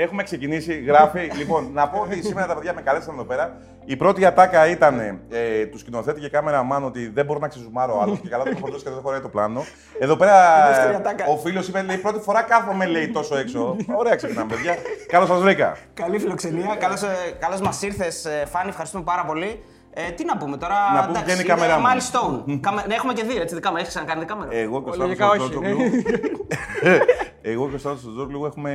Έχουμε ξεκινήσει, γράφει. λοιπόν, να πω ότι σήμερα τα παιδιά με καλέσαν εδώ πέρα. Η πρώτη ατάκα ήταν ε, του σκηνοθέτη και κάμερα μάλλον ότι δεν μπορώ να ξεζουμάρω άλλο και καλά το έχω φορτώσει και δεν χωράει το πλάνο. Εδώ πέρα δεύτερη ατάκα. ο φίλος είπε: λέει, Πρώτη φορά κάθομαι λέει τόσο έξω. Ωραία, ξεκινάμε, παιδιά. Καλώς σας βρήκα. Καλή φιλοξενία. Καλώς, ε, καλώς μας ήρθες, ε, Φάνη. Ευχαριστούμε πάρα πολύ. Ε, τι να πούμε τώρα; Να πούμε ποια είναι η κάμερά μου. Milestone. Κάμε- ναι, έχουμε και δύο, έτσι. Κάμε, έχεις ξανακάνει κάμερα; Εγώ και ο Λογικά Σταύρος όχι, Τζόρτζογλου. Εγώ και ο Σταύρος Τζόρτζογλου έχουμε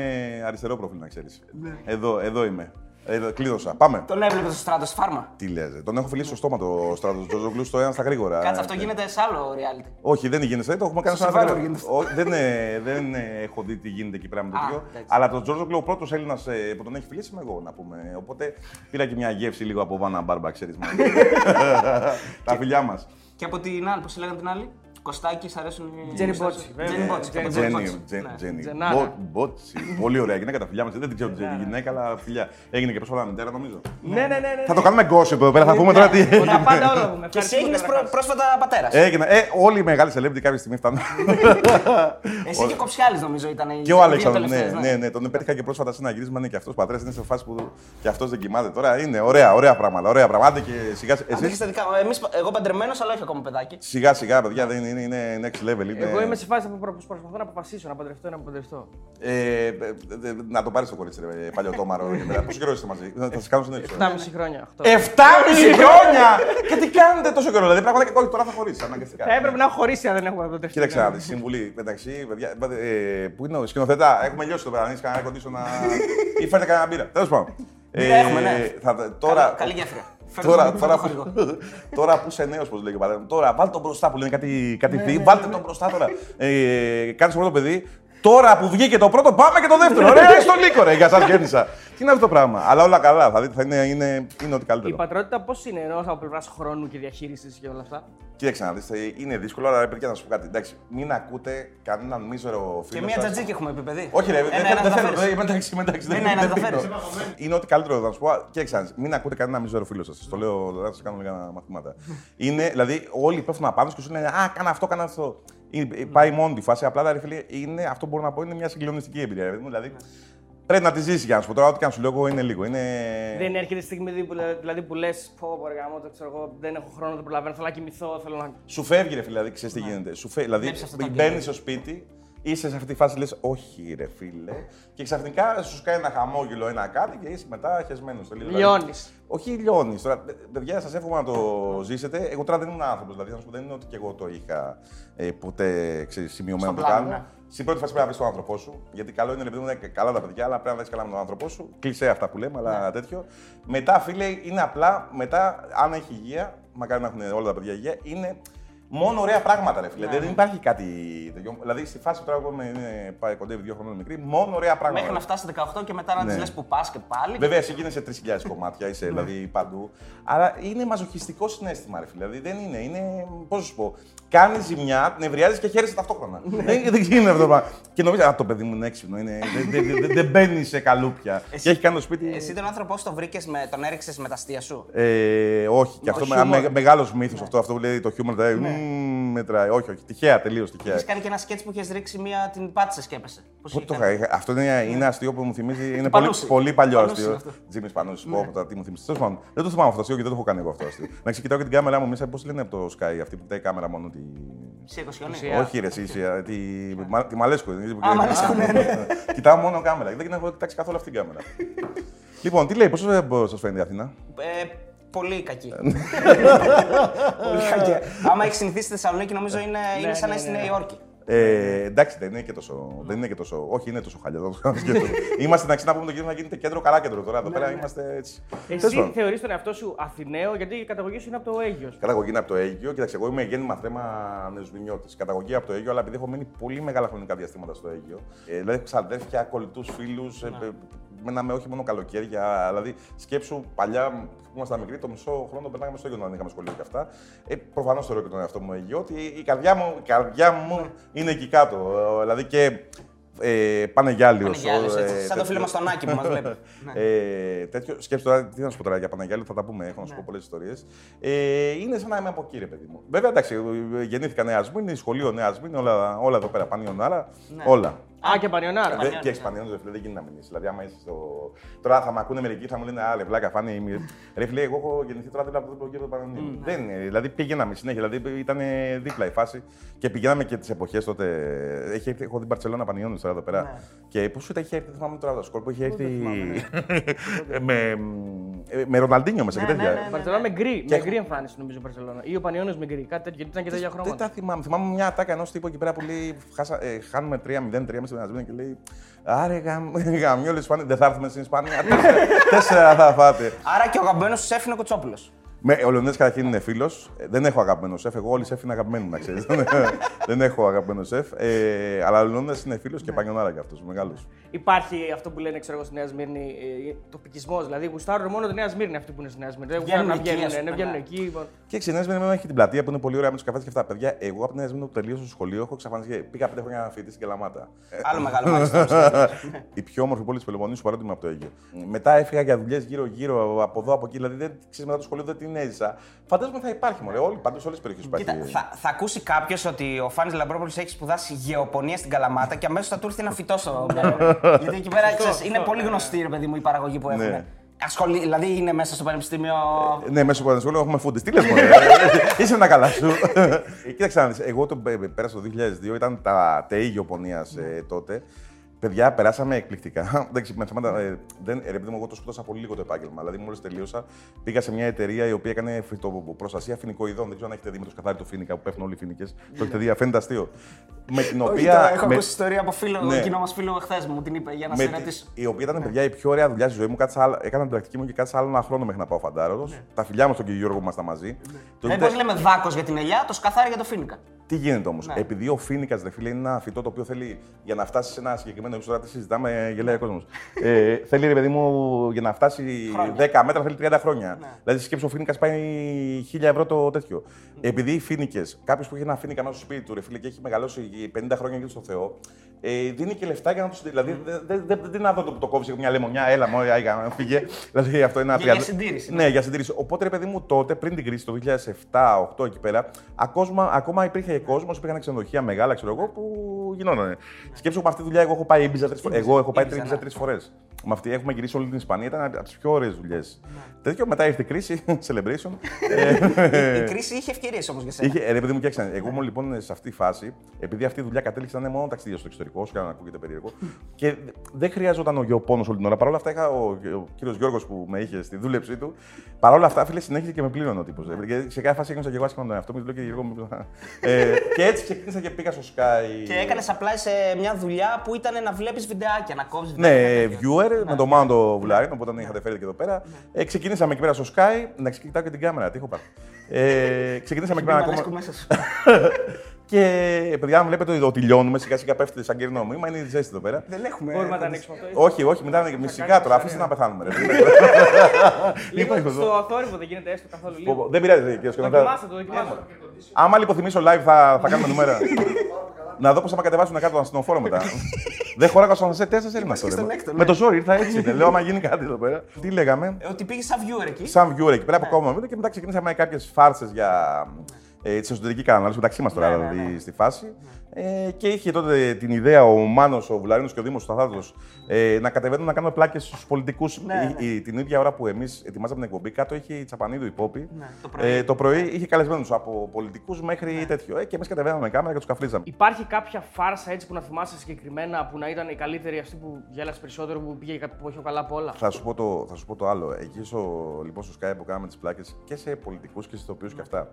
αριστερό προφίλ, να ξέρεις. Εδώ, εδώ είμαι. Εδώ, κλείδωσα. Πάμε. Τον έβλεπε στο στράτος στη φάρμα. Τι λες, ρε. Τον έχω φιλήσει στο στόμα το στράτος Τζόρτζογλου στο ένα στα γρήγορα. Κάτσε, αυτό Ε, γίνεται σε άλλο reality. Όχι, δεν γίνεται. Το έχουμε κάνει Στο σε ένα Survivor γρήγορα. γίνεται. Ω, Δεν, ε, δεν ε, έχω δει τι γίνεται εκεί πέρα με το Α, τέτοιο. εντάξει. Αλλά τον Τζόρτζογλου, ο πρώτος Έλληνας που τον έχει φιλήσει είμαι εγώ, να πούμε. Οπότε πήρα και μια γεύση λίγο από Βάνα Μπάρμπα, ξέρεις. Τα φιλιά μας. Και από την άλλη, πώς λέγανε την άλλη; Κωστάκι, σ' αρέσουν οι. Τζένι σ' Μπότσι, αρέσουν- βέβαια. Τζένι Μπότσι. Τζένι από Τζένι Τζένι, Μπότσι. Τζένι, Ναι. Τζένι. Τζενάρα. Μπο- Μπότσι. Πολύ ωραία γυναίκα, τα φιλιά μας. Δεν την ξέρω τη γυναίκα, αλλά φιλιά. Έγινε και πρόσφατα μητέρα, νομίζω. Ναι, ναι, ναι. ναι. Θα το κάνουμε gossip εδώ πέρα, θα πούμε τώρα τι. Τα πάντα όλα μου. Και εσύ έγινες πρόσφατα πατέρας. Έγινε. Ε, όλοι οι μεγάλοι celebrity κάποια στιγμή φτάνουν. Εσύ και ο Κοψιάλης νομίζω ήταν οι Και ο δύο Αλέξανδρος, ναι, τελευταίες, ναι, ναι, τον πέτυχα και πρόσφατα σε ένα γύρισμα. Είναι και αυτός πατέρας, είναι σε φάση που και αυτός δεν κοιμάται τώρα. Είναι ωραία, ωραία πράγματα. Ωραία πράγματα και σιγά σιγά. Αντίθετα, Εσείς, δικά μου. Εμείς, εγώ παντρεμένος, αλλά όχι ακόμα παιδάκι. σιγά σιγά, παιδιά, δεν είναι, είναι next level. Είναι, Εγώ είμαι σε φάση που προ- προσπαθώ να αποφασίσω να παντρευτώ ή να παντρευτώ. Ε, ε, ε, ε, να το πάρεις το κορίτσι, ρε, παλιωτόμαρο. εκεί πέρα. Πόσο καιρό είστε μαζί, θα σας κάνω συνέντευξη. 7,5 χρόνια. 8. 7,5 χρόνια! και τι κάνετε τόσο καιρό, δηλαδή πραγματικά όχι τώρα θα χωρίσει αναγκαστικά. Θα έπρεπε να έχω χωρίσει αν δεν έχουμε παντρευτεί. Κοίταξε να δεις συμβουλή μεταξύ. Παιδιά, ε, πού είναι ο σκηνοθετά, έχουμε λιώσει το πέρα. Αν έχεις κανένα κοντίσιο να. ή φέρτε κανένα μπύρα. Τέλος πάντων. Μπύρα έχουμε, ναι. θα- τώρα, Καλή- Καλή γέφυρα. Φέρτε Τώρα, το τώρα, χορηγό. που, τώρα που είσαι νέος, πώς λέει ο πατέρα Τώρα, βάλτε τον μπροστά που λένε κάτι, κάτι θεία, βάλτε τον μπροστά τώρα. Ε, Κάνει το πρώτο παιδί. Τώρα που βγήκε το πρώτο, πάμε και το δεύτερο. Ωραία, στο λύκο, ρε, για σα γέννησα. Τι είναι αυτό το πράγμα; Αλλά όλα καλά. Θα δείτε, θα είναι, είναι, είναι ό,τι Η καλύτερο. πατρότητα πώς είναι ενώ από πλευράς χρόνου και διαχείρισης και όλα αυτά; Κοίταξε να δείτε, είναι δύσκολο, αλλά ρε παιδιά να σου πω κάτι. Εντάξει, μην ακούτε κανέναν μίζερο φίλο. Και μία σας. τζατζίκη έχουμε πει, παιδί. Όχι, ρε, δεν Ένα, θέλω. ένα Δεν θα θέλω. φέρεις. ε, Εντάξει, εντάξει. δεν- Ένα, ένα δεν θα πίνω. φέρεις. Είναι ό,τι καλύτερο θα σου πω. Κοίταξε, να δεις, μην ακούτε κανένα μίζερο φίλο σας. Το λέω, θα σας κάνω λίγα μαθήματα. Είναι, δηλαδή, όλοι πέφτουν απάνω και σου λένε Α, κάνα αυτό, κάνα αυτό. Είναι- Πάει μόνο τη φάση. Απλά, ρε φίλε, είναι, αυτό που μπορώ να πω είναι μια συγκλονιστική εμπειρία. ρε παιδί μου. Δηλαδή, πρέπει να τη ζήσει για να σου πω τώρα. Ό,τι και αν σου λέω εγώ είναι λίγο. Είναι... Δεν έρχεται η στιγμή δηλαδή που, δηλαδή, που λες: Πω, πω, ρε γάμο, το ξέρω εγώ, δεν έχω χρόνο, δεν προλαβαίνω, θέλω να κοιμηθώ, θέλω να. Σου φεύγει, ρε φίλε, δηλαδή, ξέρεις τι γίνεται. Σου φεύγει, δηλαδή, Βλέπεις αυτό το μπαίνεις αγγέλιο. στο σπίτι, είσαι σε αυτή τη φάση, λες, Όχι, ρε φίλε. Και ξαφνικά σου κάνει ένα χαμόγελο, ένα κάτι και είσαι μετά χεσμένος. Λιώνεις. Όχι λιώνεις. Τώρα, παι- παιδιά, σας εύχομαι να το ζήσετε. Εγώ τώρα δεν ήμουν άνθρωπος. Δηλαδή, να σου πω, δεν είναι ότι και εγώ το είχα ε, ποτέ ξέρεις, σημειωμένο Στο το πλάνο, κάνω. ναι. Στην πρώτη φάση πρέπει να βρεις τον άνθρωπό σου. Γιατί καλό είναι, ρε παιδί μου, είναι καλά τα παιδιά, αλλά πρέπει να βρεις καλά με τον άνθρωπό σου. Κλεισέ αυτά που λέμε, αλλά τέτοιο. Μετά, φίλε, είναι απλά, μετά, αν έχει υγεία, μακάρι να έχουν όλα τα παιδιά υγεία, είναι μόνο ωραία πράγματα, ρε φίλε. Δεν υπάρχει κάτι τέτοιο. Δηλαδή, στη φάση που τώρα εγώ είμαι, είναι, πάει κοντεύει δύο χρόνια μικρή, μόνο ωραία πράγματα. Μέχρι να φτάσει 18 και μετά να Ναι. της λες που πας και πάλι. Βέβαια, εσύ γίνεσαι 3.000 κομμάτια, είσαι δηλαδή παντού. Αλλά είναι μαζοχιστικό συνέστημα, ρε φίλε. Δηλαδή δεν είναι. είναι Πώς σου πω. Κάνεις ζημιά, νευριάζεις και χαίρεσαι ταυτόχρονα. δεν, δεν γίνεται αυτό το πράγμα. Και νομίζω, Α, το παιδί μου είναι έξυπνο. Είναι, δεν, δεν, δεν, δεν μπαίνει σε καλούπια. και έχει κάνει το σπίτι. Εσύ τον άνθρωπό σου τον βρήκες, τον έριξες με τα αστεία σου; Ε, όχι, και αυτό χιούμορ. με, με, μεγάλος μύθος αυτό, αυτό που λέει το χιούμορ. Δηλαδή, μμμ, μετράει. Όχι, όχι. Τυχαία, τελείως τυχαία. Έχεις κάνει και ένα σκέτς που είχες ρίξει μία την πάτησε και έπεσε. Πώς Πού είχε το κάνει; είχα, είχα- αυτό είναι, είναι αστείο που μου θυμίζει. Είναι πολύ, Πανούση. πολύ παλιό Πανούση αστείο. είναι αυτό. Τζίμι Πανούση. Πω, πω, τι μου θυμίζει. Τέλος πάντων, δεν το θυμάμαι αυτό το αστείο και δεν το έχω κάνει εγώ αυτό το αστείο. Να κοιτάω και την κάμερα μου μέσα, πώς λένε από το Sky αυτή που κοιτάει η κάμερα μόνο. Τη... Σε 20 Ουσία. Όχι, ρε, εσύ, εσύ, τη, Μα- τη Μαλέσκο. Α, Μαλέσκο, ναι, ναι. Κοιτάω μόνο κάμερα. Δεν έχω κοιτάξει καθόλου αυτή την κάμερα. λοιπόν, τι λέει, πώς σας φαίνεται η Αθήνα; Ε, πολύ κακή. Ναι. πολύ κακή. Άμα έχεις συνηθίσει στη Θεσσαλονίκη, νομίζω είναι, είναι σαν να ναι, είσαι στη ναι. Νέα Υόρκη. Ε, εντάξει, δεν είναι και τόσο. Δεν είναι και τόσο όχι, είναι τόσο χαλιά. δεν το σκέφτομαι. είμαστε εντάξει να πούμε το κέντρο να γίνεται κέντρο, καλά κέντρο τώρα. Εδώ πέρα είμαστε έτσι. Τέλος Εσύ πάντων. θεωρείς τον εαυτό σου Αθηναίο γιατί η καταγωγή σου είναι από το Αίγιο. Καταγωγή είναι από το Αίγυο. Κοίταξε, εγώ είμαι γέννημα θέμα νεοσβηνιώτη. Καταγωγή από το Αίγυο, αλλά επειδή έχω μείνει πολύ μεγάλα χρονικά διαστήματα στο Αίγυο. Ε, δηλαδή, έχω ξαδέρφια, κολλητούς φίλους. Ε, μέναμε όχι μόνο καλοκαίρια. Δηλαδή, σκέψου παλιά που ήμασταν μικροί, το μισό χρόνο περνάγαμε στο Αίγυο όταν είχαμε σχολείο και αυτά. Ε, Προφανώς θεωρώ και τον εαυτό μου Αίγυο ότι η καρδιά μου, η καρδιά μου είναι εκεί κάτω. Ε, δηλαδή και ε, Πανεγιάλιος. Πανεγιάλιος, ε, έτσι, σαν το τέτοιο. φίλο μας τον Άκη που μας βλέπει. Ναι. Ε, τέτοιο, σκέψτε τώρα, τι να σου πω τώρα για Παναγιάλη, θα τα πούμε, έχω να σου πω πολλές ιστορίες. Ε, είναι σαν να είμαι από εκεί, ρε παιδί μου. Βέβαια, εντάξει, ε, γεννήθηκα Νέα Σμήνη, σχολείο Νέα Σμήνη, όλα, όλα εδώ πέρα, Πανίων Άρα, Ναι. όλα. Α, και πανιονάρα. Δε- Και εξπανιόνι, ρε φίλε, δεν γίνεται να μείνει. Δηλαδή, άμα είσαι στο. Τώρα θα με ακούνε μερικοί, θα μου λένε Άλλε, βλάκα, φάνη. μη- Ρε φίλε, εγώ έχω γεννηθεί τώρα δίπλα από τον κύριο του Πανιονίου. Δεν είναι. Δηλαδή, πηγαίναμε συνέχεια. Δηλαδή, ήταν δίπλα η φάση και πηγαίναμε και τις εποχές τότε. Έχει έρθει, έχω δει Μπαρσελόνα Πανιόνιος τώρα εδώ πέρα. Και πώς ήταν, είχε έρθει, δεν θυμάμαι τώρα το σκορ που είχε έρθει. με, με Ροναλντίνιο μέσα και Ναι, ναι, τέτοια. ναι. Μπαρσελόνα με γκρι, Και με γκρι εμφάνιση νομίζω Μπαρσελόνα. Ή ο Πανιόνιος με γκρι, κάτι τέτοιο, γιατί ήταν και τέτοια Δεν χρώματα. τα θυμάμαι. Θυμάμαι μια ατάκα ενός τύπου εκεί πέρα που λέει χάσα, ε, χάνουμε 3-0-3 μέσα στην Ασβήνη και λέει Άρε γαμ, γαμιόλοι Ισπανοί, δεν θα έρθουμε στην Ισπανία. Τέσσερα- Τέσσερα θα φάτε. Άρα και ο αγαπημένο σου σεφ είναι ο Κοτσόπουλος. Με, ο Λεωνίδας καταρχήν είναι φίλος. Δεν έχω αγαπημένο σεφ. Εγώ όλοι οι σεφ είναι αγαπημένοι, να ξέρεις. δεν έχω αγαπημένο σεφ. Ε, αλλά ο Λεωνίδας είναι φίλος και πανιονάρα κι αυτός. Μεγάλος. Υπάρχει αυτό που λένε ξέρω εγώ στη Νέα Σμύρνη, ε, τοπικισμός. Δηλαδή, γουστάρουν μόνο τη Νέα Σμύρνη αυτοί που είναι στη Νέα Σμύρνη. Δεν γουστάρουν να Βγαίνουν εκεί, βγαίνουν, ας ναι, πούμε, βγαίνουν ναι. εκεί. λοιπόν. Και ξενέσμενη έχει την πλατεία που είναι πολύ ωραία με τους καφές και αυτά. Παιδιά, εγώ από την Νέα Σμύρνη που τελείωσα στο σχολείο έχω εξαφανιστεί. Πήγα πέντε χρόνια να φοιτήσει στην Καλαμάτα. Ε, Άλλο μεγάλο μάλιστα. η πιο όμορφη πόλη της Πελοποννήσου παρότι είμαι από το Αίγυο. Μετά έφυγα για δουλειές γύρω-γύρω από εδώ από εκεί. Δηλαδή δεν ξέρεις μετά το σχολείο δεν την έζησα. Φαντάζομαι θα υπάρχει μωρέ. Όλοι, παντού σε όλες τις περιοχές υπάρχει. Κοίτα, θα, θα ακούσει κάποιος ότι ο Φάνης Λαμπρόπουλος έχει σπουδάσει γεωπονία στην Καλαμάτα και αμέσως θα του έρθει ένα φυτό στο μυαλό. Γιατί εκεί πέρα ξέρεις, είναι πολύ γνωστή, ρε παιδί μου, η παραγωγή που έχουν. Ναι. Ασχολεί, δηλαδή είναι μέσα στο πανεπιστήμιο. Ναι, μέσω από το σχολείο έχουμε φούντες. Τι λες, μωρέ; Είσαι να καλά σου. Ε, Κοίταξε να δεις, Εγώ το πέ- πέρασα το 2002, ήταν τα ΤΕΙ γεωπονίας τότε. Παιδιά, περάσαμε εκπληκτικά. Εντάξει, με θέματα. Ε, δεν, ρε, παιδί μου, εγώ το σκούτασα πολύ λίγο το επάγγελμα. Δηλαδή, μόλις τελείωσα, πήγα σε μια εταιρεία η οποία έκανε φυτοπροστασία φοινικοειδών. Δεν ξέρω αν έχετε δει με το σκαθάρι του φοίνικα που πέφτουν όλοι οι φοίνικε. Το έχετε δει, φαίνεται αστείο. Με την Όχι, οποία. τώρα έχω με- ακούσει ιστορία από φίλο, Ναι. κοινό μας φίλο χθες μου, την είπε για να με σε τη- ρωτήσω. η οποία ήταν παιδιά η πιο ωραία δουλειά στη ζωή μου. Κάτσα, άλλα- έκανα την πρακτική μου και κάτσα άλλο ένα χρόνο μέχρι να πάω φαντάρο. Τα φιλιά μου στον κύριο Γιώργο που ήμασταν μαζί. Το Δεν είτε- πώς λέμε δάκο για την ελιά, το σκαθάρι για το φίνικα. Τι γίνεται όμως, Ναι. επειδή ο φίνικας, δε φίλε, είναι ένα φυτό το οποίο θέλει για να φτάσει σε ένα συγκεκριμένο ύψος. Τώρα τι συζητάμε, γελάει ο κόσμος. ε, θέλει, ρε παιδί μου, για να φτάσει Χρόνια. 10 μέτρα θέλει 30 χρόνια. Ναι. Δηλαδή, σκέψου ο φίνικας πάει 1000 ευρώ το τέτοιο. Επειδή οι φίνικες, κάποιος που έχει ένα φίνικα μέσα στο σπίτι του, ρε φίλε, και έχει μεγαλώσει 50 χρόνια και στο Θεό, ε, δίνει και λεφτά για να του. Δηλαδή, δεν δε, δε, δεν είναι αυτό που το κόβεις μια λεμονιά, έλα, μόνο, άιγα, φύγε. Δηλαδή, αυτό είναι ένα Για- για τριάντα- συντήρηση, Ναι, για συντήρηση. Οπότε, ρε παιδί μου, τότε, πριν την κρίση, το 2007-2008 εκεί πέρα, ακόμα, ακόμα υπήρχε κόσμος, υπήρχαν ξενοδοχεία μεγάλα, ξέρω εγώ, που γινόνανε. Σκέψου με αυτή τη δουλειά, εγώ έχω πάει Ήμπιζα τρεις φορέ. Εγώ έχω πάει Ήμπιζα, Ήμπιζα ναι. τρεις φορές. Με αυτή έχουμε γυρίσει όλη την Ισπανία, ήταν από τις πιο ωραίες δουλειές. Τέτοιο μετά ήρθε η κρίση, celebration. Ε, Η κρίση είχε ευκαιρίες όμως για σένα. Είχε, ρε παιδί μου, κοίταξε. Εγώ ήμουν λοιπόν σε αυτή τη φάση, επειδή αυτή η δουλειά κατέληξε να είναι μόνο ταξίδια στο εξωτερικό, όσο και αν ακούγεται περίεργο. και δεν χρειαζόταν ο γεωπόνος όλη την ώρα. Παρ' όλα αυτά, είχα ο, ο κύριος Γιώργος που με είχε στη δούλεψή του. Παρ' όλα αυτά, φίλε, συνέχιζε και με πλήρωνε ο τύπος. Γιατί σε κάθε φάση ένιωσα και εγώ άσχημα με τον εαυτό μου. του λέω και Γιώργο μου. ε, και έτσι ξεκίνησα και πήγα στο Sky. Και έκανες απλά σε μια δουλειά που ήταν να βλέπεις βιντεάκια, να κόβεις Ναι, βιντεάκια. viewer με τον Μάουντο Βουλάρινο που τον είχατε φέρει και εδώ πέρα. Ε, ξεκινήσαμε εκεί πέρα στο Sky. Να κοιτάω και την κάμερα, τι έχω πάρει. Ε, ξεκινήσαμε εκεί πέρα ακόμα. Μαλέσκου μέσα σου. Και παιδιά, αν βλέπετε ότι τελειώνουμε, σιγά σιγά πέφτει σαν κερνό μήμα, είναι η ζέστη εδώ πέρα. Δεν έχουμε. Μπορούμε να τα ανοίξουμε αυτό. όχι, όχι, μετά είναι μισικά τώρα, αφήστε να πεθάνουμε. Ρε. Λίγο Υπάρχει εδώ. στο αθόρυβο δεν γίνεται έστω καθόλου λίγο. Δεν πειράζει, κύριε Σκονοβέρα. Δοκιμάστε το, δοκιμάστε. Άμα λιποθυμίσω live θα, θα κάνουμε νούμερα. να δω πώς θα με κατεβάσουν κάτω τον αστυνοφόρο μετά. Δεν χωράγα στο ανασέ, τέσσερα είμαστε. και στον τώρα. έκτο, ναι. Με το ζόρι ήρθα έτσι. δεν Λέω, άμα γίνει κάτι εδώ πέρα. Τι λέγαμε; Ε, Ότι πήγε σαν viewer εκεί. Σαν viewer εκεί πέρα από κόμμα βίντεο και μετά ξεκινήσαμε κάποιες φάρσες για ε, τη εσωτερική κατανάλωση μεταξύ μας τώρα, Ναι, ναι, δηλαδή ναι. στη φάση. Ε, και είχε τότε την ιδέα ο Μάνος, ο Βουλαρίνο και ο Δήμος Σταθάτο ε, να κατεβαίνουν να κάνουμε πλάκες στους πολιτικούς. Ναι, ναι. Την ίδια ώρα που εμείς ετοιμάζαμε την εκπομπή, κάτω είχε η Τσαπανίδου η Πόπη. Ναι, το πρωί. Ε, το πρωί είχε καλεσμένους από πολιτικούς μέχρι τέτοιο. Ε, και εμείς κατεβαίναμε με κάμερα και τους καφρίζαμε. Υπάρχει κάποια φάρσα έτσι που να θυμάσαι συγκεκριμένα που να ήταν η καλύτερη αυτή που γέλασε περισσότερο, που πήγε κα- που πιο καλά από όλα; Θα σου, πω το, θα σου πω το άλλο. Εκεί στο, λοιπόν, στο Skype που κάναμε τις πλάκες και σε πολιτικούς και σε ηθοποιούς και αυτά.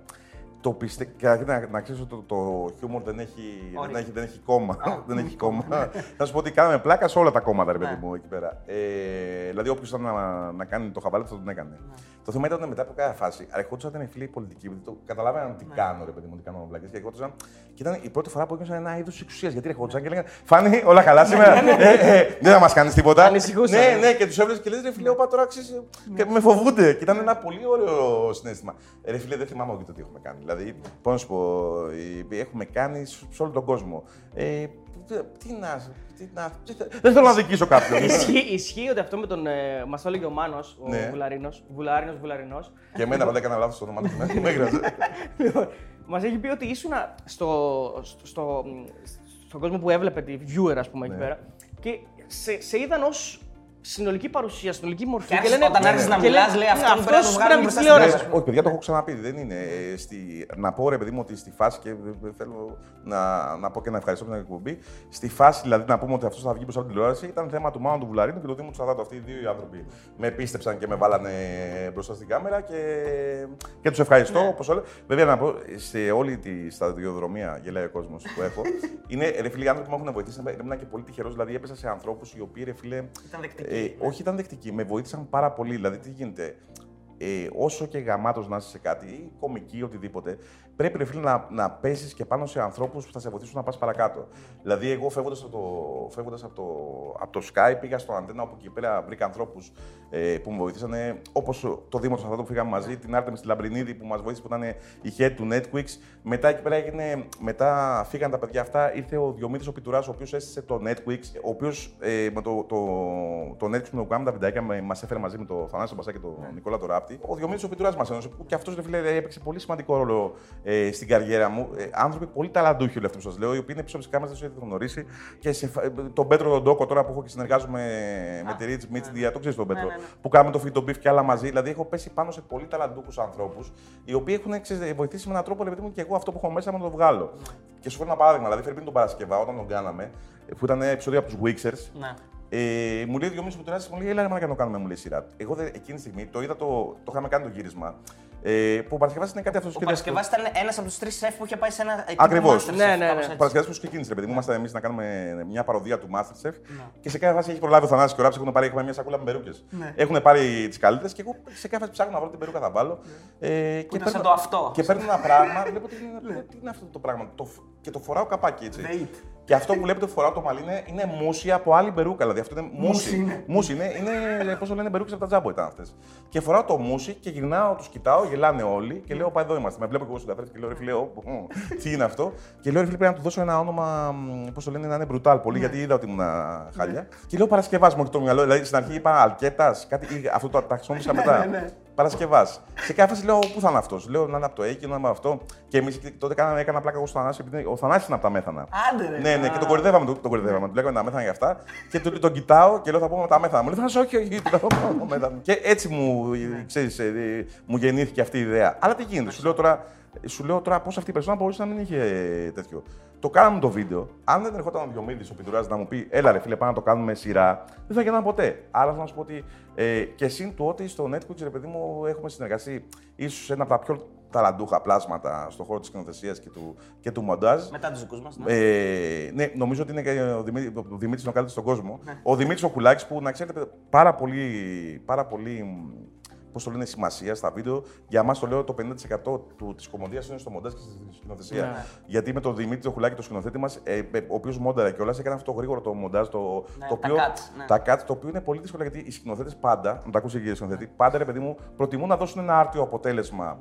Το πιστε... Καταρχήν να, να ξέρεις ότι το, το χιούμορ δεν έχει, δεν Όρια. έχει, δεν έχει κόμμα. δεν έχει κόμμα. θα σου πω ότι κάναμε πλάκα σε όλα τα κόμματα, ρε παιδί μου, εκεί πέρα. Ε, δηλαδή, όποιος ήταν να, να κάνει το χαβαλέ θα τον έκανε. Το θέμα ήταν μετά από κάθε φάση. Αρχόντουσαν ήταν οι φίλοι πολιτικοί, γιατί το καταλάβαιναν τι κάνω, ρε παιδί μου, τι κάνω με πλάκε. Και αρχόντουσαν. Και ήταν η πρώτη φορά που ένιωσα ένα είδος εξουσίας. Γιατί αρχόντουσαν και λέγανε Φάνη, όλα καλά σήμερα; ε, ε, δεν θα μας κάνεις τίποτα. Ανησυχούσαν. Ναι, ναι, και τους έβλεπε και λες, ρε φίλε, όπα τώρα αξίζει. Και με φοβούνται. Και ήταν ένα πολύ ωραίο συνέστημα. Ε, Ρε φίλε, δεν θυμάμαι ούτε τι έχουμε κάνει. Δηλαδή, πώς να σου πω, ε, έχουμε κάνει σε σε όλο τον κόσμο. Ε, τι να. Τι να τι θα- δεν θέλω να δικήσω κάποιον. Ισχύει, ισχύει ότι αυτό με τον. Ε, Μας το έλεγε ο Μάνος, ο Ναι. Βουλαρίνος. Βουλάρινο, Βουλαρινό. και εμένα πάντα έκανα λάθος το όνομα του. Με έγραψε. Μας έχει πει ότι ήσουν στο, στο, στο, στον κόσμο που έβλεπε τη viewer, ας πούμε, Ναι. εκεί πέρα. Και σε, σε είδαν ως συνολική παρουσία, συνολική μορφή. Και άρχισε όταν άρχισε να και λένε, μιλάς, λέει, «Ναι, αυτόν πρέπει να το αυτός βγάλουμε πρέπει μπροστά τη στην τηλεόρασης. τηλεόραση. Όχι, παιδιά, το έχω ξαναπεί. Δεν είναι. Ε, Στη... Να πω ρε παιδί μου ότι στη φάση και ε, θέλω να, να πω και να ευχαριστώ την εκπομπή. Στη φάση δηλαδή να πούμε ότι αυτός θα βγει μπροστά από την τηλεόραση ήταν θέμα του Μάνου του Βουλαρίνου και του Δήμου του Σαδάτου. Αυτοί οι δύο οι άνθρωποι με πίστεψαν και με βάλανε μπροστά στην κάμερα και, και τους ευχαριστώ. Ναι. Όπως όλα. Βέβαια να πω σε όλη τη σταδιοδρομία γελάει ο κόσμος που έχω. είναι ρε φίλοι οι άνθρωποι που με έχουν βοηθήσει. Ήμουν και πολύ τυχερός. Δηλαδή έπεσα σε ανθρώπους οι οποίοι ρε φίλε. Ήταν δεκτικοί. Ε, όχι, ήταν δεκτικοί. Με βοήθησαν πάρα πολύ. Δηλαδή, τι γίνεται. Ε, όσο και γαμάτος να είσαι σε κάτι, ή κομική, οτιδήποτε, πρέπει ρε φίλε, να, να πέσεις και πάνω σε ανθρώπους που θα σε βοηθήσουν να πας παρακάτω. Δηλαδή, εγώ φεύγοντας από, το, φεύγοντας από, το, από το Skype, πήγα στο Αντένα, όπου εκεί πέρα βρήκα ανθρώπους ε, που με βοηθήσανε, όπως το Δήμο του Σαββάτου που φύγαμε μαζί, την Άρτεμι στη Λαμπρινίδη που μας βοήθησε, που ήταν η head του Netflix. Μετά εκεί πέρα έγινε, μετά φύγαν τα παιδιά αυτά, ήρθε ο Διομήτης ο Πιτουράς, ο οποίος έστησε το Netflix, ο οποίος ε, με το, το, το Netflix με το που κάναμε τα βιντεάκια μας έφερε μαζί με το Θανάση Μπασά και τον Νικόλα το Ράπτη. Ο Διομήτης ο Πιτουράς μας ένωσε, που και αυτός ρε φίλε έπαιξε πολύ σημαντικό ρόλο ε, στην καριέρα μου. Ε, άνθρωποι πολύ ταλαντούχοι όλοι αυτοί που σας λέω, οι οποίοι είναι πίσω από τις κάμερες, δεν τους έχετε γνωρίσει. Και σε, φα- ε, τον Πέτρο τον Ντόκο τώρα που έχω και συνεργάζομαι με τη Rich Media, το ξέρεις τον Πέτρο. ναι, ναι. Που κάνουμε το φίτο μπιφ και άλλα μαζί. Δηλαδή έχω πέσει πάνω σε πολύ ταλαντούχους ανθρώπους, οι οποίοι έχουν ξέρεις, βοηθήσει με έναν τρόπο, ρε παιδί μου, και εγώ αυτό που έχω μέσα μου να το βγάλω. Και σου φέρνω ένα παράδειγμα. Δηλαδή, φέρνει τον Παρασκευά όταν τον κάναμε, που ήταν επεισόδιο από τους Wixers, Ναι. Ε, μου λέει δύο μήνε που τώρα μου λέει: Έλα, ρε μαλάκα, να το κάνουμε, μου λέει σειρά. Εγώ δε, εκείνη τη στιγμή το είδα, το, το είχαμε κάνει το γύρισμα. Ε, που ο Παρασκευάς είναι κάτι αυτός Ο Παρασκευάς ήταν ένας από τους τρεις σεφ που είχε πάει σε ένα. εκεί Ακριβώς. Masterchef, Ναι, ναι, ναι. κάπως έτσι. Ο Παρασκευάς που ξεκίνησε, ρε παιδί μου, ήμασταν εμείς να κάνουμε μια παροδία του Masterchef και σε κάθε φάση έχει προλάβει ο Θανάσης και ο Ράψη έχουν πάρει έχουμε μια σακούλα με περούκες. Έχουν πάρει τις καλύτερες και εγώ σε κάθε φάση ψάχνω να βρω την περούκα θα βάλω. Ε, και ήταν παίρνω- σαν το αυτό. Και παίρνω ένα πράγμα, βλέπω τι είναι, τι είναι αυτό το πράγμα. Το, φ- και το φοράω καπάκι έτσι. Wait. Και αυτό που βλέπετε που φοράω το μαλλί είναι, είναι μουσι από άλλη περούκα. Δηλαδή αυτό είναι μουσι. Μουσι είναι, είναι πώς το λένε, περούκες από τα τζάμπο ήταν αυτές. Και φοράω το μουσι και γυρνάω, τους κοιτάω, γελάνε όλοι και λέω: Πά εδώ είμαστε. Με βλέπω και εγώ στον καθρέφτη και λέω: Ρε φίλε, ω, μ, τι είναι αυτό. Και λέω: Ρε φίλε, πρέπει να του δώσω ένα όνομα, πώς το λένε, να είναι brutal πολύ, γιατί είδα ότι ήμουν χάλια. Και λέω: Παρασκευά μου έχει το μυαλό. Δηλαδή στην αρχή είπα Αλκέτας, κάτι, ή αυτό το ταξινόμησα μετά. Παρασκευάς. Σε κάθε φάση λέω: Πού θα είναι αυτός; Λέω: Να είναι από το Αίκη, να είναι από αυτό. Και εμείς τότε κάναμε, έκανα πλάκα εγώ στο Θανάση, επειδή ο Θανάσης είναι από τα μέθανα. Άντε ρε. Ναι, ναι, και τον κορυδεύαμε, τον, τον κορυδεύαμε. Του λέγαμε τα μέθανα για αυτά. Και τον, τον κοιτάω και λέω: Θα πούμε τα μέθανα. Μου λέει: Θα σε όχι, όχι, θα πούμε τα μέθανα. Και έτσι μου, ξέρεις, ε, ε, μου γεννήθηκε αυτή η ιδέα. Αλλά τι γίνεται, σου λέω τώρα, σου λέω τώρα πώς αυτή η περσόνα μπορούσε να μην είχε ε, τέτοιο. Το κάναμε το βίντεο. Αν δεν ερχόταν ο Διομήδης ο Πιτουράς να μου πει, Έλα, ρε φίλε, πάμε να το κάνουμε σειρά, δεν θα γίνανε ποτέ. Άρα θέλω να σου πω ότι ε, και συν του ότι στο Netflix, ρε παιδί μου, έχουμε συνεργαστεί ίσως ένα από τα πιο ταλαντούχα πλάσματα στον χώρο της σκηνοθεσίας και του, και του μοντάζ. Μετά τους δικούς μας. Ε, ναι, νομίζω ότι είναι και ο Δημήτρη ο Δημήτρης είναι ο καλύτερος στον κόσμο. Ο Δημήτρης ο Κουλάκης που να ξέρετε πάρα πολύ, πάρα πολύ πώς το λένε, σημασία στα βίντεο. Για μας το λέω το 50% του, της κομμωδίας είναι στο μοντάζ και στη σκηνοθεσία. Ναι. Γιατί με τον Δημήτρη ο Κουλάκη, το σκηνοθέτη μας, ε, ε, ο οποίος μόνταρε και όλα, έκανε αυτό το γρήγορο το μοντάζ. Το, Ναι, το τα οποίο, cuts, ναι. τα cuts, το οποίο είναι πολύ δύσκολο γιατί οι σκηνοθέτες πάντα, να τα ακούσει και οι σκηνοθέτη, πάντα ρε παιδί μου, προτιμούν να δώσουν ένα άρτιο αποτέλεσμα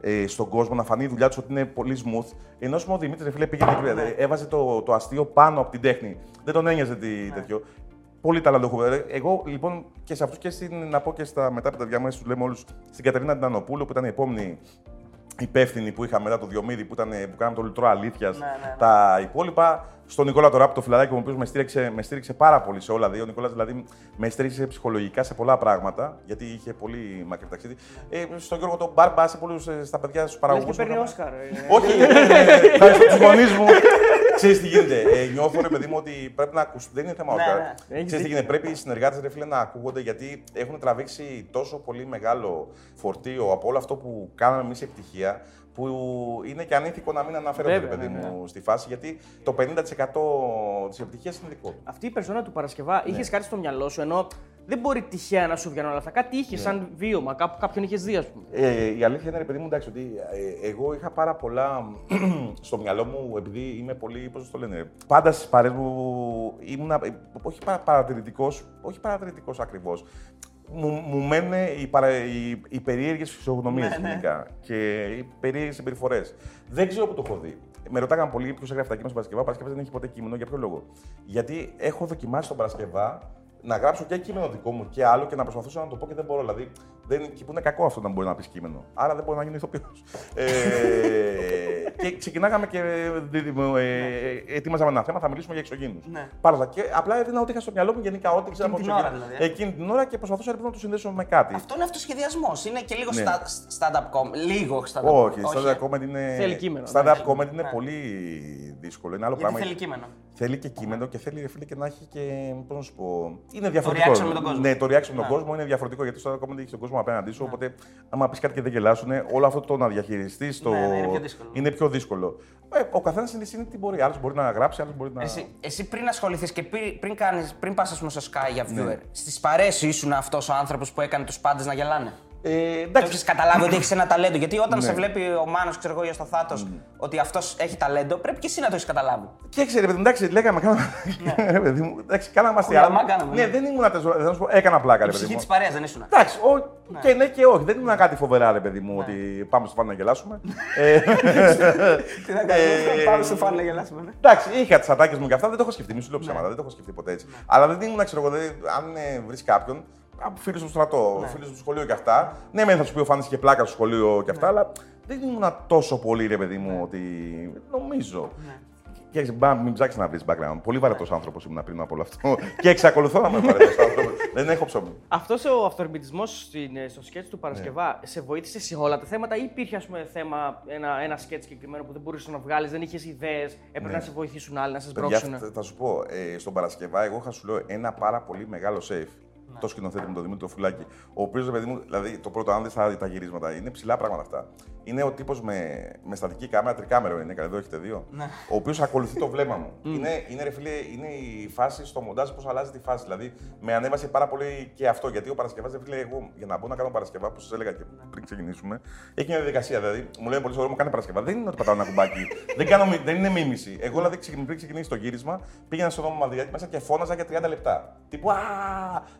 ε, στον κόσμο, να φανεί η δουλειά τους ότι είναι πολύ smooth. Ενώ ας πούμε, ο Δημήτρης φίλε, πήγαινε και Ναι. ε, έβαζε το, το αστείο πάνω από την τέχνη. Δεν τον ένοιαζε τι, Ναι. τέτοιο. Πολύ ταλαντούχο. Ε, Εγώ λοιπόν και σε αυτούς και στην, να πω και στα μετά από τα διαμέσεις τους λέμε όλους στην Κατερίνα Τινανοπούλου που ήταν η επόμενη υπεύθυνη που είχαμε μετά το Διομήδη που, ήταν, που κάναμε το λιτρό αλήθειας. ναι, ναι. Τα υπόλοιπα. Στον Νικόλα το Ράπ, το φιλαράκι μου, ο οποίος με στήριξε, με στήριξε πάρα πολύ σε όλα. Δηλαδή, ο Νικόλας δηλαδή με στήριξε ψυχολογικά σε πολλά πράγματα, γιατί είχε πολύ μακρύ ταξίδι. Ε, στον Γιώργο τον Μπάρμπα, σε πολλούς στα παιδιά, στους Λες παραγωγούς. και παίρνει Όσκαρ. ε. Όχι, ε, ευχαριστώ τους γονείς μου. Ξέρεις τι γίνεται. Ε, νιώθω ρε παιδί μου ότι πρέπει να ακουστούν. Δεν είναι θέμα Ναι, Όσκαρ. ναι. Έχεις Ξέρεις τι δίκιο. γίνεται. Πρέπει οι συνεργάτες ρε φίλε να ακούγονται γιατί έχουν τραβήξει τόσο πολύ μεγάλο φορτίο από όλο αυτό που κάναμε εμείς επιτυχία. Που είναι και ανήθικο να μην αναφέρονται, ρε Βέβαια, παιδί βέβαια. μου, στη φάση, γιατί το 50% της επιτυχίας είναι δικό του. Αυτή η περσόνα του Παρασκευά είχες κάτι στο μυαλό σου ενώ δεν μπορεί τυχαία να σου βγαίνουν όλα αυτά. Κάτι είχες σαν βίωμα, κάπου κάποιον είχες δει, ας πούμε. Ε, η αλήθεια είναι, ρε παιδί μου, εντάξει, ότι ε, εγώ είχα πάρα πολλά στο μυαλό μου, επειδή είμαι πολύ, πώς το λένε, πάντα στις παρέες μου ήμουνα, ε, όχι παρα, παρατηρητικός, όχι παρατηρητικός ακριβώς. Μου, μου μένουν οι, παρα, οι, οι περίεργες φυσιογνωμίες Ναι, ναι. γενικά και οι περίεργες συμπεριφορές. Δεν ξέρω που το έχω δει. Με ρωτάγαν πολύ ποιος έγραφε τα κείμενα στον Παρασκευά. Ο Παρασκευάς δεν έχει ποτέ κείμενο. Για ποιο λόγο; Γιατί έχω δοκιμάσει τον Παρασκευά να γράψω και κείμενο δικό μου και άλλο και να προσπαθήσω να το πω και δεν μπορώ. Δηλαδή, δεν, και που είναι κακό αυτό να μπορεί να πεις κείμενο. Άρα δεν μπορεί να γίνει ηθοποιός. Ε, και ξεκινάγαμε και δίδυμο, ε, ε, ετοίμαζαμε ένα θέμα, θα μιλήσουμε για εξωγήνου. Ναι. Πάρα Και απλά έδινα ό,τι είχα στο μυαλό μου γενικά, ό,τι ξέρω Εκείνη από την ώρα, εξωγήνους. δηλαδή, ε. Εκείνη την ώρα και προσπαθούσα ρε παιδί, να το συνδέσω με κάτι. Αυτό είναι αυτοσχεδιασμός. Είναι και λίγο Ναι. sta- stand-up comedy. Λίγο stand-up Όχι, comedy. stand-up comedy είναι. Θέλει κείμενο, Stand-up εντάξει. comedy είναι πολύ δύσκολο. Είναι άλλο Γιατί πράγμα. θέλει κείμενο. Θέλει και κείμενο και θέλει ρε φίλε και να έχει και. Πώς να σου πω. Είναι διαφορετικό. reaction με τον κόσμο. Ναι, το reaction με τον Ναι. κόσμο είναι διαφορετικό γιατί στο comedy έχει τον κόσμο απέναντί σου. Οπότε, άμα πεις κάτι και δεν γελάσουν, όλο αυτό το να διαχειριστείς το. Ναι, ναι, είναι πιο δύσκολο. είναι πιο δύσκολο. Ε, ο καθένας είναι, είναι τι μπορεί. Άλλος μπορεί να γράψει, άλλος μπορεί να. Εσύ, εσύ πριν ασχοληθείς και πριν, πριν, κάνεις, πριν πας ας πούμε, στο Sky για Ναι. viewer, στις παρέες ήσουν αυτός ο άνθρωπος που έκανε τους πάντες να γελάνε; Ε, Το εντάξει, έχεις καταλάβει ότι έχεις ένα ταλέντο. Γιατί όταν Ναι. σε βλέπει ο Μάνος, ξέρω εγώ, ή ο Σταθάτος, ότι αυτός έχει ταλέντο, πρέπει και εσύ να το έχεις καταλάβει. Και ξέρετε, παιδί μου, εντάξει, λέγαμε, κάναμε. ρε παιδί μου, εντάξει, κάναμε Κουλαμά αστεία. κάναμε, Ναι, ναι. δεν ήμουν ατεσο- δεν θα σου πω, έκανα πλάκα, Η ρε παιδί ψυχή μου. της παρέας δεν ήσουν. Εντάξει, ό, και ναι και όχι. Δεν ήμουν κάτι φοβερά, ρε παιδί μου, ότι πάμε στο φαν να γελάσουμε. ε, Τι να Ε, κάνουμε, πάμε στο φαν να γελάσουμε. ναι. εντάξει, είχα τις ατάκες μου και αυτά, δεν το έχω σκεφτεί. Μη σου λέω ψέματα, δεν το έχω σκεφτεί ποτέ έτσι. Αλλά δεν ήμουν, ξέρω εγώ, δεν- αν βρεις κάποιον, από φίλου στο στρατό, Ναι. φίλου στο σχολείο και αυτά. Ναι, μεν θα σου πει ο Φάνης και πλάκα στο σχολείο και αυτά, αλλά δεν ήμουν τόσο πολύ, ρε παιδί μου, ότι. Νομίζω. Και έχεις, μπα, μην ψάξεις να βρεις background. Πολύ βαρετός άνθρωπος ήμουν πριν από όλο αυτό. και εξακολουθώ να είμαι βαρετός άνθρωπος. δεν έχω ψωμί. Αυτός ο αυθορμητισμό στο σκέτς του Παρασκευά Ναι. σε βοήθησε σε όλα τα θέματα ή υπήρχε ας πούμε, θέμα, ένα, ένα σκέτς συγκεκριμένο που δεν μπορούσες να βγάλεις, δεν είχες ιδέες, έπρεπε Ναι. να σε βοηθήσουν άλλοι, να σα Παιδιά, μπρώξουν. θα- θα σου πω, ε, στον Παρασκευά, εγώ είχα σου λέω ένα πάρα πολύ μεγάλο safe. Ναι. Το σκηνοθέτη μου, τον Δημήτρη Φουλάκη. Ο οποίος, παιδί μου, δηλαδή το πρώτο, αν δεις τα, τα γυρίσματα, είναι ψηλά πράγματα αυτά. Είναι ο τύπος με, με στατική κάμερα, τρικάμερο είναι, εδώ έχετε δύο. Ναι. Ο οποίος ακολουθεί το βλέμμα μου. είναι, είναι, ρε φίλε, είναι η φάση στο μοντάζ πώς αλλάζει τη φάση. Δηλαδή, με ανέβασε πάρα πολύ και αυτό. Γιατί ο Παρασκευάς, ρε φίλε, εγώ για να μπω να κάνω Παρασκευά, όπως σας έλεγα και πριν ξεκινήσουμε, έχει μια διαδικασία. Δηλαδή, μου λένε πολύ σοβαρό, μου κάνει Παρασκευά. Δεν είναι ότι πατάω ένα κουμπάκι. δεν, κάνω, μι- δεν είναι μίμηση. Εγώ, δηλαδή, ξεκιν- πριν ξεκινήσει το γύρισμα, πήγαινα στο δρόμο Μαδριάτη μέσα και φώναζα για 30 λεπτά. Τύπου «Α!»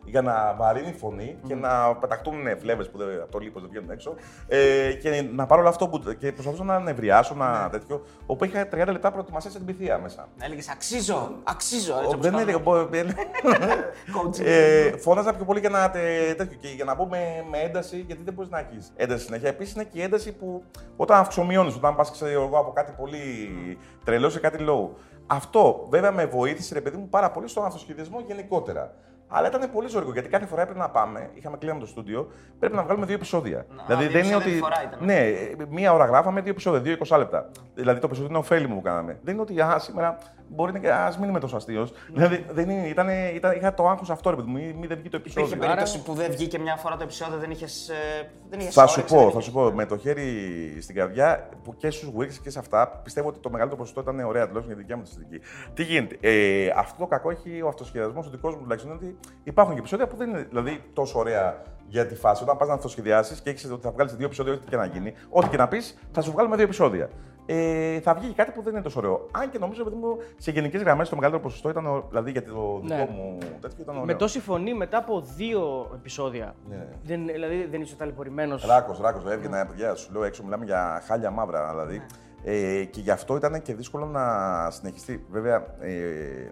για να βαρύνει η φωνή και να πεταχτούν φλέβες που δεν, από το λίπος δεν βγαίνουν έξω. Ε, και να πάρω όλο αυτό που. και προσπαθούσα να νευριάσω, να τέτοιο. Όπου είχα 30 λεπτά προετοιμασίας στην πυθία μέσα. Έλεγες Αξίζω, αξίζω. Έτσι Ο- όπως Δεν κάνω. έλεγα. μπο- Coaching. ε, Φώναζα πιο πολύ για να, τε- τέτοιο, και για να μπω με, με ένταση, γιατί δεν μπορείς να έχεις ένταση συνέχεια. Επίσης είναι και η ένταση που όταν αυξομειώνει, όταν πας εγώ από κάτι πολύ τρελό σε κάτι low. Αυτό βέβαια με βοήθησε, ρε παιδί μου, πάρα πολύ στον αυτοσχεδιασμό γενικότερα. Αλλά ήταν πολύ ζώρικο γιατί κάθε φορά έπρεπε να πάμε, είχαμε κλείσει το στούντιο, πρέπει να βγάλουμε δύο επεισόδια. δηλαδή δύο δεν είναι επεισόδια ότι. τη φορά ήταν. Ναι, ε, μία ώρα γράφαμε, δύο επεισόδια, δύο 20 λεπτά. Δηλαδή το επεισόδιο είναι ωφέλιμο που κάναμε. Δεν είναι ότι α, σήμερα μπορεί να και ας μην είμαι τόσο αστείος. Δηλαδή δεν είναι, ήταν, ήταν, είχα το άγχος αυτό, ρε παιδί μου, μη, μη δεν βγει το Υπήρχε επεισόδιο. περίπτωση που δεν βγήκε μια φορά το επεισόδιο, δεν είχες. Δεν είχες Θα σου όρεξη, πω, δεν θα είχες- σου πω, με το χέρι στην καρδιά που και στους Wix και σε αυτά, πιστεύω ότι το μεγαλύτερο ποσοστό ήταν ωραία, τουλάχιστον για τη δικιά μου τη αισθητική. Τι γίνεται, ε, αυτό το κακό έχει ο αυτοσχεδιασμός, ο δικός μου τουλάχιστον, είναι ότι υπάρχουν και επεισόδια που δεν είναι δηλαδή, τόσο ωραία για τη φάση. Όταν πας να αυτοσχεδιάσεις και έχεις ότι θα βγάλεις δύο επεισόδια, ό,τι και να γίνει, ό,τι και να πεις, θα σου βγάλουμε δύο επεισόδια. Ε, θα βγει και κάτι που δεν είναι τόσο ωραίο. Αν και νομίζω, παιδί μου, σε γενικές γραμμές το μεγαλύτερο ποσοστό ήταν, ο- δηλαδή για το δικό Ναι. μου τέτοιο ήταν ωραίο. Με τόση φωνή μετά από δύο επεισόδια. Ναι. Δεν, δηλαδή δεν είσαι ταλαιπωρημένος. Ράκος, ράκος, έβγαινα, παιδιά, σου λέω έξω, μιλάμε για χάλια μαύρα δηλαδή. Ε, και γι' αυτό ήταν και δύσκολο να συνεχιστεί. Βέβαια, ε,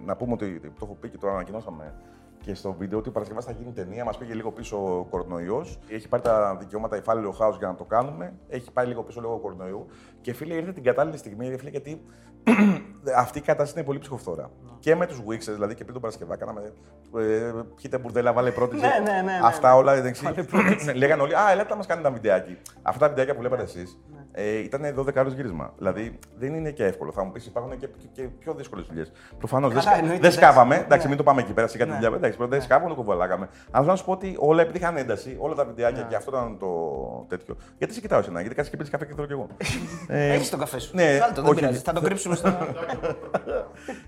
να πούμε ότι το έχω πει και το ανακοινώσαμε και στο βίντεο ότι ο Παρασκευά θα γίνει ταινία. Μας πήγε λίγο πίσω ο κορονοϊός. Έχει πάρει τα δικαιώματα η Φάλιλο House για να το κάνουμε. Έχει πάει λίγο πίσω λόγω κορονοϊού. Και φίλε, ήρθε την κατάλληλη στιγμή, ρε φίλε, γιατί αυτή η κατάσταση είναι πολύ ψυχοφθόρα. Και με τους Wixers, δηλαδή και πριν τον Παρασκευά, κάναμε. Ε, πιείτε μπουρδέλα, βάλε πρώτη. Ναι, ναι, ναι, ναι. Αυτά όλα εντάξει. Λέγανε όλοι, Α, ελάτε να μας κάνετε ένα βιντεάκι. Αυτά τα βιντεάκια που βλέπατε εσείς Ναι. Ε, ήταν 12 ώρε γύρισμα. Δηλαδή δεν είναι και εύκολο. Θα μου πεις, υπάρχουν και, και, και πιο δύσκολες δουλειές. Προφανώς δεν, Καλά, σκα- εννοείται, δεν εντάξει. σκάβαμε. Εντάξει, Ναι. μην το πάμε εκεί πέρα σε κάτι Ναι. δουλειά. Εντάξει, δεν σκάβαμε, κουβαλάγαμε. Αλλά θέλω να σου πω ότι όλα επειδή είχαν ένταση, όλα τα βιντεάκια και αυτό ήταν το τέτοιο. Γιατί σε κοιτάω εσένα, γιατί κάτσε και πίνεις καφέ και θέλω κι εγώ. ε, Έχεις τον καφέ σου. ναι, Βγάλ' το, δεν όχι. πειράζει. Θα το κρύψουμε στο.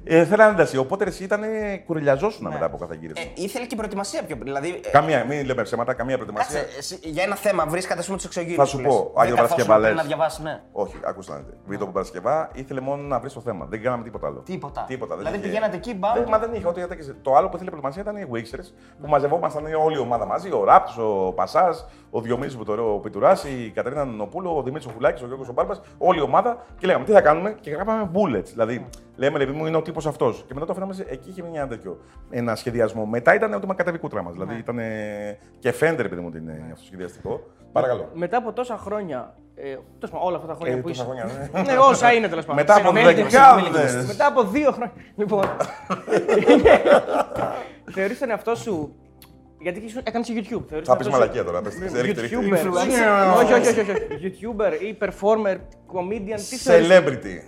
ε, θέλανε ένταση. Οπότε εσύ ήταν κουρελιαζόσουνα Ναι. μετά από κάθε γύρισμα. Ε, ήθελε και προετοιμασία πιο πριν. Δηλαδή, ε, Καμία, μην λέμε ψέματα, καμία προετοιμασία. κάτσε, εσύ, για ένα θέμα βρίσκατε ας πούμε, τους εξωγήνου. Θα σου πω, Άγιο Παρασκευά λες. Να διαβάσει, ναι. Όχι, ακούστε να δείτε. Βίντεο από Παρασκευά ήθελε μόνο να βρει το θέμα. Δεν κάναμε τίποτα άλλο. Τίποτα. Τίποτα. Δηλαδή είχε- πηγαίνατε εκεί, μπαμ. Δεν, μα δεν είχε ό,τι έταξε. Το άλλο που ήθελε προετοιμασία ήταν οι Wixers που μαζευόμασταν όλη η ομάδα μαζί. Ο Ράπτ, ο Πασάς, ο Διομήση που το ωραίο Πιτουράς, η Κατερίνα Νοπούλο, ο Δημήτρης Φουλάκη, ο Γιώργος Μπάρμπα, όλη η ομάδα και λέγαμε τι θα κάνουμε; και γράφαμε bullets. Δηλαδή, λέμε ρε παιδί μου είναι ο τύπος αυτός. Και μετά το φέραμε εκεί είχε μια τέτοιο ένα σχεδιασμό. Μετά ήταν ότι μα κατέβει κούτρα μας. Δηλαδή ήταν και φαίνεται ρε παιδί μου ότι είναι αυτοσχεδιαστικό. Παρακαλώ. Μετά από τόσα χρόνια, Ε, τέλος πάντων, όλα αυτά τα χρόνια Ε, που τόσα είσαι. χρόνια, ναι. Ναι, όσα είναι τέλος πάντων. Μετά από Φαινόμενο, δεκάδες. Μετά από δύο χρόνια. Λοιπόν. Θεωρείς τον εαυτό σου. Γιατί έκανες και YouTube. Θεωρείς Θα τον πεις εαυτό σου μαλακία τώρα. πες, ρίχτε, ρίχτε. YouTuber. Όχι, όχι, όχι, όχι. YouTuber ή performer, comedian. Τι θεωρείς. Celebrity.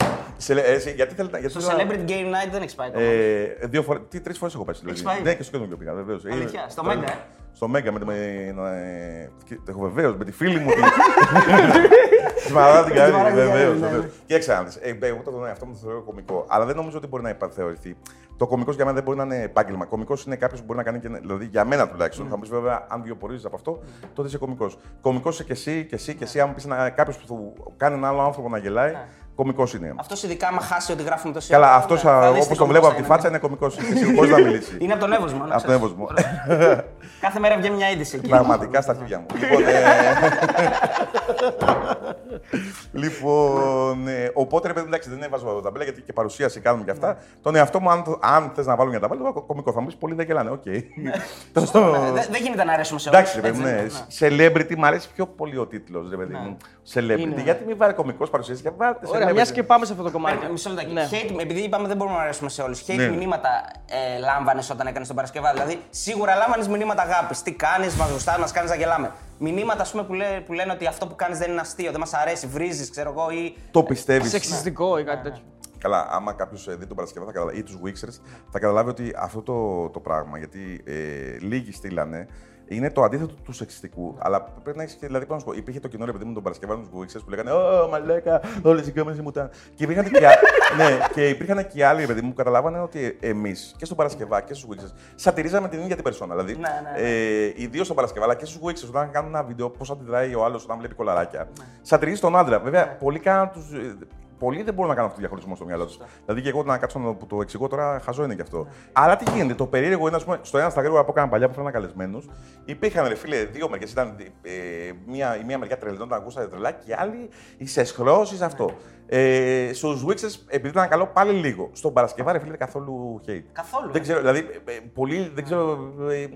Cele- ε, εσύ, γιατί θέλετε. Γιατί Στο θέλω να- Celebrity Game Night δεν έχει πάει ακόμα. Ε, δύο φορές, τι, τρεις φορές έχω πάει στη Έχεις τηλεόραση. πάει; Ναι, και στο κέντρο πήγα, βεβαίως. Αλήθεια, Ε, στο το- Μέγκα, ε; Στο Μέγκα με, τη- με, ε, και- έχω βεβαίως, με τη φίλη μου. τη- Τη Μαράδα την Καρή, Μαράδα την Καρή, βεβαίως. ναι, βεβαίως. Κοίταξε να δεις, ε, εγώ τον εαυτό μου το θεωρώ κωμικό, αλλά δεν νομίζω ότι μπορεί να υπα- θεωρηθεί. Το κωμικό για μένα δεν μπορεί να είναι επάγγελμα. Κωμικός είναι κάποιος που μπορεί να κάνει και. Δηλαδή για μένα τουλάχιστον. Θα μου πεις βέβαια, αν βιοπορίζει από αυτό, τότε είσαι κωμικός. Κωμικός είσαι και εσύ και εσύ και εσύ. Αν πεις κάποιος που του κάνει έναν άλλο άνθρωπο να γελάει, κωμικό είναι. Αυτός ειδικά άμα χάσει ότι γράφουμε τόση Καλά, ώρα, αυτός ναι, θα δεις τι όπω το βλέπω κωμικός από τη είναι. φάτσα είναι κωμικό. Πώ να μιλήσει. Είναι από τον Εύωσμο. να Από τον ξέρεις. Εύωσμο. Κάθε μέρα βγαίνει μια είδηση εκεί. Πραγματικά στα αρχίδια μου. Λοιπόν, ε, λοιπόν ε, οπότε ρε παιδί, εντάξει, δεν έβαζα τα μπέλα γιατί και παρουσίαση κάνουμε και αυτά. Τον εαυτό μου, αν, αν θες να βάλω για τα μπέλα, το κωμικό θα μου πεις πολύ δεν γελάνε. Οκ. Τόσο- Ναι, Δεν δεν γίνεται να αρέσουμε σε όλους. Εντάξει, ρε παιδί, έτσι ναι. δεν είναι. Celebrity, μου αρέσει πιο πολύ ο τίτλος, ρε παιδί μου. Celebrity. Είναι. Γιατί μην βάλει κωμικό παρουσίαση και βάλτε Ωραία, celebrity. μια και πάμε σε αυτό το κομμάτι. Περίμενε, Μισό λεπτάκι. Ναι. Hate, επειδή είπαμε δεν μπορούμε να αρέσουμε σε όλους. Hate Ναι. μηνύματα ε, λάμβανες όταν έκανες τον Παρασκευά. Δηλαδή, σίγουρα λάμβανες μηνύματα αγάπης. Τι κάνεις, μας γουστάς, μας κάνεις να γελάμε. Μηνύματα ας πούμε, που, λέ, που λένε ότι αυτό που κάνεις δεν είναι αστείο, δεν μας αρέσει, βρίζεις, ξέρω εγώ. Ή... Το πιστεύεις. Σεξιστικό ή κάτι τέτοιο. Καλά, άμα κάποιος δει τον Παρασκευά θα καταλάβει, ή τους Wixers, θα καταλάβει ότι αυτό το, το πράγμα, γιατί ε, λίγοι στείλανε, είναι το αντίθετο του σεξιστικού. Αλλά πρέπει να έχεις και. Δηλαδή, πώς να σου πω, υπήρχε το κοινό ρε παιδί μου τον Παρασκευά του Wixers που λέγανε Ω, μαλέκα, όλες οι κάμερες μου ήταν. Και υπήρχαν και, α- ναι, και υπήρχαν και άλλοι ρε παιδί μου που καταλάβανε ότι εμείς και στον Παρασκευά και στους Wixers σατυρίζαμε την ίδια την περσόνα. Δηλαδή, Ναι, ναι, ναι. ε, ιδίως στον Παρασκευά αλλά και στους Wixers, όταν κάνουν ένα βίντεο, πώς αντιδράει ο άλλος όταν βλέπει κολαράκια. Σατυρίζει τον άντρα. Βέβαια, πολλοί κάνουν τους. Πολλοί δεν μπορούν να κάνουν αυτό το διαχωρισμό στο μυαλό τους. Δηλαδή και εγώ να κάτσω να που το εξηγώ τώρα, χαζό είναι και αυτό. Αλλά τι γίνεται, το περίεργο είναι, ας πούμε, στο ένα στα γρήγορα που έκανα παλιά που φέρναν καλεσμένους, υπήρχαν ρε φίλε δύο μερικές. Ήταν ε, μία, η μία μεριά τρελνόταν, ακούσατε τρελά και η άλλη είσαι σχρώσει αυτό. Ε, Στους Wixers, επειδή ήταν καλό, πάλι λίγο. Στον Παρασκευά, ρε φίλε, καθόλου hate. Καθόλου. Δεν ξέρω, δηλαδή, ε, ε, πολλοί, δεν ξέρω, ε,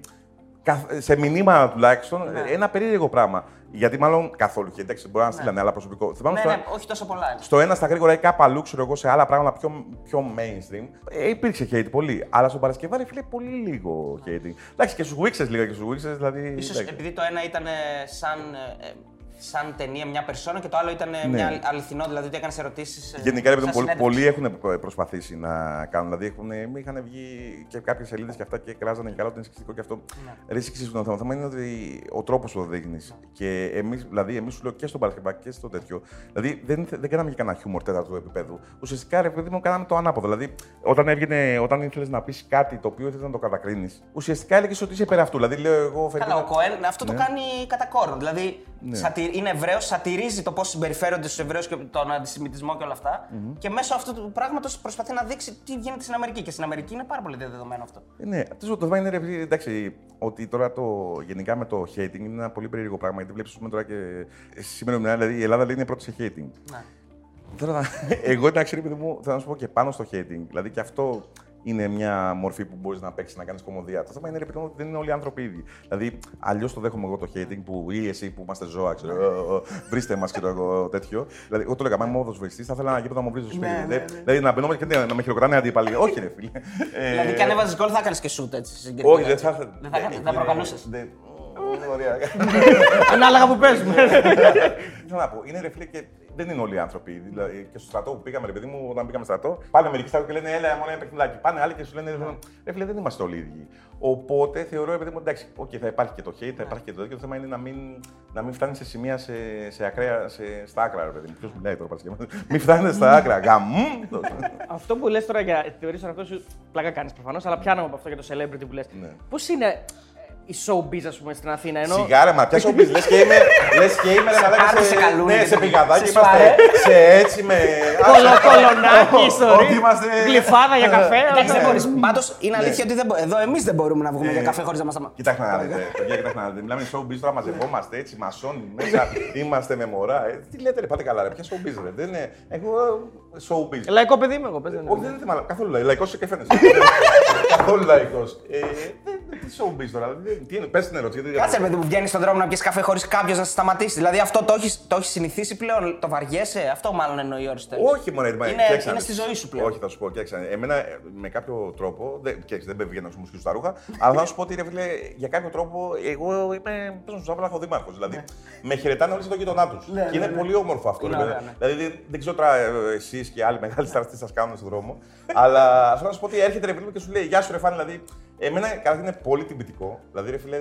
καθ- σε μηνύμα τουλάχιστον, Ναι. ε, ένα περίεργο πράγμα. Γιατί μάλλον καθόλου hate, εντάξει, μπορεί να στείλανε, αλλά προσωπικό. Θυμάμαι Ναι, στο- ναι, όχι τόσο πολλά. είναι. στο ένα στα γρήγορα ή κάπου αλλού, ξέρω εγώ, σε άλλα πράγματα πιο, πιο mainstream, ε, υπήρξε hate πολύ. Αλλά στον Παρασκευά, ρε φίλε, πολύ λίγο hating. Εντάξει, και στους Wixers λίγα και στους Wixers, δηλαδή. Ίσως εντάξει. επειδή το ένα ήταν ε, σαν, ε, ε, σαν ταινία μια περσόνα και το άλλο ήταν ε, Ναι. μια αληθινό, δηλαδή ότι έκανες ερωτήσεις. Γενικά, ρε παιδί μου, πολλοί, πολλοί έχουν προσπαθήσει να κάνουν. Δηλαδή, έχουν, είχαν βγει και κάποιες σελίδες και αυτά και κράζανε και καλά ότι είναι σεξιστικό και αυτό. Ναι. Ρε, εσύ εξηγούν το θέμα. Το θέμα είναι ότι ο τρόπος που το δείχνεις. Και εμείς, δηλαδή, εμείς σου λέω και στον Παρασκευά και στο τέτοιο. Δηλαδή, δεν, δεν κάναμε και κανένα χιούμορ τέταρτου επίπεδου. Ουσιαστικά, ρε παιδί μου, κάναμε το ανάποδο. Δηλαδή, όταν έβγαινε, όταν ήθελες να πεις κάτι το οποίο ήθελε να το κατακρίνεις, ουσιαστικά έλεγες ότι είσαι υπέρ αυτού. Δηλαδή, λέω εγώ, Καλά, ο Φερρυπίν, Κοέν αυτό το Ναι. κάνει κατά κόρον. Δηλαδή σατι- είναι Εβραίος, σατυρίζει το πώς συμπεριφέρονται στους Εβραίους και τον αντισημιτισμό και όλα αυτά. Και μέσω αυτού του πράγματος προσπαθεί να δείξει τι γίνεται στην Αμερική. Και στην Αμερική είναι πάρα πολύ διαδεδομένο αυτό. Ε, Ναι, αυτό το θέμα είναι ρε, παιδί, εντάξει, ότι τώρα το, γενικά με το hating είναι ένα πολύ περίεργο πράγμα. Γιατί βλέπεις τώρα και ε, σήμερα μιλάμε, δηλαδή η Ελλάδα λέει είναι πρώτη σε hating. Ναι. Τώρα, να- εγώ εντάξει, ρε παιδί μου, θέλω να σου πω και πάνω στο hating. Δηλαδή και αυτό είναι μια μορφή που μπορείς να παίξεις, να κάνεις κομμωδία. Το θέμα είναι ρε παιδί μου, ότι δεν είναι όλοι οι άνθρωποι ίδιοι. Δηλαδή, αλλιώς το δέχομαι εγώ το hating που ή εσύ που είμαστε ζώα, ξέρω εγώ, «Ε, ε, βρίστε μας και το εγώ τέτοιο. Δηλαδή, εγώ το λέγα, αν είμαι οδοσβεστή, θα ήθελα να γύρω να μου βρει στο σπίτι. Ναι, ναι, ναι. Δηλαδή, να μπαίνω και να να με χειροκροτάνε αντίπαλοι. Όχι, ρε φίλε. Ε, Δηλαδή, και αν έβαζες γκολ, θα έκανες και σουτ έτσι. συγκεκριμένα. όχι, δεν θα ήθελα. Δεν θα, έκανες, Ε, θα ε, προκαλούσε. Δεν- Είναι ωραία. Ανάλογα που παίζουμε. Θέλω να πω, είναι ρε φίλε και δεν είναι όλοι οι άνθρωποι. Δηλαδή, και στο στρατό που πήγαμε, ρε παιδί μου, όταν πήγαμε στρατό, πάνε μερικοί στρατό και λένε Έλα, μόνο ένα παιχνιδάκι. Πάνε άλλοι και σου λένε Ρε φίλε, δεν είμαστε όλοι ίδιοι. Οπότε θεωρώ, ρε παιδί μου, εντάξει, okay, θα υπάρχει και το hate, θα υπάρχει και το τέτοιο. Το θέμα είναι να μην, να μην φτάνει σε σημεία σε, σε ακραία, σε, στα άκρα, ρε παιδί μου. Ποιος μιλάει τώρα, Παρασκευά. Μην φτάνεις στα άκρα. Γαμμ! Αυτό που λες τώρα για θεωρείς τον εαυτό σου, πλάκα κάνεις προφανώς, αλλά πιάνομαι από αυτό για το celebrity που λες. Ναι. Πώς είναι ε, η showbiz, ας πούμε, στην Αθήνα, ενώ... Σιγάρα, μα πια σομπίζ. Λες και είμαι. Λες και είμαι, ρε μαλάκα, Άντε σε σε, καλούνι, ναι, ρε σε παιδί. πηγαδάκι. Σε Είμαστε σφαρέ. σε έτσι με. Κολο, κολονάκι, Ότι ιστορία, είμαστε- γλυφάδα για καφέ. Εντάξει, όλα δεν αυτά. μπορεί. Πάντως είναι αλήθεια ότι δεν μπο- εδώ εμείς δεν μπορούμε να βγούμε για καφέ χωρίς να μας σταματάμε. Κοιτάξτε να δείτε. παιδιά, Κοιτάξτε να δείτε. Μιλάμε showbiz τώρα, μαζευόμαστε έτσι, μασόνι μέσα. Είμαστε με μωρά. Ε, Τι λέτε, ρε, πάτε καλά, ρε. Ποια showbiz, ρε. Δεν είναι. Εγώ showbiz. Λαϊκό παιδί είμαι εγώ, πες δεν είναι. Όχι, δεν είναι μαλα- καθόλου λαϊκό. Λαϊκός και φαίνεσαι. Καθόλου λαϊκός. Ε, δεν- Τι showbiz τώρα, δηλαδή, τι είναι, πες την ερώτηση. γιατί- Κάτσε, παιδί μου, βγαίνεις στον δρόμο να πιεις καφέ χωρίς κάποιος να σε σταματήσει. Δηλαδή αυτό το έχεις το έχεις συνηθίσει πλέον, το βαριέσαι; Αυτό μάλλον εννοεί ο Αριστοτέλης. Όχι, μόνο Είναι, κοίταξε, είναι στη ζωή σου πλέον. Όχι, θα σου πω, κοίταξε. Εμένα ε, με κάποιο τρόπο. Δεν, κοίταξε, δεν με βγαίνω να σου μουσικήσω στα ρούχα, αλλά θα σου πω ότι ρε φίλε, για κάποιο τρόπο εγώ είμαι. Πώ να σου πω, δήμαρχος. Δηλαδή, με χαιρετάνε όλοι στον γείτονά τους. και είναι πολύ όμορφο αυτό. Είναι ρε, ωραία, παιδί. ναι. Δηλαδή, δεν, δεν ξέρω τώρα εσείς και άλλοι μεγάλοι στάρ τι σας κάνουν στον δρόμο, αλλά θέλω να σου πω ότι έρχεται ρε φίλε και σου λέει Γεια σου, ρε Φάνη, δηλαδή. Εμένα καταρχήν είναι πολύ τυπητικό. Δηλαδή, ρε φίλε,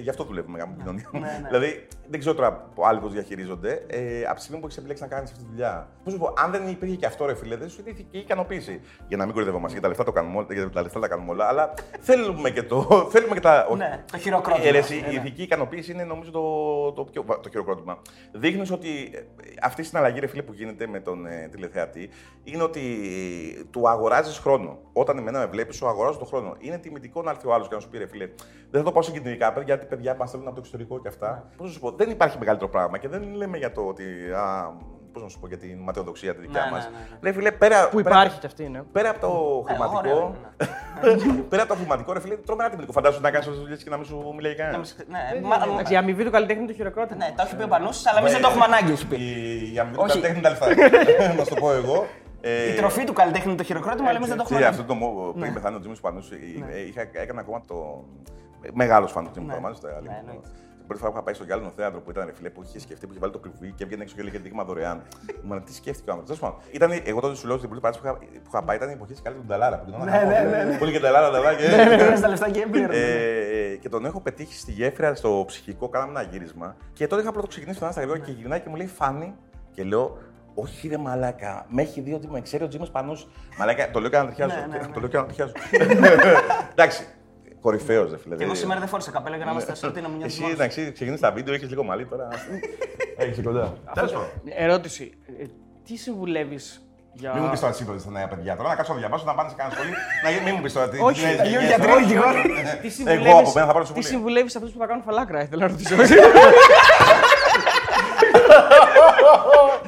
γι' αυτό δουλεύουμε με την κοινωνία μου. Δηλαδή, δεν ξέρω τώρα άλλοι πώς διαχειρίζονται. Ε, από τη στιγμή που έχεις επιλέξει να κάνεις αυτή τη δουλειά. Πώς σου πω, αν δεν υπήρχε και αυτό, ρε φίλε, δεν σου είχε και ικανοποίηση. Για να μην κορυδευόμαστε, για τα λεφτά το κάνουμε όλα, για τα λεφτά τα κάνουμε όλα, αλλά θέλουμε και το. θέλουμε και τα. Ναι, το χειροκρότημα. Ε, ρε, εσύ, Ναι, η ναι. ηθική ικανοποίηση είναι νομίζω το, το, πιο, το χειροκρότημα. Δείχνεις ότι ε, αυτή η συναλλαγή, ρε φίλε, που γίνεται με τον ε, τηλεθεατή, είναι ότι ε, του αγοράζεις χρόνο. Όταν εμένα με βλέπεις, σου αγοράζω τον χρόνο. Είναι τιμητικό να έρθει ο άλλος και να σου πει, ρε φίλε, δεν θα το πάω σε κινητικά, παιδιά, γιατί παιδιά μας θέλουν από το εξωτερικό και αυτά. Πώς να σου πω, δεν υπάρχει μεγαλύτερο πράγμα και δεν λέμε για το ότι. Α, Πώς να σου πω για την ματαιοδοξία τη δικιά Ναι, μας. ναι, ναι, ναι. Ρε φίλε, πέρα. Που πέρα- υπάρχει κι αυτή, ναι. Πέρα από το Ε, χρηματικό. ωραίο πέρα από το χρηματικό, ρε φίλε, τρομερά τιμητικό. Φαντάζομαι να κάνεις όσε δουλειέ και να μην σου μιλάει κανένας. Ναι, μα- μα- Εντάξει, η αμοιβή του καλλιτέχνη είναι το χειροκρότημα. ναι, το έχει πει ο Πανούσης, αλλά εμείς δεν το έχουμε ανάγκη, έχει πει. Η, η αμοιβή του Όχι. καλλιτέχνη τα λεφτά. Να σου το πω εγώ. Ε, Η τροφή του καλλιτέχνη είναι το χειροκρότημα, αλλά εμείς δεν το έχουμε Τι, ανάγκη. αυτό το μο- πριν πεθάνει ο Τζίμι Πανού, είχα έκανα ακόμα το. Μεγάλος φαν του Τζίμι Ναι. Πανού στο Γαλλικό. Ναι, εννοείται. Την πρώτη φορά που είχα πάει στο Γάλλο θέατρο που ήταν ρε φίλε που είχε σκεφτεί που είχε βάλει το κρυβί και έβγαινε έξω και έλεγε δείγμα δωρεάν. Μου λέει τι σκέφτηκε ο άνθρωπος. Τέλος πάντων, ήταν, εγώ τότε σου λέω στην πρώτη παράσταση που είχα, που είχα πάει ήταν η εποχή της καλή του Νταλάρα. Που τον Ναι, ναι, ναι. Πολύ και Νταλάρα, Νταλάρα. και- Παίρνεις τα λεφτά και έμπειρε. ε, και τον έχω πετύχει στη γέφυρα στο ψυχικό, κάναμε ένα γύρισμα. Και τότε είχα πρώτο ξεκινήσει τον Άστα και γυρνάει και μου λέει Φάνη. Και λέω, Όχι ρε μαλάκα, με έχει δει ότι με ξέρει ο Τζίμος Πανούς. Μαλάκα, το λέω και να τριχιάζω. Ναι, ναι, ναι. Το λέω και να τριχιάζω. Εντάξει, κορυφαίος, ρε φίλε. Και εγώ σήμερα δεν φόρησα καπέλο για να είμαστε στο τι να μην νιώθεις Εσύ, μόνος. εντάξει, ξεκινήσεις τα βίντεο, έχεις λίγο μαλλί τώρα. Έχει κοντά. Τέλος πάντων. Ερώτηση. Ε, Τι συμβουλεύεις για. Μην μου πεις τώρα σύμβολο στα νέα παιδιά. Τώρα να κάτσω να διαβάσω, να πάνε σε κανένα σχολείο. Να μην μου πεις τώρα τι. Όχι, τι νέες γίνουν γενιές. γιατροί, δικηγόροι. Τι Εγώ από μένα θα πάρω τι συμβουλή. συμβουλεύεις αυτούς που θα κάνουν φαλάκρα, ήθελα να ρωτήσω.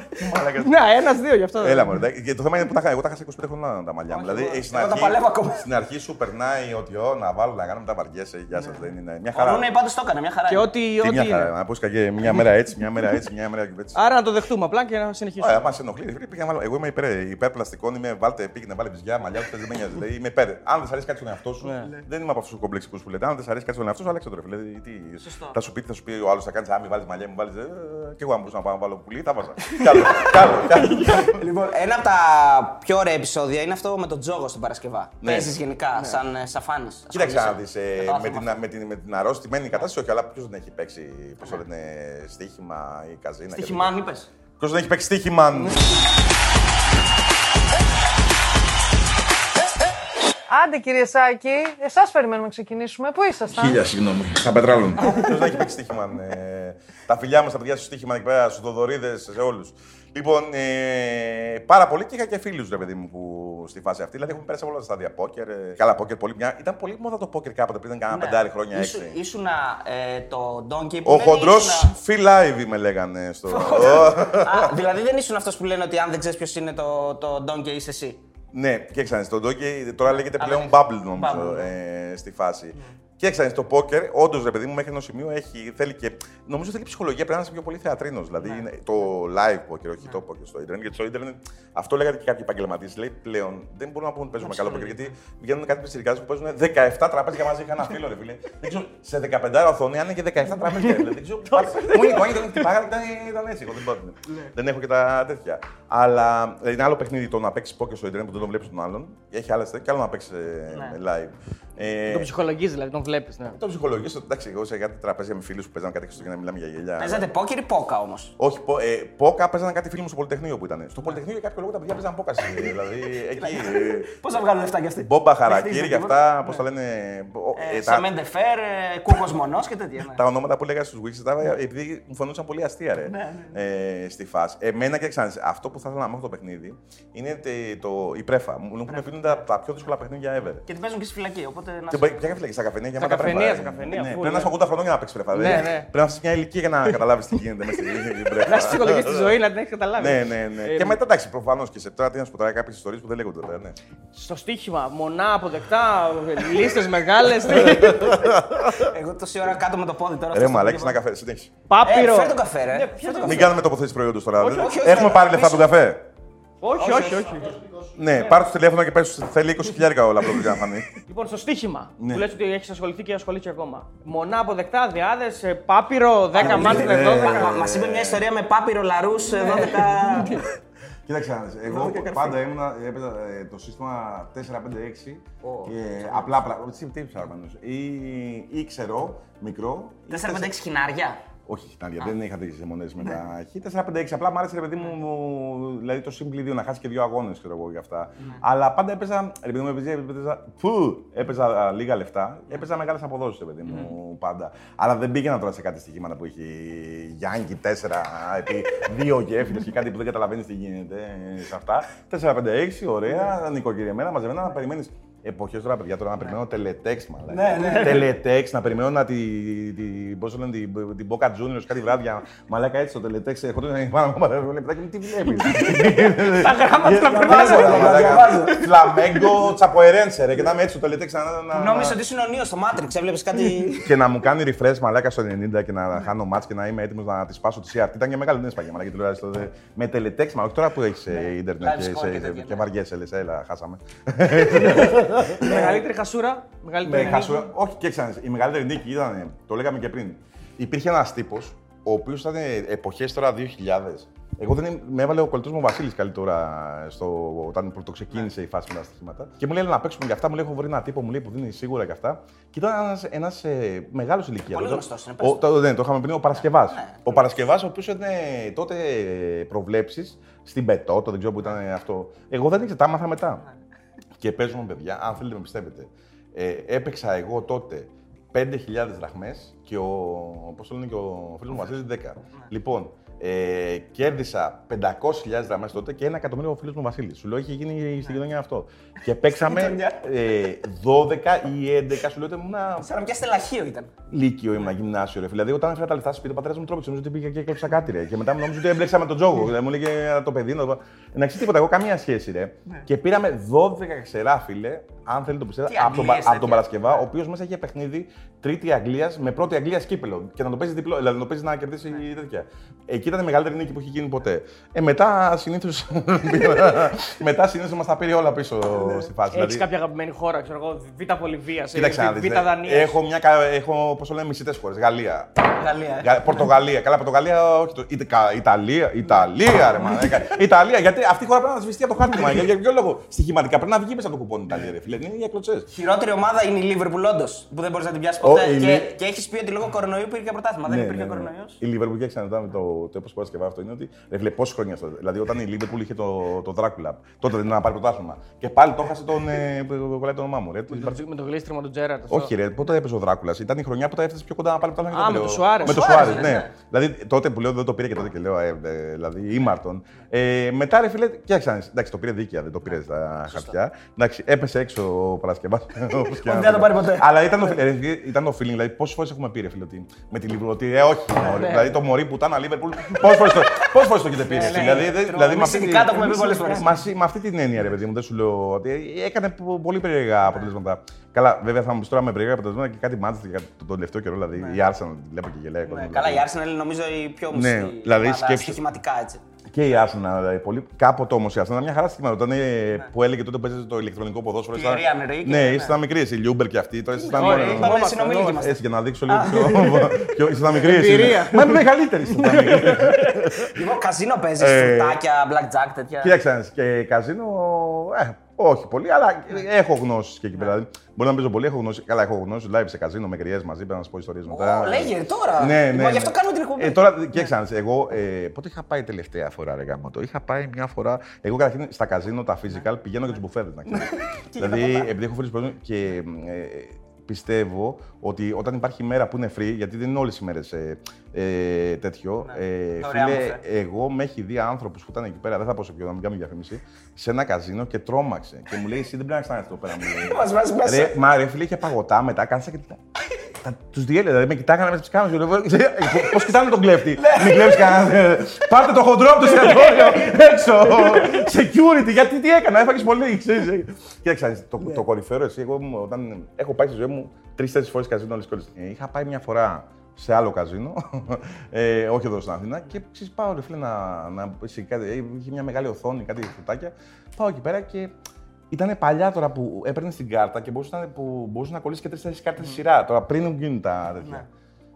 Μαλάκα. Ναι, ένα-δύο γι' αυτό. Έλα μου, και το θέμα είναι που τα είχα. Εγώ τα είχα σε 25 χρόνια τα μαλλιά μου. Δηλαδή, εγώ- ε, στην εγώ τα αρχή, παλεύω ακόμα. στην αρχή σου περνάει ότι «Ω, να βάλω να κάνω μετά βαριέσαι. Γεια σας, δεν είναι. Μια Ο χαρά. Ρούνεϊ πάντως το έκανε, μια χαρά. Και είναι. ό,τι, Τι ό,τι μια χαρά. είναι. Να πω και μια μέρα έτσι, μια μέρα έτσι, μια μέρα έτσι. Άρα να το δεχτούμε απλά και να συνεχίσουμε. Ωραία, μα ενοχλεί. ρε φίλε, πήγα να βάλω- Εγώ είμαι υπέρ, υπέρ πλαστικών, είμαι βάλτε, πήγαινε βάλε βυζιά, μαλλιά, δεν με νοιάζει. Δηλαδή, είμαι υπέρ. Αν δεν σ' αρέσει κάτι στον εαυτό σου, Ναι. δεν είμαι από αυτούς τους κομπλεξικούς που λέτε. Αν δεν σ' αρέσει κάτι στον εαυτό σου, άλλαξε το ρε φίλε. Δηλαδή, τι- Σωστό. Θα σου πει, θα σου πει ο άλλος, θα κάνει άμυ, βάλεις μαλλιά, μου βάλεις. Και εγώ αν μπορούσα να πάω να βάλω πουλί, θα βάζα. Καλό, καλό, καλό. Λοιπόν, ένα από τα πιο ωραία επεισόδια είναι αυτό με τον Τζόγο στην Παρασκευά. Ναι. Παίζεις γενικά, σαν ε, σαφάνη. Κοίταξε να δεις. Με την, με, την, με την αρρώστημένη κατάσταση, όχι, αλλά ποιος δεν έχει παίξει, πώς το λένε, στοίχημα ή καζίνα. Στοιχημάν, είπες. Ποιος δεν έχει παίξει στοίχημα. Άντε κύριε Σάκη, εσάς περιμένουμε να ξεκινήσουμε. Πού ήσασταν; Χίλια, συγγνώμη. Στα πετράλων. Ποιος δεν έχει παίξει στοίχημα. ε, τα φιλιά μας, τα παιδιά στο στοίχημα εκεί πέρα, στους Δοδωρίδε, σε όλους. Λοιπόν, ε, πάρα πολύ και είχα και φίλους, ρε παιδί μου, που στη φάση αυτή. Δηλαδή, έχουμε πέρασει από όλα τα στάδια πόκερ. ε, καλά, πόκερ πολύ. Μια, ήταν πολύ μόδα το πόκερ κάποτε πριν, κάνα πεντάρι χρόνια έξι. Ήσουν ε, το Donkey που Ο λένε, χοντρός ήσουνα- Phil Ivey με λέγανε στο. Α, δηλαδή δεν ήσουν αυτός που λένε ότι αν δεν ξέρεις ποιος είναι το, το Donkey είσαι εσύ. Ναι, και ξανά στο Donkey τώρα λέγεται Αλλά πλέον λέγεται Bubble νομίζω Bubble, ε, στη φάση. Και ξανά στο πόκερ, όντως ρε παιδί μου, μέχρι ενός σημείου έχει, θέλει και. Νομίζω θέλει ψυχολογία, πρέπει να είσαι πιο πολύ θεατρίνος. Δηλαδή είναι το live poker, όχι το poker στο Ιντερνετ. Γιατί στο Ιντερνετ αυτό λέγατε και κάποιοι επαγγελματίες. Λέει πλέον δεν μπορούμε να πούμε ότι παίζουμε καλό poker. Γιατί βγαίνουν κάτι πιτσιρικάδες που παίζουν 17 τραπέζια μαζί. Είχα ένα φίλο, ρε φίλε. Δεν ξέρω, σε 15 οθόνη αν είναι και 17 τραπέζια. Δηλαδή, δεν ξέρω. Μου 'ναι κόνη, τον χτυπάγανε και ήταν- ήταν έτσι. Εγώ δεν πάω. Δεν έχω και τα τέτοια. Αλλά ε, είναι άλλο παιχνίδι το να παίξεις poker στο Ιντερνετ που δεν τον βλέπεις τον άλλον. Έχει άλλες και άλλο να παίξεις live. Ε, Το ψυχολογείς δηλαδή, τον βλέπεις. Ναι. το ψυχολογήσω, εντάξει, εγώ σε κάτι τραπέζια με φίλους που παίζανε κάτι Χριστούγεννα μιλάμε για γελιά. Παίζατε πόκερ ή πόκα όμως; Όχι, πο, ε, πόκα παίζανε κάτι φίλοι μου στο Πολυτεχνείο που ήταν. Στο Πολυτεχνείο για κάποιο λόγο τα παιδιά παίζανε πόκα. ε, δηλαδή εκεί. ε, Πώς θα βγάλουν λεφτά κι αυτοί; Μπόμπα χαρακίρι Δεχτείς για τίποτα. αυτά, πώς τα λένε. ο- Ε, ε, τα- Σεμέντε φέρ, κούκος μονός και τέτοια. ναι. τα ονόματα που έλεγα στους Wix, τα- επειδή μου φαινόταν πολύ αστεία ρε, ε, στη φάση. Εμένα και ξανά, αυτό που θα ήθελα να μάθω το παιχνίδι είναι τε- το, η πρέφα. Μου έχουν πει είναι τα, τα πιο δύσκολα παιχνίδια ever. Και την παίζουν και στη φυλακή. Οπότε. Να Και μπορεί- Ποια καφενεία, στα καφενεία γεμάτα καφενεία, μπρέφα, στα ε. καφενεία, Ναι, full, Πρέπει να είσαι ναι. 80 χρονών για να παίξει μπρέφα. Ναι, δηλαδή. ναι. Πρέπει να είσαι μια ηλικία για να καταλάβεις τι γίνεται μέσα στην μπρέφα. Να έχει ψυχολογία στη ζωή, να την έχεις καταλάβει. Ναι, ναι, ναι. Ε, Και μετά εντάξει, προφανώς και σε τώρα τι να σου πω τώρα κάποιες ιστορίες που δεν λέγονται τώρα. Ναι. Στο στοίχημα, μονά αποδεκτά, λίστες μεγάλες. Εγώ τόση ώρα κάτω με το πόδι τώρα. Ρε αυτό Μαλέκη, στο ένα καφέ, συνέχισε. Ε, Πάπυρο. φέρ το καφέ, ρε. Ναι, Φέρ το καφέ. Μην κάνουμε τοποθέτηση προϊόντος τώρα. Όχι, Δεν- όχι, όχι, Έχουμε όχι, πάρει όχι. λεφτά από τον καφέ. Όχι, όχι, όχι. Ναι, πάρε το τηλέφωνο και πες θέλει 20 χιλιάρικα όλα πρώτα για να φανεί. Λοιπόν, στο στοίχημα Ναι. που λες ότι έχεις ασχοληθεί και ασχολείται ακόμα. Μονά αποδεκτά, διάδε, πάπυρο, 10 μάτια, ναι. 12. Μα είπε μια ιστορία με πάπυρο λαρούς 12. Κοίταξε, να δεις, εγώ πάντα ήμουνα, έπαιζα ε, το σύστημα 4-5-6 και απλά πράγματα. Τι, τι ψάχνεις, ή, ή ξέρω, μικρό. ή 4-5-6 χινάρια. Όχι, χιτάρια, δεν είχα τέτοιε αιμονέ με τα χ. 4-5-6. Απλά μου άρεσε ρε παιδί μου, μου- δηλαδή το Simple 2 να χάσει και δύο αγώνες, ξέρω εγώ γι' αυτά. Αλλά πάντα έπαιζα, ρε παιδί μου, έπαιζα, έπαιζα, φου, έπαιζα α, λίγα λεφτά, έπαιζα μεγάλες αποδόσεις, ρε παιδί μου, πάντα. Αλλά δεν πήγαινα τώρα σε κάτι στοιχήματα που έχει Γιάνκι 4 επί δύο γέφυρες και κάτι που δεν καταλαβαίνεις τι γίνεται ε, σε αυτά. 4-5-6, ωραία, νοικοκυριεμένα, μαζεμένα να περιμένεις. Εποχές τώρα, παιδιά, τώρα να περιμένω τελετέξ, μάλλον. Ναι, ναι. Τελετέξ, να περιμένω να τη, τη, πώς το λένε, την, την Boca Juniors κάτι βράδια. Μαλάκα έτσι το τελετέξ, έχω το πάνω μου, λεπτάκι μου, τι βλέπεις; Τα γράμματα να Μαλάκα, Φλαμέγκο, τσαποερένσε, ρε, και να είμαι έτσι το τελετέξ. να- να- να- Νόμιζα ότι ήσουν ο Νίο στο Matrix, έβλεπες κάτι. και να μου κάνει refresh μαλάκα στο 90 και να χάνω μάτς και να είμαι έτοιμος να τη σπάσω τη CRT. Ήταν και μεγάλη, δεν έσπαγε μαλάκα τηλεόραση τότε. Με τελετέξ, μα όχι τώρα που έχεις ίντερνετ Live και, score σε- και τέτοια, και ναι. βαριέσαι, λες, έλα, χάσαμε. Μεγαλύτερη χασούρα. Μεγαλύτερη Με νίκη. χασούρα. Όχι, και ξανά. Η μεγαλύτερη νίκη ήταν, το λέγαμε και πριν. Υπήρχε ένας τύπος, ο οποίος ήταν εποχές τώρα 2000. Εγώ δεν είμαι- με έβαλε ο κολλητός μου Βασίλης καλή τώρα στο, όταν πρωτοξεκίνησε η φάση με τα στοιχήματα. Και μου λέει να παίξουμε για αυτά. Μου λέει: Έχω βρει ένα τύπο μου λέει, που δίνει σίγουρα για αυτά. Και ήταν ένας ε, μεγάλος ηλικίας. Πολύ Το- γνωστός είναι, ο- πες το, ναι, το είχαμε πριν ο Παρασκευάς. Ναι. Ο Παρασκευάς, ο οποίος έκανε τότε προβλέψεις στην Πετό, το δεν ξέρω που ήταν αυτό. Εγώ δεν ήξερα, τα άμαθα μετά. Και παίζουμε, παιδιά, αν θέλετε με πιστεύετε. Ε, έπαιξα εγώ τότε 5.000 δραχμές και ο, πώς το λένε και ο φίλος μου Βασίλης 10. Λοιπόν, ε, κέρδισα 500.000 δραχμές τότε και ένα εκατομμύριο ο φίλος μου Βασίλης. Σου λέω, είχε γίνει στην κοινωνία αυτό. Και παίξαμε ε, 12 ή 11, σου λέω, ότι ήμουν Σαν να πιάσετε λαχείο ήταν. Λύκειο ήμουν γυμνάσιο, ρε. φίλε. Δηλαδή, όταν έφερα τα λεφτά στο σπίτι, ο πατέρας μου τρόπιξε. Νομίζω ότι πήγα και έκλεψα κάτι, ρε. Και μετά μου νόμιζε ότι έμπλεξα με τον τζόγο. Δηλαδή, μου λέγε «Α, το παιδί. Να το... Εντάξει, τίποτα, εγώ καμία σχέση, ρε. Και πήραμε 12 ξερά, φίλε, αν θέλετε το πιστεύετε, Τι από τον, Αγγλίες από τον τέτοια. Παρασκευά, ο οποίος μέσα είχε παιχνίδι τρίτη Αγγλίας με πρώτη Αγγλία σκύπελο. Και να το παίζει διπλό, δηλαδή να το παίζει να κερδίσει τέτοια. Εκεί ήταν η μεγαλύτερη νίκη που είχε γίνει ποτέ. Ε, μετά συνήθω. μετά συνήθως μας τα πήρε όλα πίσω στη φάση. Έχεις δηλαδή- κάποια αγαπημένη χώρα, ξέρω εγώ, Β' Βολιβία, Κοίταξε να δεις, Β' ε, Δανίας. Έχω, μια, κα- έχω πώς το λένε, μισητές χώρες. Γαλλία, Γαλλία. ε. Γα- Πορτογαλία. Καλά, Πορτογαλία, όχι. Το, Ιτα- Κα- Ιταλία, Ιταλία, ρε μαλάκα. Ιταλία, γιατί αυτή η χώρα πρέπει να σβηστεί από το χάρτη. μα. Για, για ποιο λόγο; Στοιχηματικά πρέπει να βγει μέσα από το κουπόνι Ιταλία, ρε φίλε. Είναι για κλωτσέ. Χειρότερη ομάδα είναι η Liverpool, όντως. Που δεν μπορείς να την πιάσεις Ω, ποτέ. η και Λι- και έχεις πει ότι λόγω κορονοϊού υπήρχε πρωτάθλημα. δεν υπήρχε κορονοϊό. Ναι, Η Λίβερπουλ και ξαναδάμε το, το έπω Παρασκευά αυτό είναι ότι. Ρε φίλε, πόσες χρόνια αυτό. Δηλαδή, όταν η Λίβερπουλ είχε το, το Δράκουλα, τότε δεν ήταν να πάρει πρωτάθλημα. Και πάλι το έχασε τον. Ε, που κολλάει το όνομά μου. Ρε. Με το γλίστριμα του Τζέραρτ. αυτό. Όχι, ρε, πότε έπαιζε ο Δράκουλας. Ήταν η χρονιά που τα έφτασε πιο κοντά να πάρει το Α, πρωτάθλημα. και με το το λέω. Σουάρες. Με το Σουάρες, Σουάρες, ναι. ναι. Δηλαδή τότε που λέω δεν το πήρε και τότε και λέω. Ε, ε, δηλαδή ήμαρτον. Ε, μετά ρε φίλε, κοίταξε. να δεις, Εντάξει, το πήρε δίκαια, δεν το πήρε στα χαρτιά. Εντάξει, έπεσε έξω ο Παρασκευάς. δεν θα το πάρει ποτέ. Αλλά ήταν το, ε, ρε, ήταν το feeling, δηλαδή πόσες φορές έχουμε πει ρε φίλε ότι με τη Λίβερπουλ ότι ε, όχι. μωρέ. Δηλαδή το μωρί που ήταν Λίβερπουλ, πόσες φορές το, πόσες φορές το έχετε πει. εσύ, Δηλαδή, δεν- δηλαδή με αυτή τη- Συνδικά το έχουμε πει πολλές φορές. Μαζί με αυτή την έννοια, ρε παιδί μου, δεν σου λέω ότι έκανε πο- πολύ περίεργα αποτελέσματα. Καλά, βέβαια θα μου πεις τώρα με περίεργα αποτελέσματα και κάτι μάτια για το, το τελευταίο καιρό. Δηλαδή η Arsenal τη βλέπω και γελάει. Ναι, κόσμο, καλά, η δηλαδή. Arsenal είναι νομίζω η πιο Ναι, μουσική. δηλαδή, ομάδα, σκέψου- Στοιχηματικά έτσι. Και η Arsenal, δηλαδή, πολύ... κάποτε όμως η Arsenal ήταν μια χαρά στιγμή. Όταν ε, που έλεγε τότε που παίζανε το ηλεκτρονικό ποδόσφαιρο. Και ήσασταν- η Real Enrique, Ναι, ναι. ήσασταν μικρή. Η Λιούμπερ και αυτή. Τώρα ήσασταν. Ωραία, μόνο- είπαμε, Είπαμε συνομιλίκοι είμαστε. Έτσι, για να δείξω λίγο πιο. πιο- Ήσασταν μικρή. εσύ. Εμπειρία. Μα είναι μεγαλύτερη. ήσασταν μικρή. Λοιπόν, καζίνο παίζεις, Ε, φρουτάκια, blackjack, τέτοια. Κοίταξε, να δεις, και καζίνο. Ε, όχι πολύ, αλλά έχω γνώσεις και εκεί πέρα. Δηλαδή, μπορεί να παίζω πολύ, έχω γνώσεις. Καλά, έχω γνώσεις live σε καζίνο με γκριέ μαζί, πρέπει να σας πω ιστορίες μετά. Ω, λέγε τώρα. Ναι, ναι. Λοιπόν, ναι. Γι' αυτό κάνουμε την εκπομπή. Ε, τώρα, κοίταξε, να δεις, εγώ ε, πότε είχα πάει τελευταία φορά, ρε γάμο, το; Είχα πάει μια φορά. Εγώ καταρχήν στα καζίνο, τα physical, πηγαίνω για του μπουφέδε να ξέρεις. δηλαδή, επειδή έχω φίλου που παίζουν και ε, πιστεύω ότι όταν υπάρχει μέρα που είναι free, γιατί δεν είναι όλες οι μέρες ε, ε, τέτοιο. Ναι. Ε, Ωραία, φίλε, όμορφε. εγώ με έχει δει άνθρωπος που ήταν εκεί πέρα, δεν θα πω σε ποιον, να μην κάνω διαφήμιση, σε ένα καζίνο και τρόμαξε. και μου λέει: Εσύ δεν πρέπει να ξανάρθει εδώ πέρα. Μου λέει. Μας βάζει μέσα. Ρε, μα ρε, φίλε, είχε παγωτά μετά, κάθισα και. Τους διέλεγα, δηλαδή με κοιτάγανε μέσα τι κάμερες. Πώς κοιτάνε τον κλέφτη; Μην κλέψεις κανένα. Πάρτε το χοντρό από το εστιατόριο έξω. Security, γιατί τι έκανα, έφαγες πολύ. ξέρεις. Κοίταξε, το, το κορυφαίο εσύ, εγώ μου, όταν έχω πάει στη ζωή μου τρει-τέσσερι φορές καζίνο όλες τις Είχα πάει μια φορά σε άλλο καζίνο, ε, όχι εδώ στην Αθήνα, και ξέρεις, πάω ρε φίλε να, να σε κάτι, ε, είχε μια μεγάλη οθόνη, κάτι φωτάκια. Πάω εκεί πέρα και ήταν παλιά τώρα που έπαιρνε την κάρτα και μπορούσε να, που μπορούσε να κολλήσει και τρει-τέσσερι κάρτες στη σειρά. Τώρα πριν γίνουν τα τέτοια. Ναι.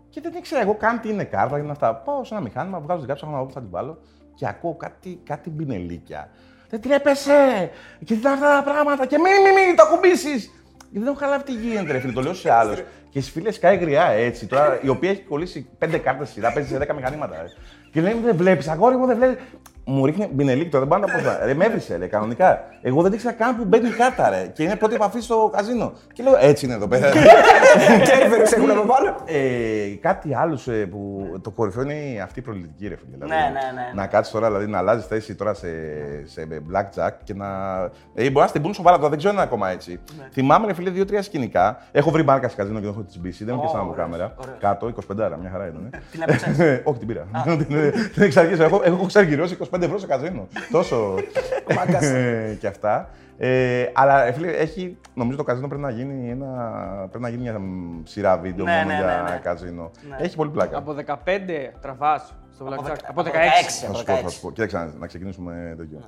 Και δεν ήξερα εγώ καν τι είναι κάρτα, είναι αυτά. Πάω σε ένα μηχάνημα, βγάζω την κάρτα, ψάχνω να δω που θα την βάλω και ακούω κάτι, κάτι μπινελίκια. Δεν τρέπεσαι! Και τι είναι αυτά τα πράγματα! Και μην, μην, μην το ακουμπήσεις! Γιατί δεν έχω καταλάβει τι γίνεται, ρε φίλε. Το λέω σε άλλους. και στις φίλες σκάει γριά έτσι. Τώρα η οποία έχει κολλήσει πέντε κάρτες σειρά, παίζει σε 10 μηχανήματα. Ρε. Και λέει: Δεν βλέπεις, αγόρι μου δεν βλέπεις. Μου ρίχνει μπινελίκι, δεν πάω να πω. Ρε, με έβρισε, ρε, κανονικά. Εγώ δεν ήξερα καν που μπαίνει η κάρτα, ρε. Και είναι πρώτη επαφή στο καζίνο. Και λέω: Έτσι είναι εδώ πέρα. Κέρβερες έχουν από πάνω. Ε, κάτι άλλο ε, που το κορυφαίο είναι αυτή η προληπτική ρε φίλε. Δηλαδή, Ναι, ναι, ναι. Να κάτσει τώρα, δηλαδή να αλλάζει θέση τώρα σε, σε blackjack και να. Ε, μπορεί να στην πούν σοβαρά τώρα, δεν ξέρω αν είναι ακόμα έτσι. Ναι. Θυμάμαι, ρε φίλε, δύο-τρία σκηνικά. Έχω βρει μπάρκα σε καζίνο και δεν έχω τη μπίση, δεν μου πιάσανε από ωραίος, κάμερα. ωραίος. Κάτω, 25 μια χαρά ήταν. Την έπαιξες. Όχι, την πήρα. Την εξαρχής. Έχω, έχω ξαργυρώσει 25 ευρώ σε καζίνο. Τόσο. Μάγκας. Ε, και αυτά. Ε, αλλά ε, φίλε, έχει, νομίζω το καζίνο πρέπει να γίνει, ένα, πρέπει να γίνει μια μ, σειρά βίντεο Ναι, μόνο ναι, για ναι, ναι. καζίνο. Ναι. Έχει πολύ πλάκα. Από 15 τραβάς στο Από Blackjack. δεκα- Από 16. από 16. Θα σου πω, θα σου πω. Κοίταξε να- να ξεκινήσουμε τέτοιο.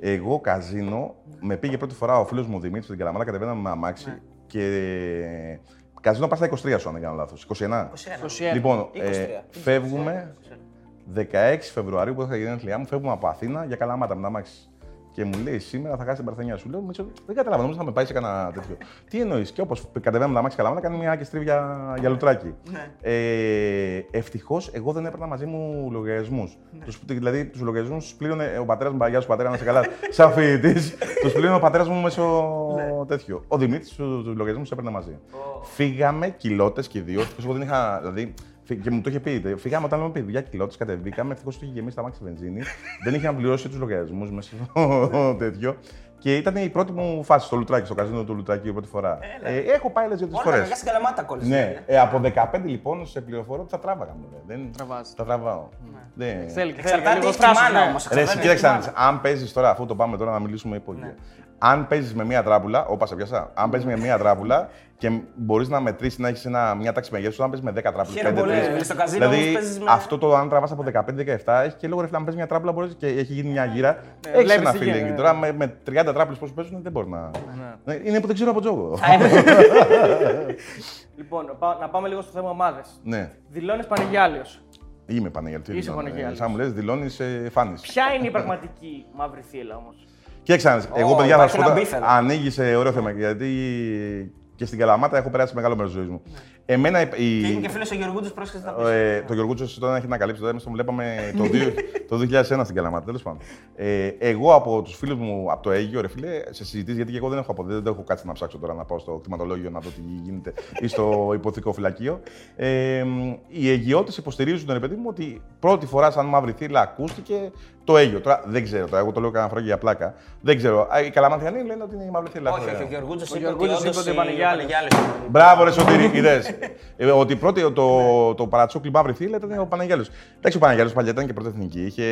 Εγώ καζίνο, με πήγε πρώτη φορά ο φίλος μου Δημήτρης στην Καλαμάτα, κατεβαίναμε με αμάξι Ναι. και. Καζίνο πας στα 23 σου, αν δεν κάνω λάθος. 21. 21. Λοιπόν, 23. ε, φεύγουμε 16 Φεβρουαρίου που είχα γίνει γενέθλιά μου, φεύγουμε από Αθήνα για Καλαμάτα με τα αμάξι. Και μου λέει σήμερα θα χάσει την παρθενιά σου. Λέω, Μίτσο, δεν καταλαβαίνω, νομίζω θα με πάει σε κανένα τέτοιο. Τι εννοείς, και όπως κατεβαίνουμε τα αμάξι Καλαμάτα, κάνει μια άκρη για, για λουτράκι. Ναι. Ε, Ευτυχώς εγώ δεν έπαιρνα μαζί μου λογαριασμούς. Τους, δηλαδή τους λογαριασμούς τους πλήρωνε ο πατέρας μου, παγιά σου πατέρα, να είσαι καλά, σαν φοιτητής. τους πλήρωνε ο πατέρας μου μέσω τέτοιο. Ο Δημήτρης του λογαριασμούς τους έπαιρνε μαζί. Φύγαμε κοιλότε και οι δύο. Ευτυχώς εγώ δεν είχα. Δηλαδή, φύ- και μου το είχε πει. τε- Φύγαμε όταν λέμε παιδιά κοιλότε, κατεβήκαμε. Ευτυχώς το είχε γεμίσει τα μάξι βενζίνη. δεν είχε να πληρώσει τους λογαριασμούς μέσα στο τέτοιο. Και ήταν η πρώτη μου φάση στο Λουτράκι, στο καζίνο του Λουτράκι η πρώτη φορά. Ε, έχω πάει άλλε δύο-τρει Όλα τα φορές. παιδιά στην Καλαμάτα κόλλησε. Ναι, ε, από 15 λοιπόν σε πληροφορώ ότι θα τράβαγα. μωρέ. Δεν Τραβάς. Τα τραβάω. Δεν... Θέλει, θέλει και Εξαρτάται λίγο έχει τη θράσος, μάνα ναι. όμως. Ρε, εσύ εξαρτάται, κοίταξε, έχει να τη δεις, αν παίζεις τώρα, αφού το πάμε τώρα να μιλήσουμε υπόγεια. Αν παίζεις με μία τράπουλα, όπα σε πιάσα. Αν παίζεις με μία τράπουλα και μπορείς να μετρήσεις να έχεις μια τάξη μεγέθους, αν παίζει με 10 τράπουλες. Χαίρομαι πολύ, ρε, στο καζίνο όμως Δηλαδή, παίζεις με- αυτό το αν τραβάς από 15-17 έχει και λόγο ρε φίλε, αν παίζει μια τράπουλα μπορείς και έχει γίνει μια γύρα. Ναι, έχεις βλέπεις ένα τι γίνεται, feeling. ναι. Τώρα με, με 30 τράπουλες πώ παίζουν δεν μπορείς να. Ναι, Είναι που δεν ξέρω από τζόγο. Λοιπόν, πά- να πάμε λίγο στο θέμα ομάδες. Ναι. Δηλώνεις Πανεγιάλιο. Είμαι Παναγιώτη. Είσαι Παναγιώτης. Σαν μου λες, δηλώνεις φάνης. Ποια είναι η πραγματική μαύρη θύλα όμως; Κοίταξε, να δεις, εγώ Ω, παιδιά θα υπάρχει σου πω. ένα τώρα, μπιφ εδώ. Ανοίγεις σε ωραίο θέμα γιατί και στην Καλαμάτα έχω περάσει μεγάλο μέρος της ζωής μου. Εμένα η. Ναι. Και είναι η- και φίλος ο Γεωργούτης πρόσχεσε να πει. ε, το Γιωργούτσο τώρα έχει ανακαλύψει. Τώρα εμείς τον βλέπαμε το, δύο- το 2001 στην Καλαμάτα. Τέλος πάντων. Ε, εγώ από τους φίλους μου από το Αίγυο, ρε φίλε, σε συζητήσεις, γιατί και εγώ δεν έχω αποδείξει, δεν έχω κάτσει να ψάξω τώρα να πάω στο κτηματολόγιο να δω τι γίνεται ή στο υποθήκο φυλακείο. Ε, οι Αιγιώτες υποστηρίζουν, ρε παιδί μου, ότι πρώτη φορά σαν μαύρη θύλα ακούστηκε το Αίγυο. Τώρα δεν ξέρω, τώρα, εγώ το λέω κανένα φορά για πλάκα. Δεν ξέρω. Α, Οι Καλαμαθιανοί λένε ότι είναι η μαύρη θύλα. Όχι, όχι, ο Γεωργούτης Ο είπε ότι Γεωργούτης είπε όντως ότι η- ο Πανεγιάλης. ο Πανεγιάλης. Μπράβο, ρε Σωτήρη, είδες. Ε, ότι πρώτη το, το παρατσούκλι μαύρη θύλα ήταν ο Παναγιάλος. Εντάξει, ο Παναγιάλος παλιά ήταν και πρωτεθνική. Είχε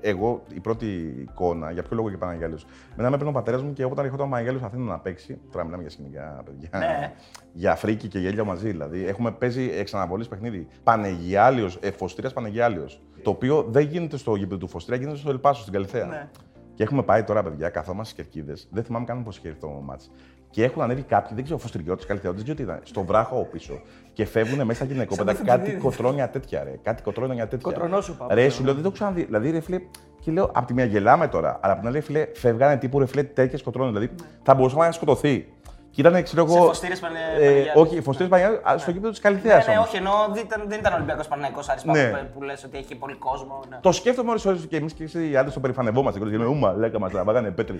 εγώ η πρώτη εικόνα, για ποιο λόγο και Παναγιάλος. Μετά με έπαιρνε ο πατέρας μου και όταν ερχόταν ο Παναγιάλος Αθήνα να παίξει. Τώρα μιλάμε για σκηνικά παιδιά. Ναι. Για φρίκι και γέλια μαζί. Δηλαδή έχουμε παίζει εξ αναβολής παιχνίδι. Πανεγιάλιος, ε, Φωστήρας Πανεγιάλιος. Το οποίο δεν γίνεται στο γήπεδο του Φωστήρα, γίνεται στο Ελπάσο στην Καλυθέα. Ναι. Και έχουμε πάει τώρα, παιδιά, καθόμαστε στις κερκίδες. Δεν θυμάμαι καν πώς είχε έρθει το μάτς. Και έχουν ανέβει κάποιοι, δεν ξέρω, φωστηριώτε, καλυθεώτες, δεν ξέρω τι ήταν, στο βράχο από πίσω. Και φεύγουν μέσα στα γυναικόπαιδα Σαν κάτι παιχνίδι. κοτρόνια τέτοια, ρε. Κάτι κοτρόνια τέτοια. Κοτρονόσουπα, Ρε, όπως σου λέω, δεν το έχω ξαναδεί. Δηλαδή, ρε φίλε, και λέω, απ' τη μία γελάμε τώρα, αλλά απ' την άλλη, φίλε, φεύγανε τύπου ρε φίλε τέτοιες κοτρόνες. Δηλαδή, θα μπορούσαμε να σκοτωθεί. Και ήταν, ξέρω Σε εγώ. Φωστήρες Πανε- ε, Παναγιώτης. όχι, Φωστήρες Παναγιώτης, στο γήπεδο της Καλυθέας. Ναι, ναι, όχι, ενώ δεν ήταν, δεν ήταν Ολυμπιακός Παναγικό Άρης Ναι. Πάπου που λες ότι έχει πολύ κόσμο. Ναι. Το σκέφτομαι ώρε ώρες και εμείς και εσύ οι άντρες το περηφανευόμαστε. Και λέμε, Ούμα, λέκα μας, βάγανε πέτρε.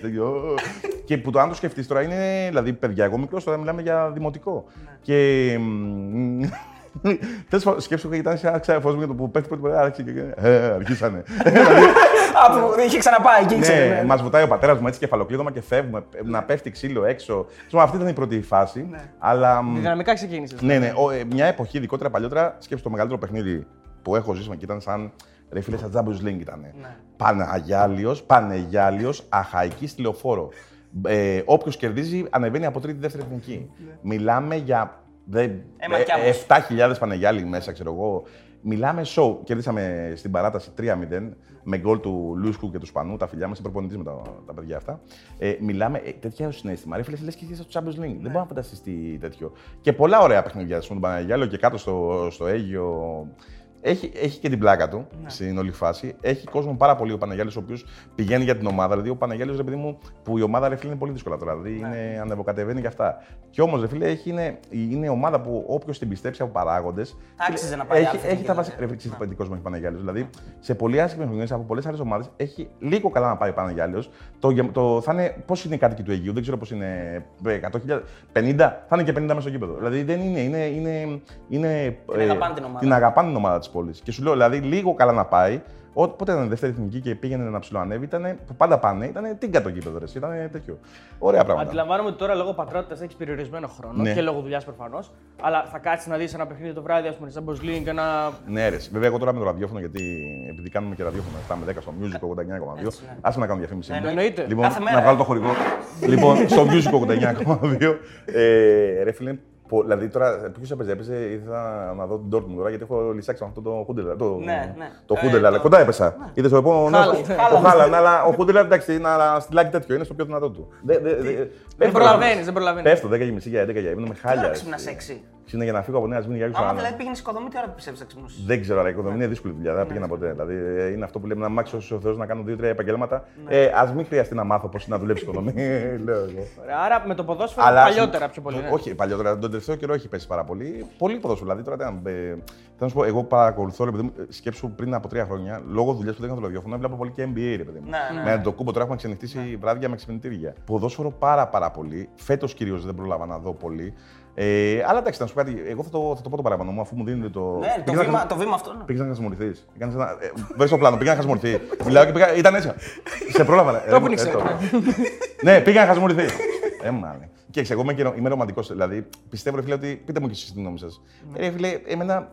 και που το αν το σκεφτείς τώρα είναι. Δηλαδή, παιδιά, εγώ μικρός τώρα μιλάμε για δημοτικό. Και. Μ, Τέλος πάντων, σκέψου ότι ήταν σε ένα ξαφνικό με το που πέφτει πρώτη φορά. άρχισε και. Ε, αρχίσανε. Α, που είχε ξαναπάει και ήξερε. ναι, ναι. μας βουτάει ο πατέρας μου έτσι κεφαλοκλείδωμα και φεύγουμε. Να πέφτει ξύλο έξω. Ξέρω, αυτή ήταν η πρώτη φάση. Αλλά. μ, Δυναμικά ξεκίνησες. ναι, ναι. Ο, ε, μια εποχή, ειδικότερα παλιότερα, σκέψου το μεγαλύτερο παιχνίδι που έχω ζήσει και ήταν σαν. Ρε φίλε, σαν Champions League ήταν. Ναι. Παναγιάλιος, πανεγιάλιος, αχαϊκής τηλεοφόρο. Ε, Όποιος κερδίζει ανεβαίνει από τρίτη δεύτερη εθνική. Μιλάμε για δε, Ε, μα κι ε, όμως. 7.000 πανεγιάλοι μέσα, ξέρω εγώ. Μιλάμε show. Κερδίσαμε στην παράταση 3-0 με γκολ του Λούσκου και του Σπανού. Τα φιλιά μας, προπονητή με τα, τα παιδιά αυτά. Ε, μιλάμε ε, τέτοια συνέστημα. Ρε φίλε, λες και είσαι στο Champions League. Δεν μπορεί να φανταστείς τι τέτοιο. Και πολλά ωραία παιχνίδια στον Παναγιάλο και κάτω στο, στο Αίγιο. Έχει, έχει και την πλάκα του στην όλη φάση. Έχει κόσμο πάρα πολύ ο Παναγιάλης ο οποίος πηγαίνει για την ομάδα. Δηλαδή, ο Παναγιάλης, ρε παιδί μου, που η ομάδα ρε φίλε είναι πολύ δύσκολα τώρα. Δηλαδή, είναι, ανεβοκατεβαίνει και αυτά. Και όμως, ρε φίλε, έχει, είναι, είναι ομάδα που όποιος την πιστέψει από παράγοντες. Άξιζε να πάει Έχει, άλλη έχει τα εθνική, βασικά. ναι. Ρε φίλε, ξέρεις τι κόσμος έχει Παναγιάλης. Δηλαδή, σε πολύ άσχημες χρονιές από πολλές άλλες ομάδες έχει λίγο καλά να πάει ο Παναγιάλης. Το, γε- το, θα είναι, πώς είναι οι κάτοικοι του Αιγείου, δεν ξέρω πώς είναι. ε, 100.000, 50, θα είναι και 50 μέσα στο γήπεδο. Δηλαδή, δεν είναι. είναι, είναι, είναι Την αγαπάνε την ομάδα. Την αγαπάνε την ομάδα της πόλη. Και σου λέω, δηλαδή, λίγο καλά να πάει. Όποτε ήταν δεύτερη εθνική και πήγαινε να ψηλοανέβει, ήταν, που πάντα πάνε, ήταν την το γήπεδο. Ρε, ήταν τέτοιο. Ωραία πράγματα. Αντιλαμβάνομαι ότι τώρα λόγω πατρότητας έχεις περιορισμένο χρόνο Ναι. και λόγω δουλειάς προφανώς. Αλλά θα κάτσεις να δεις ένα παιχνίδι το βράδυ, ας πούμε, σαν Champions League, ένα. Ναι, ρε. Βέβαια, εγώ τώρα με το ραδιόφωνο, γιατί επειδή κάνουμε και ραδιόφωνο 7 με 10 στο Music 89,2. Έτσι, ναι. Άσε να κάνω διαφήμιση. Ναι, μου. εννοείται. Λοιπόν, Κάθε μέρα, να βγάλω ε. το χορηγό. λοιπόν, στο Music 89,2. Ε, ρε φίλε, πο- δηλαδή τώρα ποιος έπαιζε, έπαιζε, ήθελα να δω την Dortmund τώρα γιατί έχω λησάξει με αυτό το Χούντελα. Το, Ναι, ναι. το Ε, Χούντελα, αλλά το- κοντά έπεσα. Είδες το επόμενο. Χάλαντ. το- Το Χάλαν, αλλά ο Χούντελα εντάξει είναι ένα στυλάκι τέτοιο, είναι στο πιο δυνατό του. Δε- δε- δε- Δεν πέφτω, προλαβαίνεις, δεν προλαβαίνεις. Πέφτω 10 και μισή για 11 για ήμουν με Τι ώρα χάλια. ξυπνά 6. Είναι για να φύγω από Νέα Σμήνη για 20 Άμα χρόνια. δηλαδή πήγαινε οικοδομή, τι ώρα πιστεύει να ξυπνούσε. Δεν ξέρω, αλλά η οικοδομή είναι δύσκολη δουλειά. Δεν πήγαινα ποτέ. Δηλαδή, ε, είναι αυτό που λέμε να μάξει όσο ο Θεός να κάνω δύο-τρία επαγγέλματα. Ε, Α μην χρειαστεί να μάθω πώς να δουλέψει η οικοδομή. Λέω εγώ. Ωραία, Άρα με το ποδόσφαιρο Αλλά παλιότερα πιο πολύ. ναι. Όχι, παλιότερα. Τον τελευταίο καιρό έχει πέσει πάρα πολύ. Πολύ ποδόσφαιρο. Δηλαδή, τώρα τι να- ε, θέλω να σου πω, εγώ παρακολουθώ, ρε παιδί μου, ε, σκέψου πριν από τρία χρόνια, λόγω δουλειάς που δεν είχα το ραδιόφωνο, βλέπω πολύ και NBA, ρε παιδί μου. Ναι, ναι. Με το κούμπο τώρα έχουμε ξενυχτήσει βράδια με ξυπνητήρια. Ποδόσφαιρο πάρα πάρα πολύ. Φέτος κυρίως δεν πρόλαβα να δω πολύ. Ε, αλλά εντάξει, να σου πω κάτι, εγώ θα το, θα το πω το παραπάνω μου, αφού μου δίνετε το. Ναι, το Πήγα να βήμα, χασμο- το βήμα αυτό. ναι. Πήγε να χασμουριθεί. Βέρει στο πλάνο, πήγα να χασμουριθεί. Μιλάω και πήγα. Ήταν έτσι. Σε πρόλαβα. ρε. Το Ε, πνίξε. ε, το- Ναι, πήγα να χασμουριθεί. Ε, μάλλον. Και ξέρω, εγώ είμαι, και- είμαι ρομαντικός. Δηλαδή, πιστεύω, ρε φίλε, ότι. Πείτε μου και εσείς τη γνώμη σας. Ε, φίλε, εμένα.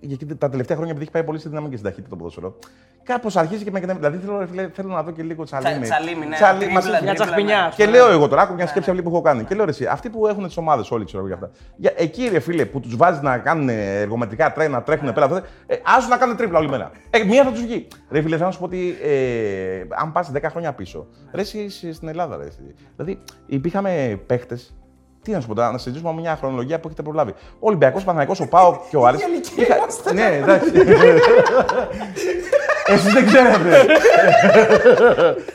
Γιατί τα τελευταία χρόνια, επειδή έχει πάει πολύ στη δύναμη και στην ταχύτητα το ποδόσφαιρο, κάπως αρχίζει και με εκνευρίζει. Δηλαδή, θέλω, ρε φίλε, θέλω να δω και λίγο τσαλίμι. τσαλίμι, ναι. Τσαλί- Τρίπλα, μας- τρίπλα, Μια τσαχπινιά. ας και πούμε. λέω εγώ τώρα, άκου μια σκέψη αυτή που έχω κάνει. Και λέω ρε, εσύ, αυτοί που έχουν τις ομάδες όλοι, ξέρω εγώ για αυτά. Για, εκεί ρε φίλε που τους βάζεις να κάνουν εργομετρικά τρένα, να τρέχουν πέρα, αυτά, ε, άζουν να κάνουν τρίπλα όλη μέρα. Ε, μία θα τους βγει. Ρε φίλε, θέλω να σου πω ότι ε, αν πας 10 χρόνια πίσω, ρε, εσύ, εσύ στην Ελλάδα, ρε. εσύ. Δηλαδή, υπήρχαμε παίχτες. Τι να σου πω τώρα, να συζητήσουμε μια χρονολογία που έχετε προλάβει. Ο Ολυμπιακός, Παναγικός, ο Πάο και ο Άρης. Είχα- Ναι, εντάξει. Εσείς δεν ξέρετε.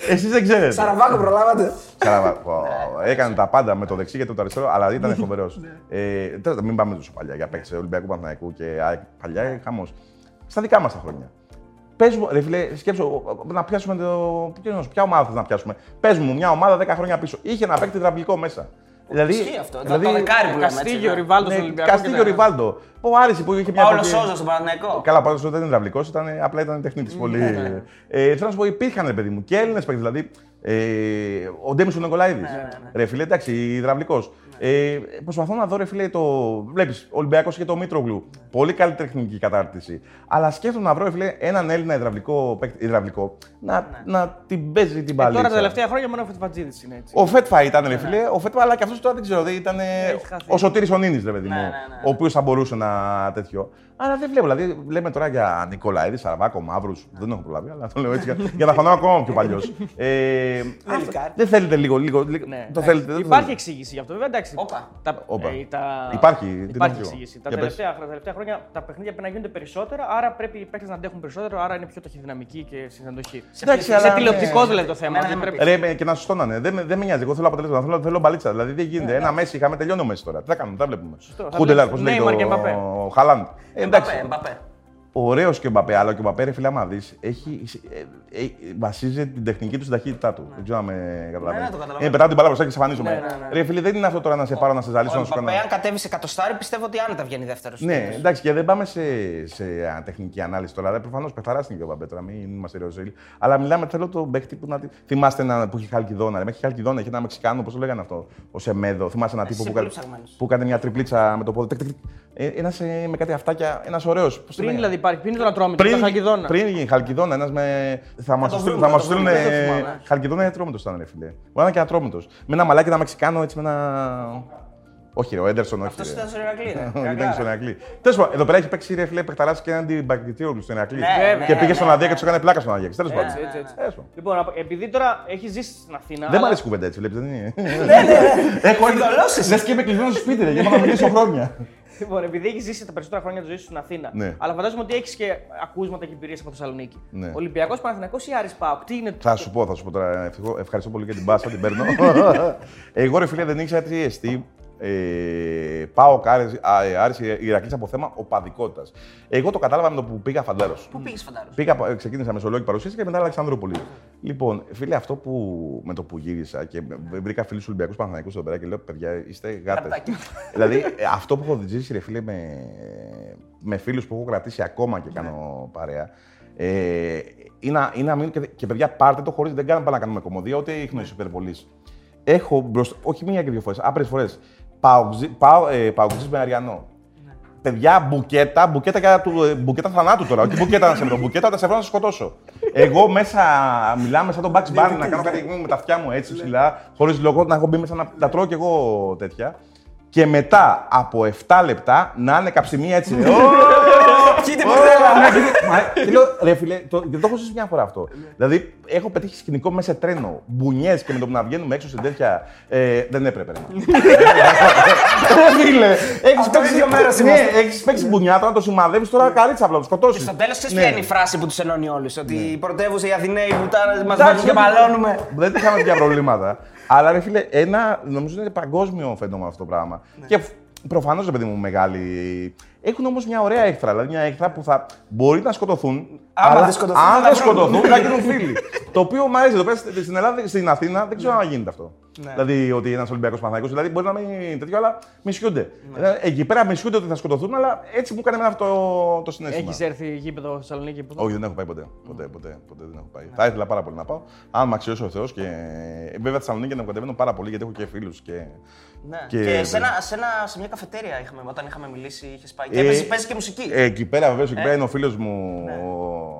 Εσείς δεν ξέρετε. Σαραβάκο προλάβατε. Καλά, πω, έκανε τα πάντα με το δεξί και το αριστερό, αλλά ήταν φοβερός. ε, τέλος, μην πάμε τόσο παλιά για παίκτες Ολυμπιακού Παναθηναϊκού και ΑΕΚ, παλιά, χαμός. Στα δικά μας τα χρόνια. Πες μου, ρε φίλε, σκέψω να πιάσουμε το. ποιος είναι, Ποια ομάδα θες να πιάσουμε. Πες μου μια ομάδα 10 χρόνια πίσω. Είχε ένα παίκτη υδραυλικό μέσα. Δηλαδή, Ισχύει αυτό. Το δεκάρι που λέμε. έτσι, Καστίγιο, ναι. Ριβάλτο στον ναι, Ολυμπιακό. Καστίγιο Ριβάλντο. Ο Άρης που είχε μια. Παύλο εποχή- Σόζα στον Παναθηναϊκό. Καλά, πάντω δεν ήταν υδραυλικό, ήταν, απλά ήταν τεχνίτης. Πολύ. Ε, θέλω να σου πω, υπήρχαν ρε παιδί μου και Έλληνες παίκτες. Δηλαδή, ε, ο Ντέμις ο Νικολαίδη. Ρε φίλε, εντάξει, υδραυλικός. Ε, προσπαθώ να δω, ρε φίλε, το. Βλέπεις, Ολυμπιακός και το Μήτρογλου. Πολύ καλή τεχνική κατάρτιση. Αλλά σκέφτομαι να βρω, ρε φίλε, έναν Έλληνα υδραυλικό, παίκτη- υδραυλικό να, να την παίζει την Ε, παλίτσα. Τώρα τα τελευταία χρόνια μόνο ο Φετφατζίδη είναι έτσι. Ο Φέτφα ήταν, ρε φίλε. Ο Φέτφα, αλλά και αυτός τώρα δεν ξέρω. Δεν ήταν. ε, Έχει χαθεί. Ο Σωτήρης ο Νίνης, ρε παιδί μου. Ναι, ναι, ναι. Ο οποίος θα μπορούσε να τέτοιο. Αλλά δεν βλέπω. Δηλαδή, λέμε τώρα για Νικολαίδης, Σαραβάκο, Μαύρους. Δεν έχω προλάβει, αλλά το λέω έτσι για, για να φανώ ακόμα πιο παλιός. Ε, αυτό- Λικάρ. δεν θέλετε λίγο, λίγο. λίγο Ναι, το εντάξει. θέλετε, δεν το Υπάρχει θέλετε. εξήγηση γι' αυτό. Βέβαια, εντάξει, εντάξει. Όπα. Τα, Όπα. ε, τα... Υπάρχει, τι να Υπάρχει πω. εξήγηση. Τα Για πες. τελευταία, τα τελευταία χρόνια τα παιχνίδια πρέπει να γίνονται περισσότερα, άρα πρέπει οι παίκτες να αντέχουν περισσότερο, άρα είναι πιο ταχυδυναμικοί και στην αντοχή. Εντάξει, Σε αλλά- τηλεοπτικό δηλαδή το θέμα. Εμένα ότι δεν με πρέπει- Ρε, με- και να σου στώνανε. Δεν, με- δεν με νοιάζει. Εγώ θέλω αποτελέσματα. Θέλω, θέλω μπαλίτσα. Δηλαδή δεν γίνεται. Ένα μέση είχαμε τελειώνει ο μέση τώρα. Τι θα κάνουμε, τα βλέπουμε. θα Χούντελαρ, πώς βλέπεις λέει Neymar και Mbappé. το Χαλάν. Ε, εντάξει. Εμπαπέ, Εμπαπέ. Ωραίος και ο Μπαπέ, αλλά και ο Μπαπέ, ρε φίλε, άμα δεις, έχει, ε, ε, βασίζει την τεχνική του στην ταχύτητά του. Δεν ξέρω αν με καταλαβαίνει. Ναι, ναι, το καταλαβαίνω. Είναι πετάω την μπαλά μπροστά και εξαφανίζομαι. Ναι, ναι, ναι. Ρε φίλε, δεν είναι αυτό τώρα να σε πάρω να σε ζαλίσω Ο να σου κάνω. Εμπαπέ, αν κατέβεις σε κατοστάρι, πιστεύω ότι άνετα βγαίνει δεύτερος. Ναι, εντάξει, και δεν πάμε σε, σε α, τεχνική ανάλυση τώρα. Δηλαδή, προφανώς πεθαράστηκε και ο Μπαπέ τώρα, μην είμαστε ριοζέλοι. Αλλά μιλάμε, θέλω τον παίχτη που να. τη- Θυμάστε ένα που είχε χαλκιδόνα. Ρε, με είχε χαλκιδόνα, είχε ένα Μεξικάνο, πώς το λέγανε αυτό. Ο Σεμέδο. Θυμάστε ένα τύπο είσαι που, πολύ κα- ψαγμένος. που έκανε μια τριπλίτσα με το πόδι. Ένας με κάτι αυτάκια, ένας ωραίος. Πριν δηλαδή υπάρχει, πριν τον ατρόμητο, Πριν, τα χαλκιδόνα. πριν γίνει χαλκιδόνα, ένας με. Θα μας το στείλουν. βρούμε, Θα μας θα το στείλουν. βρούμε, δεν το θυμάμαι. Χαλκιδόνα είναι ατρόμητος ήταν, ρε φίλε. Μπορεί να είναι και ατρόμητος. Με ένα μαλάκι ένα Μεξικάνο έτσι με ένα. Όχι, ρε, ο Έντερσον, όχι. Αυτός ρε. ήταν στο Ηρακλή. ρε. Όχι, Δεν στον Ερακλή. Τέλος πάντων, εδώ πέρα έχει παίξει ρε φίλε παιχταράς και έναν μπακτητήριο στον Ερακλή. Ναι, ναι, και πήγε ναι, στον ναι, Αδία ναι. και τους έκανε πλάκα στον Αδία. Τέλος πάντων. Έτσι, έτσι, έτσι. Τέλος πάντων. Λοιπόν, απ- επειδή τώρα έχει ζήσει στην Αθήνα. Δεν μου αλλά- αρέσει η κουβέντα έτσι, βλέπεις, δεν είναι. Ναι, Έχω Φιδωλός εσύ. Λες και είμαι κλεισμένος στο σπίτι, ρε, για να μιλήσω χρόνια. Λοιπόν, επειδή έχεις ζήσει τα περισσότερα χρόνια της ζωής σου στην Αθήνα, Ναι. αλλά φαντάζομαι ότι έχεις και ακούσματα και εμπειρίες από Θεσσαλονίκη. Ναι. Ολυμπιακός Παναθηναϊκός ή Άρης Πάοκ, τι είναι Θα σου πω, θα σου πω τώρα. ευτυχώ- Ευχαριστώ πολύ για την μπάσα, την παίρνω. Εγώ ρε φίλε δεν ήξερα τι εστί. Ε, πάω Άρης Ηρακλής από θέμα οπαδικότητας. Εγώ το κατάλαβα με το που πήγα φαντάρος. Πού πήγες, φαντάζομαι. Πήγα, ε, ξεκίνησα Μεσολόγιο παρουσίαση και μετά Αλεξανδρούπολη. Λοιπόν, φίλε, αυτό που με το που γύρισα και βρήκα φίλους Ολυμπιακούς Παναθανικού εδώ πέρα και λέω: Παιδιά, είστε γάτες. Γατάκια. δηλαδή, ε, αυτό που έχω ζήσει, ρε φίλε, με, με φίλους που έχω κρατήσει ακόμα και κάνω παρέα. Ε, είναι, να- είναι να μείνω και, και παιδιά, πάρτε το χωρίς δεν κάνουμε να κάνουμε κομμωδία, ούτε ίχνο υπερβολής. Έχω μπροστά, όχι μία και δύο φορές, άπειρες φορές. Παουτζή με Αριανό. Παιδιά, μπουκέτα, μπουκέτα, για του, ε, μπουκέτα θανάτου τώρα. Όχι μπουκέτα να σε βρω, μπουκέτα να σε βρω να σε σκοτώσω. Εγώ μέσα μιλάμε σαν τον Bugs Bunny, να κάνω κάτι με τα αυτιά μου έτσι ψηλά, χωρίς λόγο, να έχω μπει μέσα να τα τρώω κι εγώ τέτοια. Και μετά από 7 λεπτά να είναι καψιμία έτσι. ρε. Ω, Κοίτα ω, που θέλω. ναι, και- μα, και λέω, Ρε φίλε, το, δεν το έχω ζήσει μια φορά αυτό. Δηλαδή, έχω πετύχει σκηνικό μέσα σε τρένο, μπουνιές και με το που να βγαίνουμε έξω σε τέτοια. Ε, δεν έπρεπε. ρε. Ρε φίλε, έχεις Αυτό παίξει- ίδιο μέρος Ναι, είμαστε. έχεις παίξει μπουνιά, τώρα το σημαδεύεις τώρα καρίτσα απλά, το σκοτώσεις. Στο τέλος, ξέρεις ποια είναι η φράση που τους ενώνει όλους. Ότι η πρωτεύουσα, οι Αθηναίοι που μας Εντάξει, βάζουν και δεν- μαλώνουμε. Δεν είχαμε τέτοια προβλήματα. Αλλά ρε φίλε, ένα, νομίζω είναι παγκόσμιο φαινόμενο αυτό το πράγμα. Και προφανώς, ρε παιδί μου, μεγάλοι. Έχουν όμως μια ωραία έχθρα. Δηλαδή, μια έχθρα που θα μπορεί να σκοτωθούν. Άμα αλλά δεν σκοτωθούν, αν θα δεν τα βρουν. σκοτωθούν, θα γίνουν φίλοι. το οποίο μου αρέσει. Εδώ πέρα στην Ελλάδα, στην Αθήνα, δεν ξέρω αν γίνεται αυτό. Ναι. Δηλαδή, ότι ένας Ολυμπιακός Παναθανικό, δηλαδή μπορεί να μην είναι τέτοιο, αλλά μισιούνται. Ναι. Δηλαδή, εκεί πέρα μισιούνται ότι θα σκοτωθούν, αλλά έτσι μου έκανε εμένα αυτό το, το συνέστημα. Έχεις έρθει γήπεδο Θεσσαλονίκη που Όχι, δεν έχω πάει ποτέ. Ποτέ, ποτέ, ποτέ δεν έχω πάει. Θα ήθελα πάρα πολύ να πάω. Αν με αξιώσει ο Θεός και. Βέβαια, Θεσσαλονίκη να κατεβαίνω πάρα πολύ γιατί έχω και φίλους. Και... Ναι. Και- Και, σε, ένα, σε, ένα, σε μια καφετέρια είχαμε, όταν είχαμε μιλήσει, είχες πάει. Και Ε, παίζει, παίζει και μουσική. Ε, εκεί πέρα, βεβαίω, εκεί Ε. πέρα είναι ο φίλος μου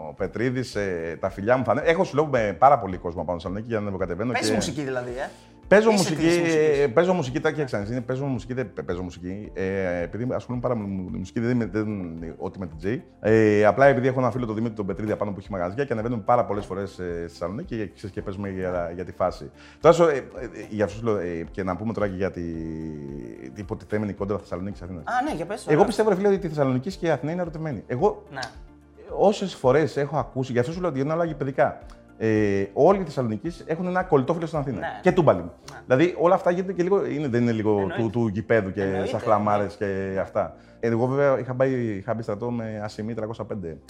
ο Πετρίδης. Ε, τα φιλιά μου θα είναι. Έχω συλλόγου με πάρα πολύ κόσμο πάνω στη Θεσσαλονίκη για να κατεβαίνω. Παίζει και... μουσική δηλαδή, ε. Παίζω Είσαι μουσική, της μουσικής. ε, παίζω μουσική, τα κοίταξε, είναι παίζω μουσική, δεν παίζω μουσική. Ε, επειδή ασχολούμαι πάρα πολύ με τη μουσική, δεν είμαι δεν, είναι ό,τι με την Τζέι. Ε, απλά επειδή έχω ένα φίλο τον Δημήτρη τον Πετρίδη απάνω που έχει μαγαζιά και ανεβαίνουμε πάρα πολλές φορές ε, στη Θεσσαλονίκη και, ξέρεις, και παίζουμε για, για τη φάση. Τώρα, σου, ε, ε, για αυτούς λέω, ε, και να πούμε τώρα και για τη, την υποτιθέμενη κόντρα Θεσσαλονίκης Αθήνα. Α, ναι, για πες. Εγώ πιστεύω, ρε φίλε, ότι η Θεσσαλονίκη και η Αθήνα είναι ερωτευμένοι. Εγώ Ναι. όσες φορές έχω ακούσει, γι' αυτό σου λέω ότι είναι όλα παιδικά. Ε, όλοι οι Θεσσαλονίκη έχουν ένα κολλητό φίλο στην Αθήνα. Ναι. Και τούμπαλιν. Δηλαδή όλα αυτά γίνεται και λίγο. Είναι, δεν είναι λίγο Εννοείται. του, του γηπέδου και Εννοείται, σαν χλαμάρε και αυτά. Ε, Εγώ βέβαια είχα, πάει, είχα μπει στρατό με ασημή 305.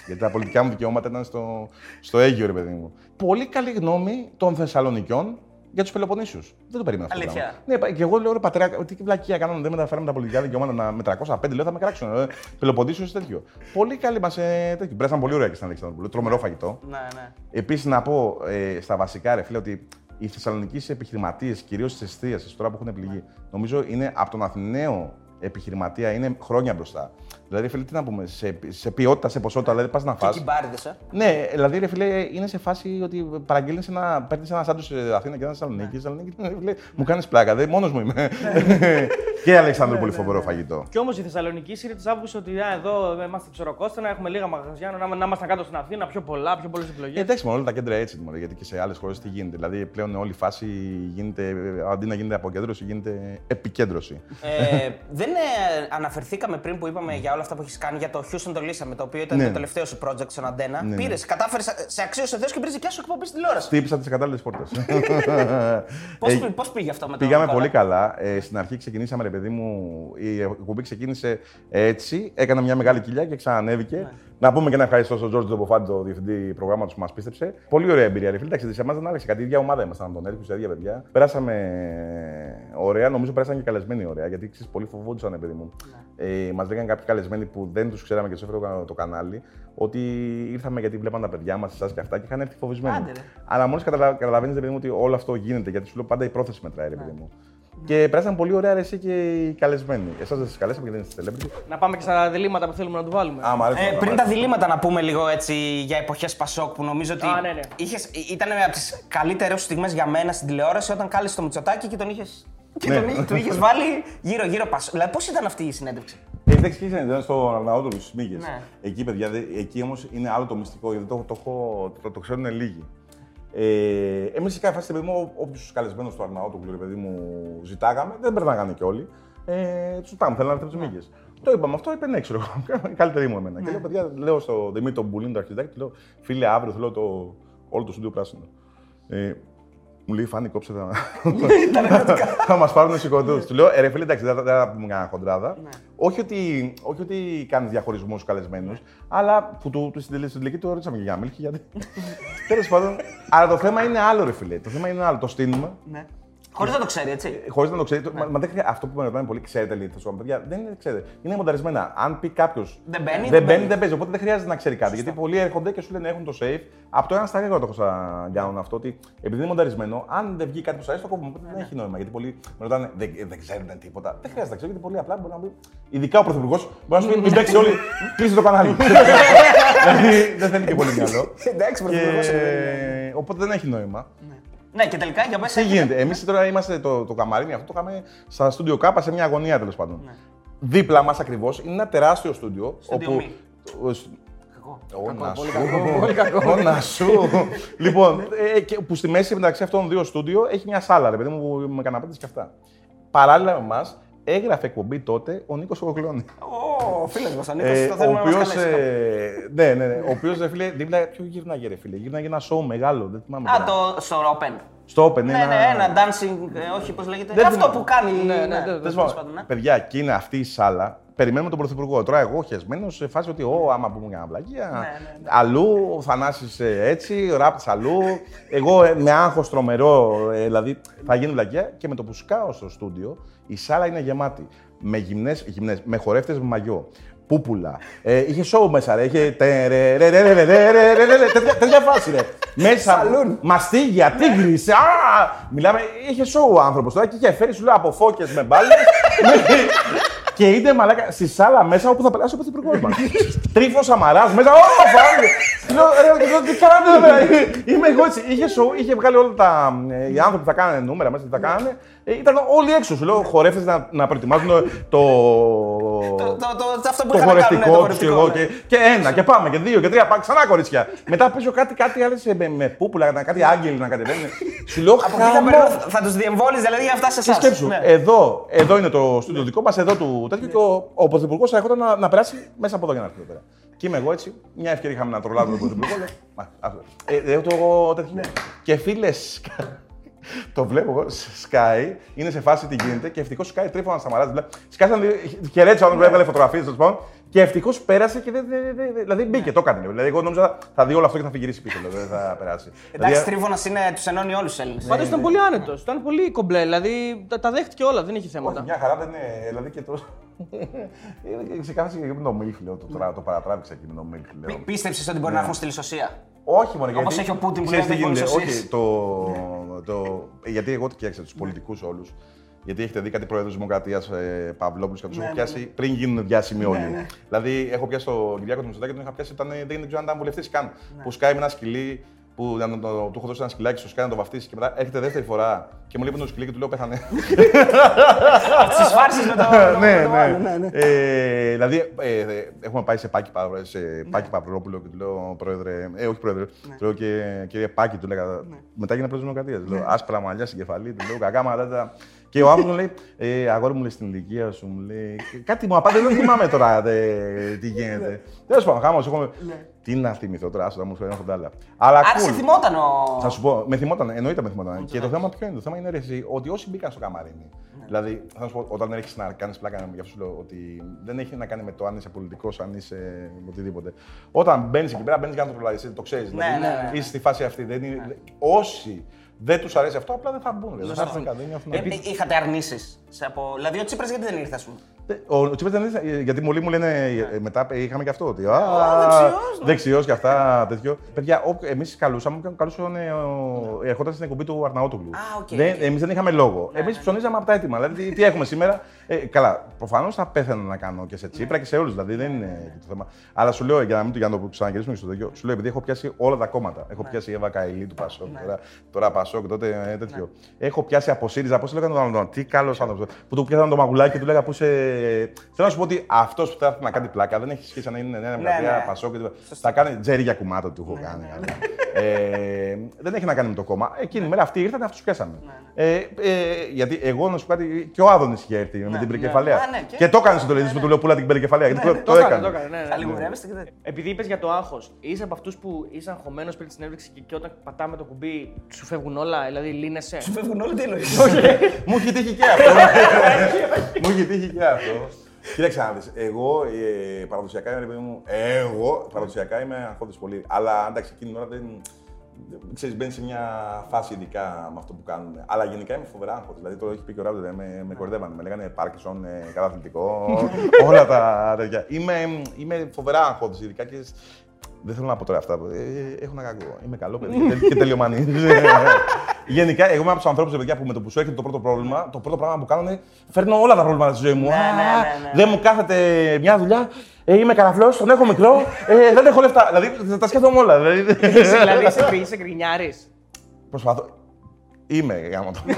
Γιατί τα πολιτικά μου δικαιώματα ήταν στο, στο Αίγυο, ρε παιδί μου. Πολύ καλή γνώμη των Θεσσαλονικιών για τους Πελοποννήσιους. Δεν το περίμενα αυτό. το Αλήθεια. πράγμα. Ναι, και εγώ λέω ρε πατέρα, τι βλακία κάναμε, δεν μεταφέραμε τα πολιτικά δικαιώματα να- με 305. Λέω θα με κράξουν. Ε, Πελοποννήσιου τέτοιο. Πολύ καλή μας ε, τέτοιο. Πρέσαν πολύ ωραία και στην Αλεξανδρούπολη. Τρομερό φαγητό. Ναι, ναι. Επίσης να πω ε, στα βασικά, ρε φίλε, ότι οι Θεσσαλονικοί επιχειρηματίες, κυρίως τη εστίαση, τώρα που έχουν πληγεί, νομίζω είναι από τον Αθηναίο επιχειρηματία είναι χρόνια μπροστά. Δηλαδή, φίλε, τι να πούμε, σε, σε ποιότητα, σε ποσότητα, δηλαδή πας να Και φας. κυμπάριδε, ε. Ναι, δηλαδή, ρε φίλε, είναι σε φάση ότι παραγγέλνεις ένα, παίρνεις ένα σάντου σε Αθήνα και ένα Θεσσαλονίκη. Θεσσαλονίκη, ρε φίλε, μου κάνεις πλάκα. Δεν μόνος μου είμαι. και Αλεξάνδρου, πολύ φοβερό φαγητό. Και όμως η Θεσσαλονίκη είναι τη άποψη ότι α, εδώ είμαστε ψωροκόστανα, έχουμε λίγα μαγαζιά, να, να ήμασταν κάτω στην Αθήνα, πιο πολλά, πιο πολλές Ε, επιλογέ. εντάξει, με όλα τα κέντρα έτσι, μωρέ, γιατί και σε άλλες χώρες τι γίνεται. Δηλαδή, πλέον όλη η φάση γίνεται, αντί να γίνεται αποκέντρωση, γίνεται επικέντρωση. Ε, δεν ε, αναφερθήκαμε πριν που είπαμε για όλα αυτά που έχεις κάνει για το Houston το λύσαμε, το οποίο ήταν Ναι. το τελευταίο σου project στον Αντένα. Ναι, ναι. Πήρες, κατάφερες, σε αξίωσε Θεός και πήρε δικιά σου εκπομπή στην τηλεόραση. Χτύπησα τις κατάλληλες πόρτες. Πώς Ε, πώς πήγε αυτό με το Πήγαμε Νικόλα; πολύ καλά. Ε, στην αρχή ξεκινήσαμε, ρε παιδί μου, η εκπομπή ξεκίνησε έτσι. Έκανα μια μεγάλη κοιλιά και ξανανέβηκε. Να πούμε και να ευχαριστώ στον Τζόρτζο Τζομποφάντη, το διευθυντή προγράμματος που μας πίστεψε. Πολύ ωραία εμπειρία, ρε φίλε. Εντάξει, σε εμάς δεν άλλαξε κάτι. Η ίδια ομάδα ήμασταν από τον Έρικο, τα ίδια παιδιά. Πέρασαμε ωραία, νομίζω πέρασαν και καλεσμένοι ωραία, γιατί ξέρεις, πολύ φοβόντουσαν, ρε παιδί μου. Ε, μας λέγανε κάποιοι καλεσμένοι που δεν τους ξέραμε και τους έφερε το κανάλι, ότι ήρθαμε γιατί βλέπαν τα παιδιά μας, εσάς και αυτά και είχαν έρθει φοβισμένοι. Άντε, ρε. Αλλά μόλις καταλαβαίνεις, ρε παιδί μου, ότι όλο αυτό γίνεται, γιατί σου λέω πάντα η πρόθεση μετράει, Ναι. ρε παιδί μου. Και πέρασαν πολύ ωραία ρε, εσύ και οι καλεσμένοι. Εσάς δεν σας καλέσαμε γιατί δεν είστε celebrity. Να πάμε και στα διλήμματα που θέλουμε να του βάλουμε. Α, μ' αρέσει. Ε, μ' πριν αρέσει. τα διλήμματα να πούμε λίγο έτσι για εποχές Πασόκ που νομίζω ότι Α, ναι, ναι. είχες, ήταν από τις καλύτερες στιγμές για μένα στην τηλεόραση όταν κάλεσε το Μητσοτάκι και τον είχες. Και Ναι. τον, είχε- του είχες βάλει γύρω-γύρω Πασόκ. Δηλαδή, πώς ήταν αυτή η συνέντευξη; Ε, εντάξει, και ήταν στο Αρναούτογλου στι Μύγες. Ναι. Εκεί, παιδιά, δε- εκεί όμως είναι άλλο το μυστικό, γιατί το, το, έχω- το, το ξέρουν λίγοι. Ε, Εμείς σε κάθε φάση, παιδί μου, όποιου καλεσμένου του Αρναούτογλου, ρε παιδί μου, ζητάγαμε, δεν περνάγανε κι όλοι. Ε, τους ζητάμε, θέλανε να έρθουν τις Μύγες. Το είπαμε αυτό, είπε ναι, ξέρω εγώ. Η καλύτερη μου εμένα. Και λέω, παιδιά, λέω στο Δημήτρη τον Μπουλίν, το αρχιτέκτη, του λέω, φίλε, αύριο θέλω το, όλο το στούντιο πράσινο. Ε, μου λέει, Φάνη, κόψε τα. θα μας πάρουν σηκωτού. Του λέω, ε, ρε φίλε, εντάξει, δεν θα- δεν θα πούμε κανένα χοντράδα. Όχι ότι, όχι ότι κάνεις διαχωρισμούς καλεσμένους, αλλά που του, του στην τελική- στην τελική του ρωτήσαμε και για μίλκη. Γιατί. Τέλος πάντων. Αλλά το θέμα είναι άλλο, ρε φίλε. Το θέμα είναι άλλο. Το στείλουμε. Ναι. Χωρίς να το ξέρει, έτσι. Χωρίς να το ξέρει. Μα, μα δεν χρεια- αυτό που με ρωτάνε πολύ, ξέρετε λίγο θα παιδιά, δεν είναι, ξέρετε. Είναι μονταρισμένα. Αν πει κάποιος. Δεν μπαίνει, δεν δεν μπαίνει, μπαίνει. δεν παίζει. Οπότε δεν χρειάζεται να ξέρει κάτι. Γιατί πολλοί έρχονται και σου λένε έχουν το safe. Από το ένα στα γρήγορα το έχω σαν κάνουν αυτό. Ότι επειδή είναι μονταρισμένο, αν δεν βγει κάτι που σου αρέσει, το κόβουμε. Οπότε δεν έχει νόημα. Γιατί πολλοί με ρωτάνε, δεν, δεν ξέρουν τίποτα. Δεν χρειάζεται να ξέρει, γιατί πολύ απλά μπορεί να πει. Ειδικά ο πρωθυπουργός μπορεί να σου πει: Μην παίξεις όλοι, κλείστε το κανάλι. Δηλαδή δεν θέλει και πολύ μυαλό. Εντάξει, πρωθυπουργός είναι, Και... Οπότε δεν έχει νόημα. Ναι, και τελικά για μέσα. Τι γίνεται. Εμείς τώρα είμαστε το, το καμαρίνι, αυτό το είχαμε στα στούντιο Κάπα σε μια γωνία τέλος πάντων. Δίπλα μας ακριβώς είναι ένα τεράστιο στούντιο. Στούντιο όπου... μη. ο- σ- Ω, να σου. Πολύ κακό. Ω, να σου. Λοιπόν, ε, και που στη μέση μεταξύ αυτών των δύο στούντιο έχει μια σάλα, ρε παιδί μου, που με καναπέτες και αυτά. Παράλληλα με εμάς έγραφε εκπομπή τότε ο Νίκος Ογκλώνη. Ο φίλο μας, ο Νίκος, Ε, το ο θέλουμε να μας οποίος. καλέσει. ναι, ναι, ναι. Ο οποίος, ρε φίλε, δίπλα. Ποιο γύρναγε, ρε φίλε. Γύρναγε ένα show μεγάλο. Δεν θυμάμαι. Α, τώρα. το στο Open. Στο Open, Ναι, ένα- ναι, ένα dancing, ε, όχι πώς λέγεται. Δεν Αυτό θυμάμαι. που κάνει. Ναι, ναι, ναι, Τέλος τέλος πάντων, πάντων, ναι. Παιδιά, και είναι αυτή η σάλα. Περιμένουμε τον Πρωθυπουργό. Τώρα εγώ χεσμένος σε φάση ότι, Ω, άμα πούμε μια βλαγία. ναι, ναι. Αλλού, ο Θανάσης ε, έτσι, ο Ράπτης αλλού. Εγώ ε, με άγχος τρομερό, ε, δηλαδή θα γίνει βλαγία. Και με το που σκάω στο στούντιο, η σάλα είναι γεμάτη. Με γυμνέ, γυμνές, με χορεύτε με μαγιό. Πούπουλα. Ε, είχε σόου μέσα, ρε. Είχε. Τέτοια φάση, ρε. Μέσα. Μαστίγια, τίγρη. Μιλάμε. Είχε σόου ο άνθρωπο τώρα και είχε φέρει σου λέω από φώκε με μπάλε. Και είτε μαλάκα στη σάλα μέσα όπου θα περάσει ο πρωθυπουργό μα. Τρίφο αμαρά μέσα. Ω, φάγε! Τι κάνετε. Είμαι εγώ έτσι. Είχε σοου, είχε βγάλει όλα τα. Οι άνθρωποι που θα κάνανε νούμερα μέσα, θα κάνανε ε, Ήταν όλοι έξω. Σου λέω, χορεύτε να, να προετοιμάζουν το. Το, το, το, αυτό που Το είχαν να κάνουν, ναι, χορευτικό του και εγώ. ναι. Και, και ένα, και πάμε, και δύο, και τρία. Πάμε ξανά κορίτσια. Μετά πίσω κάτι, κάτι άλλες με, με πούπουλα, να- κάτι άγγελοι να κατεβαίνουν. Σου λέω, Από εκεί θα, χαμό. περνούν- θα τους διεμβόλεις δηλαδή για αυτά σε Και εσάς. σκέψου, εδώ, εδώ είναι το στούντιο δικό μας, εδώ του τέτοιου και ο, ο Πρωθυπουργός θα έρχονταν να, να περάσει μέσα από εδώ για να έρθει εδώ πέρα. Και είμαι εγώ έτσι, μια ευκαιρία είχαμε να τρολάβουμε τον Πρωθυπουργό. λέω, «Μα, αυτό». Ε, ε, το τέτοιο. Και φίλες, το βλέπω εγώ, σκάει, είναι σε φάση τι γίνεται και ευτυχώς σκάει τρίφωνα Σαμαρά. Δηλαδή, σκάσαν, χαιρέτησε όταν έβγαλε φωτογραφίες τέλο πάντων και ευτυχώς πέρασε και δεν. δεν- δεν- Δηλαδή μπήκε, το έκανε. Δηλαδή, εγώ νόμιζα θα δει όλο αυτό και θα φυγυρίσει πίσω, δηλαδή, δεν θα περάσει. Εντάξει, Δηλαδή, Τρίφωνα είναι, τους ενώνει όλους του Έλληνες. Πάντως ήταν πολύ άνετος. Ήταν πολύ κομπλέ. Δηλαδή τα, τα δέχτηκε όλα, δεν είχε Όχι, θέματα. μια χαρά δεν είναι. Δηλαδή και το. Ε, Ξεκάθασε και με το Μίλχ, λέω. Το, το, το παρατράβηξα και με το Μίλχ, λέω. Πίστεψες ότι μπορεί να έχουν στείλει σωσία. Όχι, μόνο Όπως έχει ο Πούτιν που ξέρεις λέει τι δεν γίνεται. μπορεί Όχι, το, το, γιατί εγώ το κοίταξα τους πολιτικούς όλους. Γιατί έχετε δει κάτι πρόεδρος Δημοκρατίας ε, Παυλόπουλος και του Ναι, έχω ναι, πιάσει πριν γίνουν διάσημοι όλοι. ναι. Δηλαδή, έχω πιάσει τον Κυριάκο του Μητσοτάκη και τον είχα πιάσει όταν ε, δεν ξέρω αν ήταν βουλευτής καν. Ναι. Που σκάει με ένα σκυλί που να το, το, του έχω δώσει ένα σκυλάκι στο σκάι να το βαφτίσει και μετά έρχεται δεύτερη φορά και μου λέει που είναι το σκυλί και του λέω πέθανε. Τις φάρσει με το. ναι, με το ναι. άλλο, ναι, ναι. Ε, δηλαδή, ε, ε, έχουμε πάει σε Πάκη, Πα- σε Πάκη Παυρόπουλο και του λέω, πρόεδρε, ε, όχι πρόεδρε, του λέω και κύριε Πάκη, του λέγα. Μετά έγινε πρόεδρος Δημοκρατίας. Του λέω άσπρα μαλλιά στην κεφαλή, του λέω κακά μαλάτα. Και ο άνθρωπος μου λέει, ε, αγόρι μου λέει στην ηλικία σου, μου λέει. Κάτι μου απάντα, δεν θυμάμαι τώρα δε, τι γίνεται. Τέλος πάντων, χάμος, έχω. Τι να θυμηθώ τώρα, άσο, μου φέρνει φοντάλα. Αλλά Άρα cool. σε θυμόταν ο. Θα σου πω, με θυμόταν, εννοείται με θυμόταν. Και το θέμα ποιο είναι, το θέμα είναι ρε, εσύ, ότι όσοι μπήκαν στο καμαρίνι. Δηλαδή, θα σου πω, όταν έχει να κάνεις πλάκα, γι' αυτό σου λέω ότι δεν έχει να κάνει με το αν είσαι πολιτικός, αν είσαι οτιδήποτε. Όταν μπαίνεις εκεί πέρα, μπαίνεις για να το προλάβει, το ξέρεις. δηλαδή, ναι, ναι. Είσαι στη φάση αυτή. Δεν είναι, Όσοι δεν τους αρέσει αυτό, απλά δεν θα μπουν. Δεν θα έρθουν καν, δεν νιώθουν Ε, να- ε, Είχατε αρνήσεις. Από... Δηλαδή ο Τσίπρας γιατί δεν ήρθε, ας πούμε; Ο, ο Τσίπρας δεν είναι, γιατί πολλοί μου λένε ε, μετά ε, είχαμε και αυτό. Ότι, α, δεξιός, ναι. δεξιός και αυτά τέτοιο. Παιδιά, εμείς καλούσαμε και καλούσαν. ε, ο- Ερχόταν στην εκπομπή του Αρναούτογλου. Α, οκ, δεν, οκ. Εμείς δεν είχαμε λόγο. Ναι, Εμείς ψωνίζαμε από τα έτοιμα. Δηλαδή, τι, τι έχουμε σήμερα. Ε, καλά, προφανώς θα πέθαινα να κάνω και σε Τσίπρα και σε όλους. Δηλαδή, δεν είναι εκεί το θέμα. Αλλά σου λέω, για να μην το, για να το ξαναγυρίσουμε και στο τέτοιο, σου λέω επειδή έχω πιάσει όλα τα κόμματα. Έχω πιάσει Εύα Καηλή του ΠΑΣΟΚ, τώρα, τώρα Πασόκ, τότε ε, τέτοιο. Έχω πιάσει από ΣΥΡΙΖΑ, πώς λέγανε τον άλλον. Τι καλός άνθρωπος. Που του πιάσανε το μαγουλάκι και του λέγα που είσαι. Θέλω να σου πω ότι αυτός που θα έρθει να κάνει πλάκα δεν έχει σχέση να είναι Νέα Δημοκρατία, ναι. Πασόκ και τίποτα. Θα κάνει τζέρι για κουμάτο του έχω κάνει. ε, δεν έχει να κάνει με το κόμμα. Εκείνη η μέρα αυτή ήρθαν, αυτούς πιάσαμε. Ε, ε, γιατί εγώ να σου πω κάτι, και ο Άδωνης είχε έρθει με την περικεφαλαία. Α, ναι, και- Και το έκανε στο τελείω που του λέω πουλά την περικεφαλαία. Γιατί το- το Το έκανε, έκανε. το έκανε. ναι, ναι. Καλή μου ρέμεστε και δεν. Επειδή είπες για το άγχος, είσαι από αυτούς που είσαι αγχωμένο πριν τη συνέντευξη και, και όταν πατάμε το κουμπί σου φεύγουν όλα, δηλαδή λύνεσαι; Σου φεύγουν όλοι τι εννοείς; Μου έχει τύχει και αυτό. Μου έχει τύχει και αυτό. Κοίταξε να δεις, εγώ ε, παραδοσιακά είμαι, ρε παιδί μου, εγώ παραδοσιακά είμαι αγχώδης πολύ. Αλλά εντάξει, εκείνη την ώρα δεν. Ξέρεις, μπαίνεις σε μια φάση ειδικά με αυτό που κάνουν. Αλλά γενικά είμαι φοβερά άγχος. Δηλαδή το έχει πει και ο Ράπτο, με, με κορδεύανε. Με λέγανε Πάρκισον, ε, καταθλιπτικό, όλα τα τέτοια. Είμαι, είμαι φοβερά άγχος, ειδικά και. σ- Δεν θέλω να πω τώρα αυτά. Ε, έχω ένα κακό. Είμαι καλό παιδί και, τε- και τελειομανή. Γενικά, εγώ είμαι από τους ανθρώπους παιδιά, που με το που σου έρχεται το πρώτο πρόβλημα, το πρώτο πράγμα που κάνω είναι φέρνω όλα τα προβλήματα στη ζωή μου. Ναι, Α, ναι, ναι, ναι. Δεν μου κάθεται μια δουλειά. Ε, είμαι καραφλός, τον έχω μικρό. Ε, δεν έχω λεφτά. Δηλαδή τα σκέφτομαι όλα. Δηλαδή, Είσαι, δηλαδή είσαι, είσαι γκρινιάρης. Προσπαθώ. Είμαι γάμο το.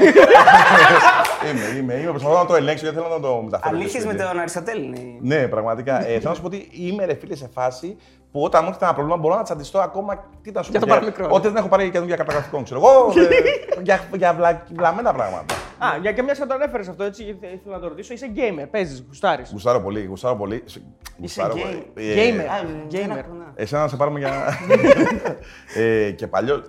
είμαι, είμαι, είμαι. Προσπαθώ να το ελέγξω γιατί θέλω να το μεταφέρω. Αλήθειες στο με σπίτι. τον Αριστοτέλη. είναι. Ναι, πραγματικά. Ε, θέλω να σου πω ότι είμαι ρε φίλε σε φάση που όταν μου έρχεται ένα πρόβλημα μπορώ να τσαντιστώ ακόμα. Τι να σου Για πω. το παραμικρό. Ότι δεν έχω πάρει καινούργια καταγραφικών, ξέρω εγώ. ε, για για βλα, βλαμμένα πράγματα. Α, για και μιας και το ανέφερες αυτό, έτσι ήθελα ήθελα να το ρωτήσω. Είσαι gamer, παίζεις, γουστάρεις. Γουστάρω πολύ, γουστάρω πολύ. Γουστάρω gay- πολύ. Ε, Gamer. Α, Gamer. ένα- ναι. Εσένα να σε πάρουμε για. ε, και παλιό.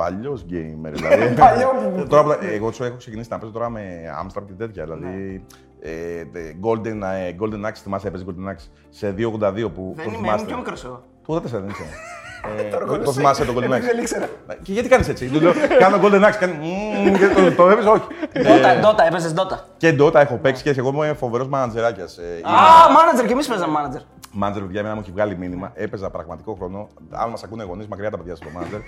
Παλιός gamer, δηλαδή. Παλιό. τώρα, που- εγώ σου έχω ξεκινήσει να παίζω τώρα με Amstrad και τέτοια. Δηλαδή. Ε, ε, Golden, ε, Golden Axe, θυμάσαι, έπαιζε Golden Axe σε 282 που Δεν το είμαι, είμαι θυμάστε. πιο μικρός εγώ. Του 84 δεν είσαι. Ε, το θυμάσαι το Golden Δεν Axe; ήξερα. Και γιατί κάνεις έτσι; Του λέω, κάνω Golden Axe. Κάνει. «Μμμ», και Το, το έπαιζε, όχι. Dota, Dota, έπαιζες Dota. Και Dota έχω παίξει και εγώ είμαι φοβερός μανατζεράκια. Α, manager και εμείς παίζαμε manager. Μάντζερ, παιδιά, εμένα μου έχει βγάλει μήνυμα. Έπαιζα πραγματικό χρόνο. Αν μας ακούνε γονείς, μακριά τα παιδιά στο μάντζερ.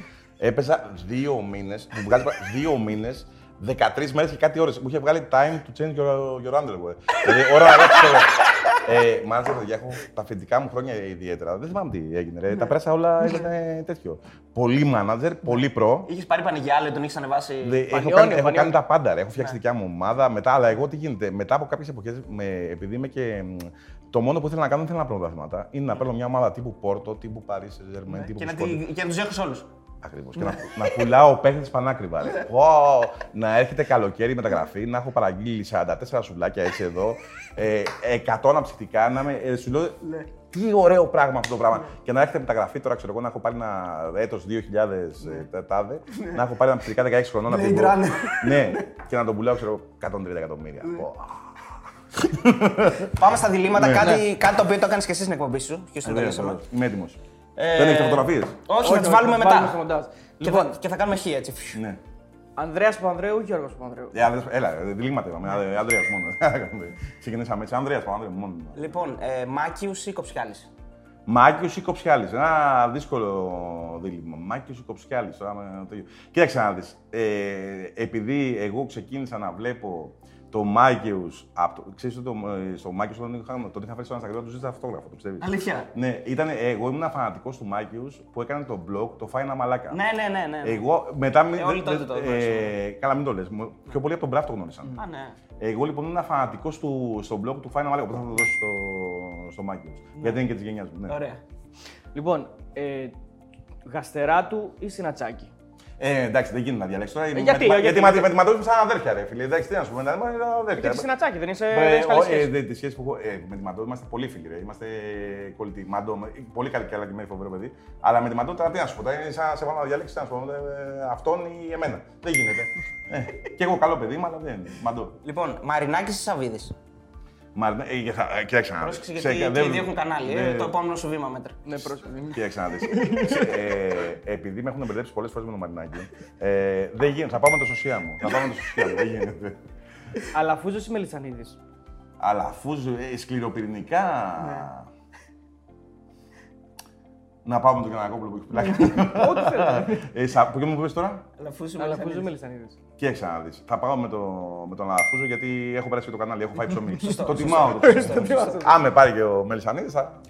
Έπαιζα δύο μήνες. Μου βγάζει πρα- δύο μήνες, 13 μέρες και κάτι ώρες. Μου είχε βγάλει time to change your, your underwear. δηλαδή, ώρα να γράψω. Ε, μάντζερ, παιδιά, έχω τα φοιτητικά μου χρόνια ιδιαίτερα. Δεν θυμάμαι τι έγινε. Ρε. Τα πέρασα όλα, έγινε τέτοιο. Πολύ μάνατζερ, πολύ προ. Είχες πάρει πανηγιάλε, τον είχε ανεβάσει. Δε- έχω Πανιόνιο, κάνει, έχω πανιόνιο. κάνει τα πάντα. Ρε. Έχω φτιάξει δικιά μου ομάδα. Μετά, αλλά εγώ τι γίνεται. Μετά από κάποιες εποχές, επειδή είμαι και. μ, Το μόνο που ήθελα να κάνω δεν ήθελα να παίρνω πρωταθλήματα. Είναι να παίρνω μια ομάδα τύπου Πόρτο, τύπου Παρί, Ζερμέν, τύπου Και να, Sporting. τη- και να τους έχει όλους. Ακριβώς. Και να, να πουλάω παίχτες πανάκριβα. Ρε. Πω, να έρχεται καλοκαίρι μεταγραφή, να έχω παραγγείλει 44 σουβλάκια έτσι εδώ, ε, 100 αναψυκτικά, να με, ε, σου λέω, τι ωραίο πράγμα αυτό το πράγμα. Και να έρχεται μεταγραφή τώρα, ξέρω εγώ, να έχω πάρει ένα έτος 2000 ε, τα- τάδε, να έχω πάρει αναψυκτικά 16 χρονών. να Blade πηγώ- Runner. Ναι, και να τον πουλάω, ξέρω 130 εκατομμύρια. Πω, Πάμε στα διλήμματα. Ναι. κάτι, κάτι το οποίο το έκανες και εσύ στην εκπομπή σου. Ποιος το ναι, τελειώσαμε. Είμαι έτοιμος. Ε, Δεν έχετε φωτογραφίες. Όχι, θα τι όχι, βάλουμε θα βάλουμε μετά. στο μοντάζ. Και Λοιπόν, θα, και θα κάνουμε χ έτσι. Ναι. Ανδρέας Παπανδρέου ή Γιώργος Παπανδρέου; Ε, Ανδρέας- Έλα, ε, διλήμματα είπαμε. Ε, Ανδρέας μόνο. Ξεκινήσαμε έτσι. Ανδρέας Παπανδρέου μόνο. Λοιπόν, ε, Μάκιους ή Κοψιάλης; Μάκιο ή Κοψιάλης. Ένα δύσκολο δίλημα. Μάκιο ή Κοψιάλης. Κοίταξε να δεις. Ε, επειδή εγώ ξεκίνησα να βλέπω Το Μάκαιου. Ξέρεις ότι το, ε, στο Μάκαιου τον, είχα- τον είχα φέρεις στο Instagram, του ζήτησα αυτόγραφο, το πιστεύεις. Αλήθεια. Ναι, ήταν, εγώ ήμουν φανατικός του Μάκαιου που έκανε το blog το Φάινα Μαλάκα. Ναι, ναι, ναι. ναι. Εγώ μετά. μην- Ε, όλοι δεν- τότε το ε, γνώρισαν. Καλά, μην το λες. Πιο πολύ από τον Μπράφ το γνώρισαν. Α, ναι. Εγώ λοιπόν ήμουν φανατικός του, στο blog του Final Μαλάκα που θα το δώσω στο, στο Μάκη Γιατί είναι και της γενιάς μου. Ναι. Ωραία. Λοιπόν, ε, γαστεράτου ή συνατσάκι; Ε, εντάξει, δεν γίνεται να διαλέξεις τώρα. γιατί, με, τη- γιατί, γιατί, γιατί. με τη ματώση μου σαν αδέρφια, ρε φίλε. Εντάξει, τι να σου πούμε, δηλαδή, είναι αδέρφια. Γιατί συνατσάκι, δεν είσαι. Ε, δεν έχεις καλή ο- σχέση. ε, δε- τη σχέση που έχω ε, με τη Μαντώ είμαστε πολύ φίλοι. Ρε. Είμαστε κολλητοί. Μαντώ, με- πολύ καλή και άλλη φοβερό παιδί. Αλλά με τη Μαντώ τώρα τι να σου πω. τώρα Είναι σαν να σε βάλω να διαλέξεις να σου πω, ε, αυτόν ή εμένα. Δεν γίνεται. ε, και εγώ καλό παιδί, είμαι, αλλά δεν είναι. Μαντώ. Λοιπόν, Μαρινάκης ή Σαββίδης; Μάλλον, ε, για- θα- ε, κοίταξε να δεις. Πρόσεξε Σε- γιατί και δεν- οι δύο έχουν κανάλι. ναι. ε, Το επόμενο σου βήμα μέτρα. Ναι, πρόσεχε. Κοίταξε να δεις. ε, επειδή με έχουν μπερδέψει πολλές φορές με τον Μαρινάκη, ε, δεν γίνεται. Θα πάω με το σωσία μου. Θα πάω με το σωσία μου. δεν γίνεται. Αλαφούζος ή Μελισανίδης; Αλλά αφού ε, σκληροπυρηνικά. Να πάω με τον Γιανακόπουλο που έχει πλάκα. Ό,τι θέλετε. ε, σα, που και μου πες τώρα; Αλαφούζο Αλαφούζο ή Μελισανίδης. Κοίταξε να δεις. Θα πάω με, το, με τον Αλαφούζο γιατί έχω περάσει και το κανάλι, έχω φάει ψωμί. Σωστό, το σωστό. τιμάω. το ψωμί. Αν με πάρει και ο Μελισανίδης θα,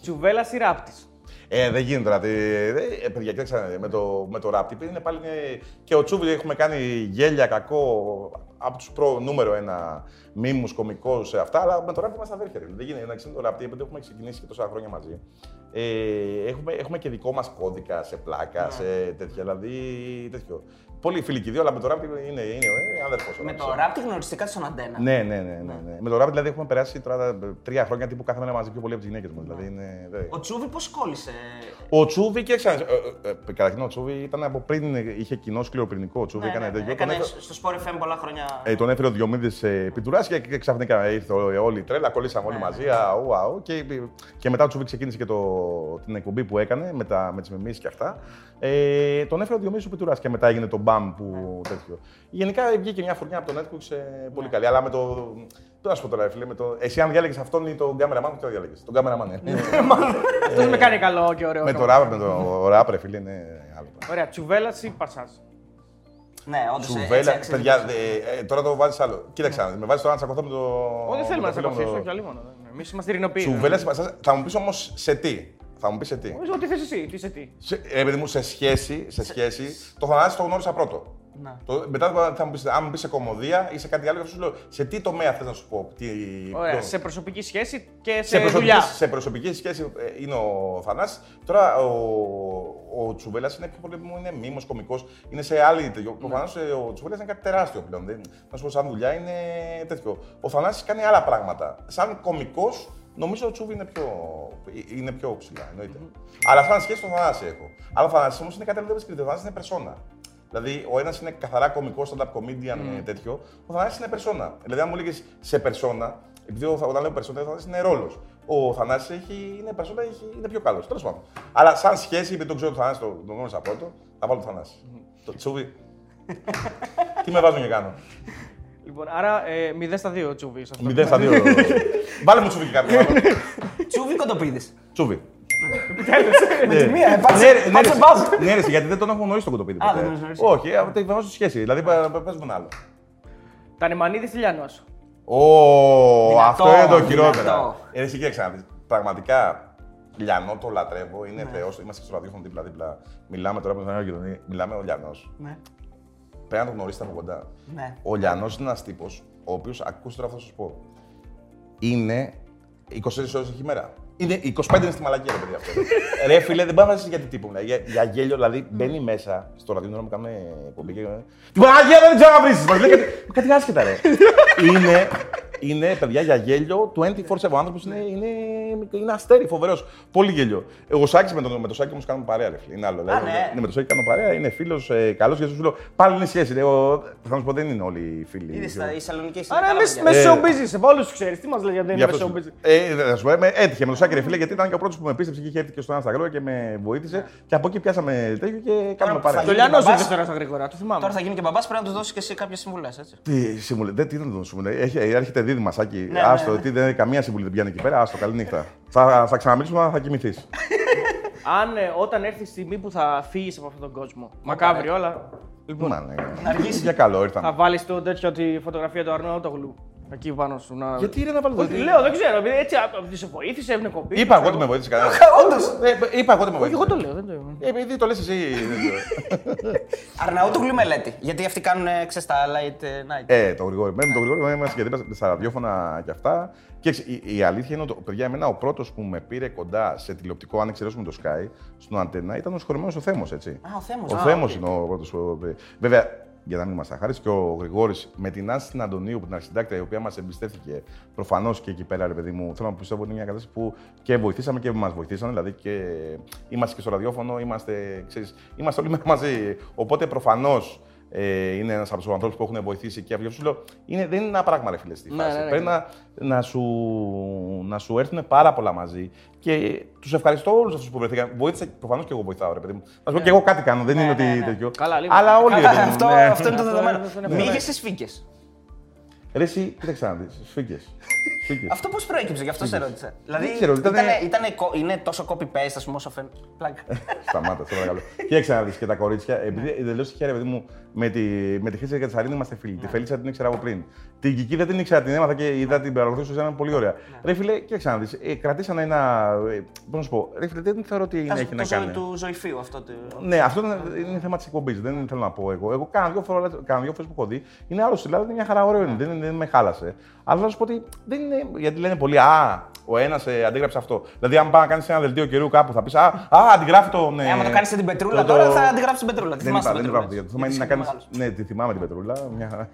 Τσουβέλα ή ράπτης; Ε, δεν γίνεται τώρα. Ε, δε- ε, παιδιά, κοιτάξτε, με το, με το rap tip είναι πάλι. ε, και ο Τσούβι έχουμε κάνει γέλια κακό από τους προ νούμερο ένα μήμους, κωμικού σε αυτά, αλλά με το rap είμαστε αδέρφια. ρε. Δεν γίνεται να ξέρει το rap tip, επειδή έχουμε ξεκινήσει και τόσα χρόνια μαζί. Ε, έχουμε, έχουμε και δικό μας κώδικα σε πλάκας, σε τέτοια. Δηλαδή τέτοιο. Πολύ φιλικοί δύο, αλλά με το rap είναι, είναι, είναι αδερφός ο Με Raps. το ράπ τη γνωριστικά στον αντένα. Ναι, ναι, ναι, ναι, ναι. Με το rap δηλαδή έχουμε περάσει τώρα ε, τρία χρόνια τύπου κάθε μέρα μαζί πιο πολύ από τις γυναίκες μου. Δηλαδή είναι. δεν- Ο Τσούβι πώς κόλλησε; ο Τσούβι και ξέρεις, ε, ε, ε, καταρχήν ο Τσούβι ήταν από πριν, ε, είχε κοινό σκληροπυρηνικό. Ο Τσούβι Ναι, έκανε ναι, ναι. τέτοιο. Έκανε Τον, έφερε, στο Sport FM πολλά χρόνια. ε, τον έφερε ο Διομήδης ε, Πιτουράς και, και ξαφνικά ήρθε ο- όλη η τρέλα, κολλήσαμε όλοι Ναι, μαζί. Αου, αου, και, και μετά ο Τσούβι ξεκίνησε και το, την εκπομπή που έκανε με, τα, με τις μιμήσεις και αυτά. Ε, τον έφερε ο Διομήδη Πιτουράς και μετά έγινε το μπαμ που Ναι. τέτοιο. Γενικά βγήκε μια φουρνιά από το Netflix ε, πολύ καλή. Αλλά με το. Τι να σου πω τώρα, φίλε, με το... εσύ αν διάλεγε αυτόν ή τον cameraman, ποιο διάλεγε. Τον cameraman, ναι. Αυτό με κάνει καλό και ωραίο. με το rap, με το rap, ρε φίλε, είναι άλλο. πράγμα. Ωραία, τσουβέλα ή πασάζ. Ναι, όντως. Τσουβέλα, παιδιά, ε, ε, τώρα το βάζεις άλλο. Κοίταξε, να δεις, με βάζεις τώρα να τσακωθώ με το. Όχι, δεν θέλουμε να με σε το φίλο μου ακολουθήσω, το- όχι αλλή μόνο. Εμείς είμαστε ειρηνοποιοί. Τσουβέλα, σε πασάζ, θα μου πεις όμως σε τι. Θα μου πεις σε τι. Νομίζω ότι θες εσύ, τι σε τι. Σε, ρε παιδί μου, σε σχέση, σε σχέση το Θανάση το γνώρισα πρώτο. Ναι. Το, μετά θα μου πεις, αν μου πεις σε κομμωδία ή σε κάτι άλλο, θα σου λέω σε τι τομέα θες να σου πω. Τι, Ωραία, ποιο- σε προσωπική σχέση και σε, σε, προσωπική, δουλειά. σε προσωπική σχέση ε, είναι ο Θανάσης. Τώρα ο, ο Τσουβέλλα είναι πιο πολύ μου είναι μήμος, κωμικός. Είναι σε άλλη τέτοιο. Προφανώ ο Τσουβέλλα είναι κάτι τεράστιο πλέον. Δεν, να σου πω, σαν δουλειά είναι τέτοιο. Ο Θανάσης κάνει άλλα πράγματα. Σαν κωμικός, νομίζω ο Τσούβι είναι πιο, είναι πιο ψηλά. Εννοείται. Αλλά σαν σχέση το Θανάση έχω. Αλλά ο Θανάσης όμως είναι κάτι άλλο που δεν βρίσκεται. Ο Θανάσης είναι περσόνα. Δηλαδή, ο ένας είναι καθαρά κωμικός, stand-up comedian mm. τέτοιο. Ο Θανάσης είναι περσόνα. Δηλαδή, αν μου έλεγε σε περσόνα, επειδή ο- όταν λέω περσόνα, ο Θανάσης είναι ρόλος. Ο Θανάσης έχει, είναι περσόνα, έχει, είναι πιο καλός. Τέλος πάντων. Αλλά σαν σχέση, επειδή τον ξέρω τον Θανάση, τον, τον γνώρισα πρώτο, θα βάλω το Θανάση. Το τσούβι. Τι με βάζουν και κάνω. Λοιπόν, άρα ε, 0 στα 2 τσουβί. σε αυτό. 0 στα 2. Βάλε μου τσούβι και κάποιο άλλο. Τσούβι κοντοπίδης. Τσούβι. Με τη μία, Ναι, έπατσε ρε, ναι, πάτσε ρε, μπάζ. Ναι, ρε, γιατί δεν τον έχω γνωρίσει τον κοντοπίδι. Α, ποτέ. δεν τον έχεις γνωρίσει. Όχι, ε, το βάζω στη σχέση. Δηλαδή, πες μου ένα άλλο. Τανεμανίδη Τηλιανό. Ω, Δυνατό, αυτό είναι το δυνατό. χειρότερο. Ε, εσύ κοίταξε να δεις. Πραγματικά, Λιανό το λατρεύω, είναι θεός. Είμαστε και στο ραδιόφωνο δίπλα-δίπλα. Μιλάμε τώρα με τον ένα γειτονί. Μιλάμε ο Λιανός. Ναι. Πρέπει να τον γνωρίσετε από κοντά. Ναι. Ο Λιανός είναι ένας τύπος, ο οποίος, ακούστε τώρα αυτό θα σας πω, είναι 24 ώρες έχει μέρα. Είναι 25 είναι στη μαλακία, ρε παιδιά αυτό. ρε φίλε, δεν πάει να ζήσει γιατί τύπου μιλάει. Για, για γέλιο, δηλαδή μπαίνει μέσα στο ραδιόφωνο που κάνουμε εκπομπή και. Την Παναγία δεν ξέρω να βρει! Μας λέει κάτι, κάτι άσχετα, ρε. είναι, είναι, παιδιά, για γέλιο 24-7. Ο άνθρωπος είναι, είναι, είναι αστέρι, φοβερός. Πολύ γέλιο. Εγώ Σάκης με, τον, με το Σάκη όμως κάνουμε παρέα, ρε φίλε. Είναι άλλο. ναι. ναι, με το Σάκη κάνω παρέα, είναι φίλος, ε, καλός και σου λέω πάλι είναι σχέση. Λέω, θα σου πω δεν είναι όλοι οι φίλοι. Είδες τα Θεσσαλονίκη. Άρα εμείς με Ε, showbiz σε όλους τους ξέρεις. Τι μας λέει γιατί δεν Γι' είναι αυτό με σου- showbiz. Ε, θα σου πω, με- έτυχε με το Σάκη, ρε φίλε, γιατί ήταν και ο πρώτος που με πίστεψε και είχε έρθει και στο Instagram και με βοήθησε. Και από εκεί πιάσαμε τέτοιο και κάνουμε που θα παρέα. Το γίνει Λιανός μπαμπάς. ήρθε τώρα στα γρήγορα, το θυμάμαι. Τώρα θα γίνει και μπαμπάς, πρέπει να τους δώσεις και εσύ κάποιες συμβουλές, έτσι. Τι συμβουλή, δεν τι να το συμβουλή. Έχει, έρχεται δίδυμα, Σάκη. Ναι, άστο, ναι, ναι. τι, δεν, καμία συμβουλή δεν πιάνει εκεί πέρα. Άστο, καλή νύχτα. θα, θα ξαναμιλήσουμε, θα κοιμηθείς. Αν ε, όταν έρθει η στιγμή που θα φύγεις από αυτόν τον κόσμο. Μακάβριο, αλλά. Λοιπόν, Μα, ναι. Για καλό ήρθαμε. θα βάλεις το τέτοιο τη φωτογραφία του Αρναούτογλου. Εκεί πάνω σου να. Γιατί ρε να βάλω Όχι, Λέω, δεν ξέρω, επειδή έτσι α, τη σε βοήθησε, έβγαινε κοπή. Είπα εγώ ότι με βοήθησε κανένας. Όντως. Ε, Είπα εγώ ότι με Όχι, εγώ βοήθησε. το λέω, δεν το λέω. Ε, Επειδή το λες εσύ. Αρναούτογλου μελέτη. Γιατί αυτοί κάνουν ξέρεις τα light ε, night. Ε, το Γρηγόρη. Με το Γρηγόρη είμαστε γιατί είμαστε στα ραδιόφωνα και αυτά. Και ξέρεις, η, η αλήθεια είναι ότι, παιδιά, εμένα ο πρώτος που με πήρε κοντά σε τηλεοπτικό, αν εξαιρέσουμε το Sky, στον ΑΝΤ1, ήταν ο συγχωρεμένος ο Θέμος, έτσι. Α, ο Θέμος. Ο Α, Θέμος οκ. είναι ο πρώτος. Βέβαια, για να μην είμαστε αχάριστοι, και ο Γρηγόρης με την Άση την Αντωνίου, που την αρχισυντάκτρια, η οποία μας εμπιστεύτηκε προφανώς και εκεί πέρα, ρε παιδί μου, θέλω να πιστεύω ότι είναι μια κατάσταση που και βοηθήσαμε και μας βοηθήσαν. Δηλαδή και είμαστε και στο ραδιόφωνο, είμαστε, ξέρεις, είμαστε όλοι μαζί. Οπότε προφανώς ε, είναι ένας από τους ανθρώπους που έχουν βοηθήσει και αυτό σου λέω. Είναι, δεν είναι ένα πράγμα, ρε φίλε, στη Ναι, φάση. ναι, ναι, Πρέπει να, να, σου, να σου έρθουν πάρα πολλά μαζί. Και τους ευχαριστώ όλους αυτούς που βρεθήκαν. Βοήθησα προφανώς και εγώ βοηθάω, ρε παιδί μου. Να σου πω και εγώ κάτι κάνω, δεν είναι ότι τέτοιο. Ναι, Καλά, λίγο. Αλλά όλοι. ρε παιδί μου, Αυτό, ναι. αυτό είναι το Αυτό δεδομένο. είναι- αυτό είναι Μύγες στι φύκε. Ρε, εσύ, κοίταξε να δεις. Σφίγγες. Αυτό πώς προέκυψε, γι' αυτό σε ρώτησα. Δηλαδή, ξέρω, ήτανε- ήτανε- ήτανε κο- είναι τόσο copy-paste, ας πούμε, όσο φαίνεται. Πλάκα. Σταμάτα, σε παρακαλώ. Κοίταξε να δεις και τα κορίτσια. Επειδή εντελώ τυχαία, ρε παιδί μου, με τη, με τη Χρήση Κατσαρίνη είμαστε φίλοι. Τη Φελίτσα την ήξερα από πριν. Την Κική δεν την ήξερα, την έμαθα και είδα την παρακολουθούσα, ήταν πολύ ωραία. Ρε φίλε, κοίταξε να δει. Ε, κρατήσανε ένα. Ε, Πώς να σου πω, ρε φίλε, δεν θεωρώ ότι είναι, έχει Το να ζώο κάνει. του ζωηφίου αυτό. το- Ναι, αυτό είναι, είναι θέμα της εκπομπής. Δεν θέλω να πω εγώ. Εγώ κάνα δύο φορέ δύο φορές που έχω δει. Είναι άλλος στην Ελλάδα, είναι μια χαρά ωραίο. είναι, Δεν, δεν με χάλασε. Αλλά θα σου πω ότι δεν είναι. Γιατί λένε πολλοί, Α, ο ένας ε, αντίγραψε αυτό. Δηλαδή, αν πάει να κάνεις ένα δελτίο καιρού κάπου, θα πεις Α, α αντιγράφει τον. Ε, άμα το κάνεις την πετρούλα το- το- τώρα, θα αντιγράψει την πετρούλα. Τη Δεν θυμάσαι είπα, την δεν είπα πετρούλα. αυτό. Το θέμα είναι να Γιατί κάνεις. είσαι μεγάλος. Ναι, τη θυμάμαι την πετρούλα. Μια χαρά.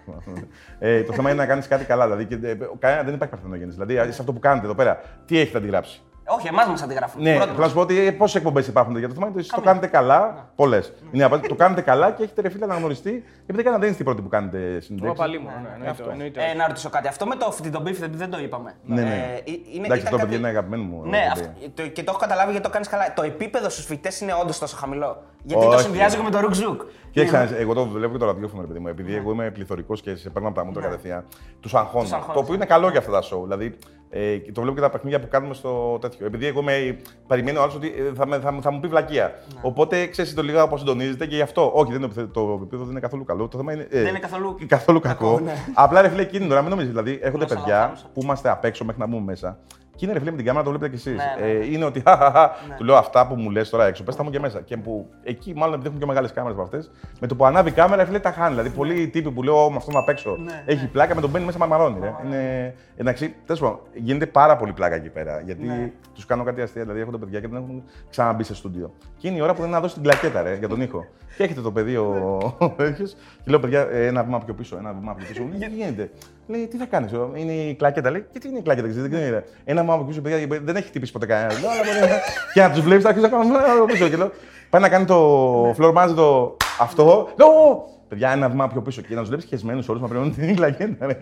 ε, το θέμα είναι να κάνεις κάτι καλά. Δηλαδή, και, ε, κανένα, δεν υπάρχει παρθενογέννηση. Δηλαδή, σε αυτό που κάνετε εδώ πέρα, τι έχετε αντιγράψει; Όχι, εμάς μας αντιγράφουν. Ναι, Πρώτος. θέλω να σου πω ότι πόσες εκπομπές υπάρχουν για το θέμα είναι ότι εσείς το κάνετε καλά. Πολλές. Είναι απαραίτητο. Το κάνετε καλά και έχετε ρε φίλε αναγνωριστεί. Επειδή κανένα δεν είστε οι πρώτοι που κάνετε Εγώ συνέντευξη. πάλι μόνο. ναι, εννοείται, αυτό. εννοείται. Ε, να ρωτήσω κάτι. Αυτό με το φτι τον beef δεν το είπαμε. Ναι, ναι. Ε, είναι, Εντάξει, ήταν αυτό παιδιά είναι αγαπημένο μου. Ναι, ε, αυτό, παιδί. το, και το έχω καταλάβει γιατί το κάνεις καλά. Το επίπεδο στους φοιτητές είναι όντως τόσο χαμηλό. Γιατί το Όχι. συνδυάζω και με το ρουκζούκ. Κοίταξε, εγώ το βλέπω και το ραδιόφωνο, ρε παιδί μου. Επειδή εγώ είμαι πληθωρικός και σε παίρνω από τα μούτρα κατευθείαν, τους αγχώνω. Τους αγχώνεις, Το οποίο είναι καλό για αυτά τα show. Δηλαδή, ε, και το βλέπω και τα παιχνίδια που κάνουμε στο τέτοιο. Επειδή εγώ με, περιμένω άλλος ότι ε, θα, με- θα, μου- θα μου πει βλακεία. Οπότε ξέρεις το λίγα πώ συντονίζεται και γι' αυτό. Όχι, δεν είναι, το επίπεδο δεν είναι καθόλου καλό. Το θέμα είναι. ε, Δεν είναι καθόλου καθόλου κακό. κακό, ναι. Απλά ρε φίλε, εκείνη την ώρα μην νομίζεις. Δηλαδή, έρχονται Γλώσσα παιδιά λαμβάνουσα. που είμαστε απ' έξω μέχρι να μπούμε μέσα. Και είναι ρε φίλε με την κάμερα, το βλέπετε κι εσείς. Ναι, ναι, ναι. Ε, είναι ότι χαχαχα, του λέω αυτά που μου λες τώρα έξω, πες τα μου και μέσα. Και που εκεί μάλλον επειδή έχουν πιο μεγάλες κάμερες από αυτές, με το που ανάβει η κάμερα, φίλε τα χάνει. Δηλαδή, πολλοί τύποι που λέω «Ω, με αυτόν απ' έξω Ναι, έχει πλάκα, με τον μπαίνει μέσα μαρμαρώνει. Ρε. Είναι, εντάξει, τέλος πάντων, γίνεται πάρα πολύ πλάκα εκεί πέρα. Γιατί Ναι. τους κάνω κάτι αστεία, δηλαδή έρχονται παιδιά και δεν έχουν ξαναμπεί σε στούντιο. Και είναι η ώρα που δεν να δώσει την κλακέτα ρε, για τον ήχο. και έχετε το παιδί ο τέτοιο και λέω παιδιά, ε, ένα βήμα πιο πίσω, ένα βήμα πιο πίσω. Γιατί γίνεται. Λέει, τι θα κάνεις, είναι η κλακέτα. Λέει, και τι είναι η κλακέτα, ξέρεις, δεν είναι. Ένα βήμα πιο πίσω, παιδιά, δεν έχει χτυπήσει ποτέ κανένα. Λέω, «Αλλά, παιδιά». και να τους βλέπεις, θα αρχίσει να κάνουν ένα πίσω. Και λέω, πάει να κάνει το floor manager το αυτό. Λέω, «Ω, Παιδιά, ένα βήμα πιο πίσω και να τους βλέπεις χεσμένους όλους, μα πρέπει την κλακέτα. ρε.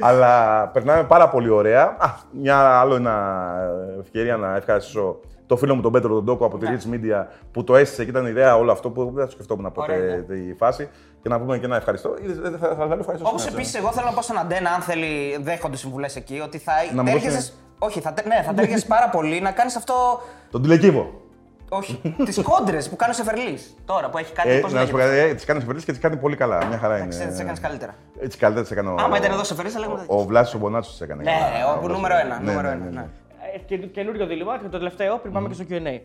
Αλλά περνάμε πάρα πολύ ωραία. Α, μια άλλο ένα ευκαιρία να ευχαριστήσω το φίλο μου τον Πέτρο τον Τόκο από τη Rich Media που το έστησε και ήταν ιδέα όλο αυτό που δεν το σκεφτόμουν ποτέ Ωραία, ναι. τη φάση. Και να πούμε και ένα ευχαριστώ. Είδες, δεν Θα, θα, θα, λέω ευχαριστώ. Όπως σήμερα, επίσης, εγώ θέλω να πω στον Αντένα, αν θέλει, δέχονται συμβουλές εκεί, ότι θα Να μου τέριαζες- δώσει- Όχι, θα, τε- ναι, θα τέριαζες πάρα πολύ να κάνεις αυτό. Τον τηλεκύβο. Όχι, τις κόντρες που κάνεις σε Φερλή. Τώρα που έχει κάτι. Ε, πώς να σου πω λέγεται. κάτι, ε, τις κάνεις σε και τις κάνει πολύ καλά. Μια χαρά είναι. Εντάξει, τις έκανες καλύτερα. Έτσι καλύτερα τις έκανε ο... Άμα ήταν εδώ σε Φερλή, θα λέγαμε. Ο Βλάσης ο Μπονάτσος τις έκανε. Ναι, καλά. ο- Βλάσης. νούμερο ένα, Ναι, νούμερο ναι, ένα, ναι, ναι. ναι. Ε, και- Καινούριο δίλημα και το τελευταίο πριν πάμε και στο QA.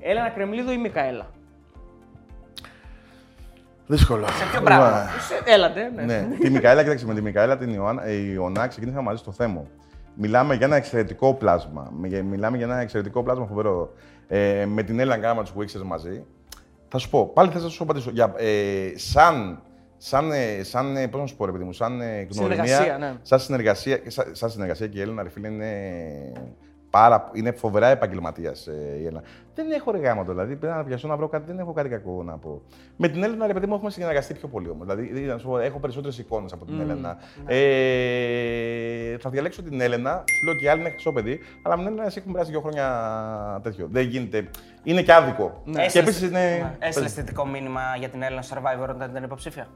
Έλενα Κρεμλίδου ή Μικαέλα; Δύσκολο. Σε ποιο πράγμα; Σε- Έλατε, ναι. Ναι, τη Μικαέλα, κοίταξε με τη Μικαέλα την Ιωάννα, η Ιωνά ξεκίνησαμε μαζί στο θέμα. Μιλάμε για ένα εξαιρετικό πλάσμα. Μι- Μιλάμε για ένα εξαιρετικό πλάσμα φοβερό. Ε, με την Έλληνα κάναμε του Wixers μαζί. Θα σου πω, πάλι θα σα σου απαντήσω. Για, ε, σαν, σαν, ε, σαν, ε, πώς να σου πω ρε παιδί μου, σαν ε, γνωριμία, Συνεργασία, ναι. σαν, συνεργασία, σαν, σαν συνεργασία και η Έλληνα, ρε φίλε, είναι, πάρα, είναι φοβερά επαγγελματίας ε, η Έλληνα. Δεν έχω ρε γάμα το, δηλαδή πρέπει να πιαστώ να βρω κάτι, δεν έχω κάτι κακό να πω. Με την Έλληνα, ρε παιδί μου, έχουμε συνεργαστεί πιο πολύ όμως. Δηλαδή, να σου πω, έχω περισσότερες εικόνες από την Έλληνα. Ε, θα διαλέξω την Έλληνα, σου λέω και η άλλη είναι χρυσό παιδί, αλλά με την Έλληνα εσύ έχουμε περάσει δύο χρόνια τέτοιο. Δεν γίνεται. Είναι και άδικο. Και Έστειλες- επίση είναι. Ναι. Έστειλες θετικό μήνυμα για την Έλληνα Survivor όταν ήταν υποψήφια;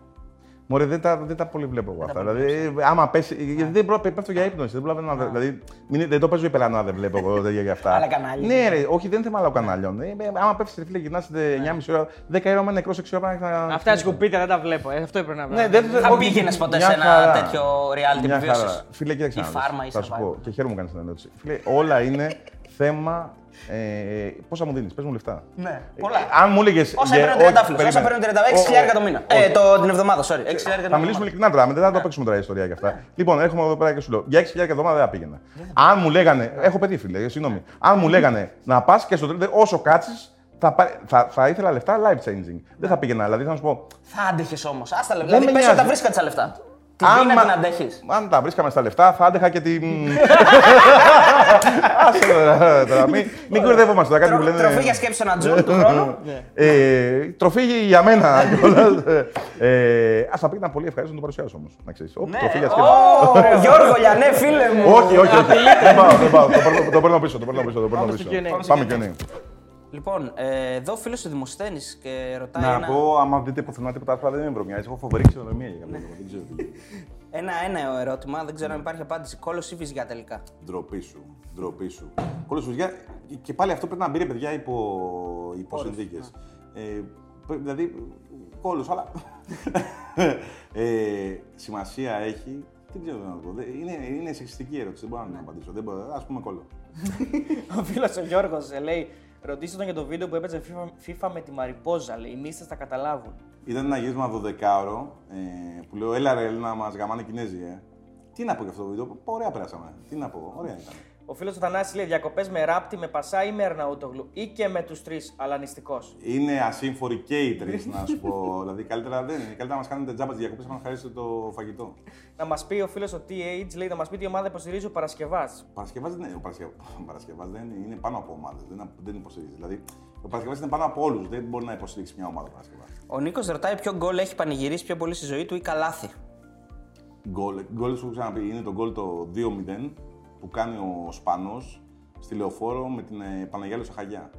Μωρέ, δεν τα, δεν τα πολύ βλέπω εγώ αυτά. Δηλαδή, άμα πέσει. Γιατί δεν πρόλαβα, πέφτω για ύπνος. Δεν πρόλαβα να. δω. Δηλαδή, μην- δεν το παίζω υπερανά, δεν βλέπω εγώ τέτοια για αυτά. Άλλα κανάλια. Ναι, ρε, όχι, δεν είναι θέμα άλλων κανάλιων. Ε, ε, άμα πέφτεις, ρε φίλε, γυρνάς 9,5 ώρα, 10 ώρα με νεκρός 6 ώρα. να- Αυτά σκουπίτια δεν τα βλέπω. Ε, αυτό έπρεπε να Ναι, βλέπω. δεν Θα όχι, πήγαινες ποτέ μια σε ένα χαρά. τέτοιο reality Μια που βιώσεις; χαρά. Φίλε, κοίταξε Η να δεις. φάρμα ή Θα σου survivor. πω και χαίρομαι που κάνεις την ερώτηση. Φίλε, όλα είναι θέμα. Ε, πόσα μου δίνεις, πες μου λεφτά. Ναι, πολλά. Ε, αν μου έλεγες. Όσα παίρνει ο Τριαντάφυλλος, όσα παίρνει ο Τριαντάφυλλος, 6.000 το μήνα. Ε, το- την εβδομάδα, sorry. 6.000 Θα μιλήσουμε ειλικρινά τώρα, μετά θα το παίξουμε τώρα η ιστορία και αυτά. Λοιπόν, έρχομαι εδώ πέρα και σου λέω: Για 6.000 εβδομάδα δεν θα πήγαινα. Αν μου λέγανε. Έχω παιδί, φίλε, συγγνώμη. Αν μου λέγανε να πας και στο τρίτο, όσο κάτσει, θα, πά- θα, θα ήθελα λεφτά life changing. Δεν θα πήγαινα. Δηλαδή θα σου πω. Θα άντεχες όμως. Άστα λεφτά. Δεν Δηλαδή με πες ότι τα νοιάζει. βρίσκα τα λεφτά. Την πείνα Άμα- την αντέχεις. Αν τα βρίσκαμε στα λεφτά, θα άντεχα και την. Άσε τώρα, τώρα. Μην, μην κορδεύομαστε τώρα κάτι που λένε. Τροφή για σκέψη ένα τζουλ του χρόνου. Ε, τροφή για μένα κιόλας. Ε, Α τα πήγαινα πολύ ευχαριστώ να το παρουσιάσω όμως. Να ξέρεις. Ναι. Τροφή για σκέψη. Ω, Γιώργο Λιανέ, φίλε μου. Όχι, όχι, όχι. Δεν πάω, δεν πάω. Το παίρνω- Το παίρνω πίσω. Το παίρνω πίσω. το παίρνω Πάμε πίσω. στο Q&A. Πάμε και ναι. Λοιπόν, ε, εδώ φίλος του Δημοσθένης και ρωτάει Να ένα, πω, άμα δείτε πουθενά τίποτα άλλο, δεν με βρωμιάζει. Έχω φοβερή ξενοδομία για κάποιο λόγο. Δεν ξέρω τι. ένα έναιο ερώτημα. Δεν ξέρω αν υπάρχει απάντηση. Κόλο ή βυζιά τελικά; Ντροπή σου. Ντροπή σου. Κόλλος σου. για- Και πάλι αυτό πρέπει να μπει ρε παιδιά υπό, υπό συνθήκες. Ε, πρέ- δηλαδή, κόλλος, αλλά. ε, σημασία έχει. Δεν ξέρω τι να το πω. Δεν- Είναι, είναι σεξιστική ερώτηση. Δεν μπορώ να την απαντήσω. Δεν μπορώ. Α πούμε κόλλο. Ο φίλος ο Γιώργος λέει: Ρωτήστε τον για το βίντεο που έπαιζε FIFA, FIFA με τη Μαριπόζα. Λέει: Οι μίστε θα καταλάβουν. Ήταν ένα γύρισμα 12ωρο ε, που λέω: Έλα ρε, Έλληνα, μας γαμάνε Κινέζοι, ε. Τι να πω για αυτό το βίντεο. Ωραία περάσαμε. Τι να πω. Ωραία ήταν. Ο φίλος του Θανάση λέει: Διακοπές με ράπτη, με πασά ή με Ερναούτογλου. Ή και με τους τρεις, αλλά νηστικός. Είναι ασύμφοροι και οι τρεις, να σου πω. δηλαδή, καλύτερα δεν είναι. Καλύτερα να μας κάνετε τζάμπα τι διακοπές να χαρίσετε το φαγητό. Να μας πει ο φίλος ο TH, λέει: Να μας πει τι ομάδα υποστηρίζει ο Παρασκευάς. Ο Παρασκευάς δεν είναι. Ο Παρασκευά, ο Παρασκευάς δεν είναι, είναι πάνω από ομάδες. Δεν, δεν υποστηρίζει. Δηλαδή, ο Παρασκευάς είναι πάνω από όλους. Δεν μπορεί να υποστηρίξει μια ομάδα ο Παρασκευάς. Ο Νίκος ρωτάει ποιο γκολ έχει πανηγυρίσει πιο πολύ στη ζωή του ή καλάθι. Γκολ, γκολ σου έχω ξαναπεί. Είναι το γκολ το 2-0 που κάνει ο Σπανός στη λεωφόρο με την ε, Παναγιάλου Σαχαγιά.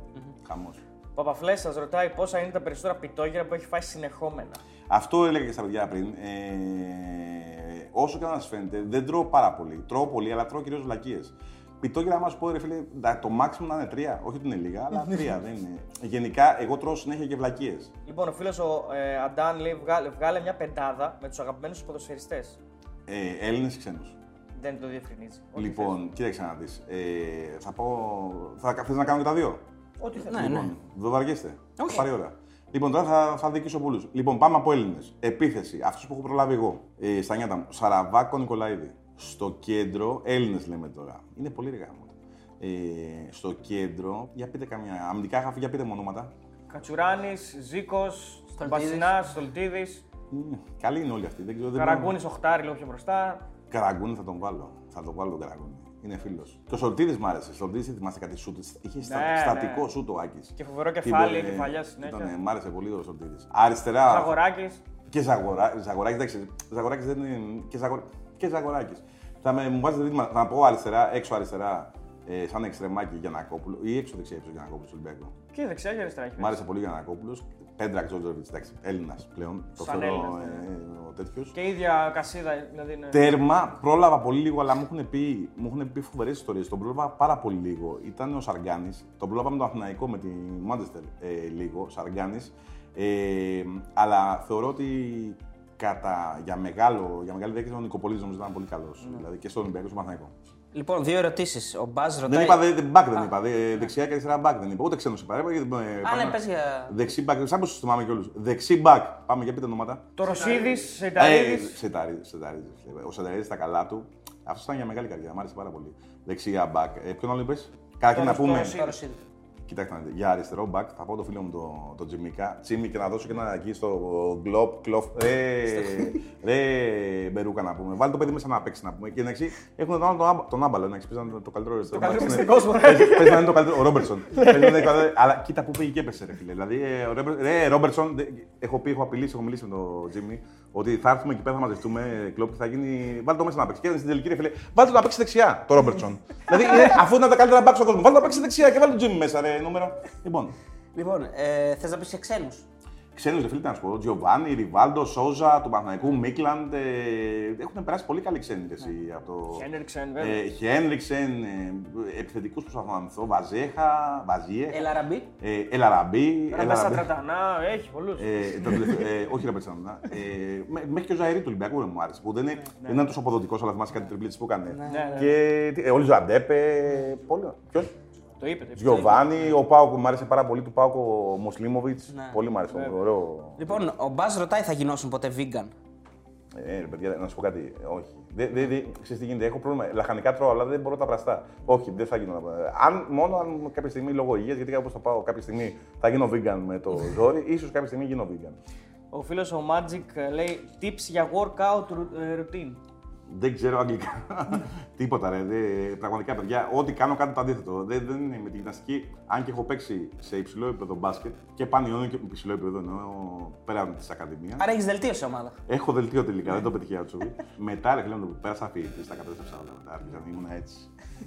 Χαμός. Ο Παπαφλέσσα ρωτάει πόσα είναι τα περισσότερα πιτόγερα που έχει φάει συνεχόμενα. Αυτό έλεγα και στα παιδιά πριν. Ε, όσο και να σας φαίνεται, δεν τρώω πάρα πολύ. Τρώω πολύ, αλλά τρώω κυρίως βλακίες. Πιτόγερα, άμα σου πω, ρε φίλε, τα- το maximum να είναι τρία. Όχι ότι είναι λίγα, αλλά τρία δεν είναι. Γενικά, εγώ τρώω συνέχεια και βλακίες. Λοιπόν, ο φίλος ο ε, Αντάν λέει: βγάλε, βγάλε μια πεντάδα με τους αγαπημένους ποδοσφαιριστές. Ε, Έλληνες ή ξένους. Δεν το διευκρινίζει. Ό,τι Λοιπόν, κοίταξε να δεις. Ε, θα πω. Θα θες να κάνω και τα δύο; θες. Ό,τι θες. Ναι, ναι. Λοιπόν, δεν βαριέστε. Όχι. Θα πάρει ώρα. Λοιπόν, τώρα θα, θα δικήσω πολλού. Λοιπόν, πάμε από Έλληνες. Επίθεση. Αυτού που έχω προλάβει εγώ. Ε, στα νιάτα μου. Σαραβάκο Νικολαίδη. Στο κέντρο, Έλληνες λέμε τώρα. Είναι πολύ ρηγά μου. Ε, στο κέντρο, για πείτε καμιά. Αμυντικά χαφή, για πείτε μου ονόματα. Κατσουράνης, Ζήκος, Μπασινάς, Στολτίδης, Μμ, Καλή είναι όλοι αυτοί. Δεν ξέρω, δεν Καραγκούνης, Οχτάρι λίγο πιο μπροστά. Καραγκούνη θα τον βάλω. Θα τον βάλω τον Καραγκούνη. Είναι φίλος. Και ο Σολτίδης μ' άρεσε. Σολτίδης, θυμάστε κάτι σουτ; Είχε στα- Ναι, στατικό ναι. σουτ ο Άκης. Και φοβερό κεφάλι, κεφαλιάς συνέχεια. Μ' άρεσε πολύ ο Σολτίδης. Αριστερά. Ζαγοράκης. Και Ζαγορά, Ζαγοράκης, εντάξει. Ζαγοράκης δεν είναι. Και, Ζαγο, και Ζαγοράκης. Θα με, μου βάζετε δίδυμα. Θα πω αριστερά, έξω αριστερά, ε, σαν εξτρεμάκι Γιανακόπουλο ή έξω δεξιά έξω Γιανακόπουλος στο Ολυμπιακό. Και δεξιά και αριστερά έχει. Μ' άρεσε πολύ ο Γιανακόπουλος. Πέντρα Τζόρτζοβιτς, εντάξει. Έλληνας πλέον. Το Σαν θεωρώ Έλληνας, ναι. ε, ο τέτοιος. Και η ίδια κασίδα, δηλαδή είναι. Τέρμα, πρόλαβα πολύ λίγο, αλλά μου έχουν πει, μου έχουν πει φοβερές ιστορίες. Τον πρόλαβα πάρα πολύ λίγο. Ήταν ο Σαργκάνη. Τον πρόλαβα με τον Αθηναϊκό, με τη Μάντεστερ ε, λίγο. Σαργκάνη. Ε, αλλά θεωρώ ότι κατά, για, μεγάλο, για μεγάλη διάρκεια ο Νικοπολίδη νομίζω ήταν πολύ καλός. Δηλαδή και στον Ολυμπιακό, στον Αθηναϊκό. Λοιπόν, δύο ερωτήσεις. Ο Μπάζ ρωτάει. Δεν είπα δε, δε- back, δεν είπα. Δε, δεξιά και αριστερά back δεν είπα. Ούτε ξένος είπα. Είπα, γιατί, ε, Α, πάμε- ναι, πες για. Δεξί back, σαν πως τους θυμάμαι κιόλας. Δεξί back. Πάμε για πείτε ονόματα. Το Ρωσίδης, Ε, Σενταρίδης. Σενταρίδης, Σενταρίδης. Ο Σενταρίδης στα καλά του. Αυτός ήταν για μεγάλη καρδιά, μου άρεσε πάρα πολύ. Δεξιά back. Ε, ποιον άλλο είπες; Καταρχήν να πούμε. Ρωσίδη. Το Ρωσίδη. Κοιτάξτε, να δείτε, για αριστερό back θα πω το φίλο μου τον το Τζιμίκα. Τσίμι και να δώσω και ένα εκεί στο γκλοπ, κλοφ. Ρε, ρε, μπερούκα να πούμε. Βάλει το παιδί μέσα να παίξει να πούμε. Και εντάξει, έχουν τον, άλλο τον, τον άμπαλο. Εντάξει, παίζαν το καλύτερο Το καλύτερο στην κόσμο, ρε. Παίζει να είναι το καλύτερο. Ο Ρόμπερτσον. Παίζει να είναι το καλύτερο. Αλλά κοίτα που πήγε και έπεσε, ρε φίλε. Δηλαδή, ε, ο Ρόμπερ- ρε, Ρόμπερτσον, δε- έχω πει, έχω απειλήσει, έχω μιλήσει με τον Τζίμι ότι θα έρθουμε εκεί πέρα, θα μαζευτούμε κλοπ και θα γίνει. Βάλτε το μέσα να παίξει. Και στην τελική, ρε φίλε, βάλτε το να παίξει δεξιά το Ρόμπερτσον. δηλαδή, είναι, αφού είναι τα καλύτερα μπακ στον κόσμο, βάλτε το να παίξει δεξιά και βάλτε το Τζίμι μέσα, ρε νούμερο. Λοιπόν, Λοιπόν, ε, θες να πεις σε ξένους; Ξένους φίλοι, να σου πω. Τζιοβάνι, Ριβάλντο, Σόζα, του Παναθηναϊκού, Μίκλαντ. Ε, έχουν περάσει πολύ καλοί ξένοι ρε, εσύ, από το. Χένριξεν, βέβαια. Ε, Χένριξεν, ε, επιθετικούς που θα θυμηθώ. Βαζέχα, Βαζιέχα. Ελαραμπή. Ε, Ελαραμπή. Τώρα μέσα Τρατανά, έχει πολλούς. Ε, το τελευταίο- ε, όχι ρε Πετσανά. Ε, μέ- μέχρι και ο Ζαερή του Ολυμπιακού δεν μου άρεσε. Που δεν, είναι, δεν ήταν τόσο αποδοτικός, αλλά θυμάσαι κάτι τριπλίτης που έκανε. ναι. Και τι- ε, όλοι Ζαντέπε. Πολύ. Ποιος; Το είπε. το είπε. Γιωβάνι, ο Πάοκ μου άρεσε πάρα πολύ του Πάοκ ο Μοσλίμοβιτς. Ναι. Πολύ μου άρεσε. Ωραίο. Λοιπόν, ο Μπάζ ρωτάει θα γινώσουν ποτέ vegan; Ε, ρε παιδιά, να σου πω κάτι. Όχι. Δεν, δεν, δεν, ξέρεις τι γίνεται. Έχω πρόβλημα. Λαχανικά τρώω, αλλά δεν μπορώ τα βραστά. Όχι, δεν θα γίνω. Αν, μόνο αν κάποια στιγμή λόγω υγείας, γιατί κάπω θα πάω κάποια στιγμή θα γίνω vegan με το ζόρι, ίσως κάποια στιγμή γίνω vegan. Ο φίλος ο Magic ε, λέει tips για workout ru- ε, routine. Δεν ξέρω αγγλικά. Τίποτα ρε. Δε, πραγματικά παιδιά, ό,τι κάνω κάνω το αντίθετο. Δεν, δεν είναι με τη γυμναστική. Αν και έχω παίξει σε υψηλό επίπεδο μπάσκετ και πανιόνιο και υψηλό επίπεδο εννοώ πέραν της Ακαδημίας. Άρα έχεις δελτίωση ομάδα. Έχω δελτίο τελικά, δεν το πετυχαίνω Άτσοβι. μετά ρε φίλε μου, πέρασα φοιτητή, τα κατέστρεψα όλα μετά. Άρχισα, ήμουν έτσι.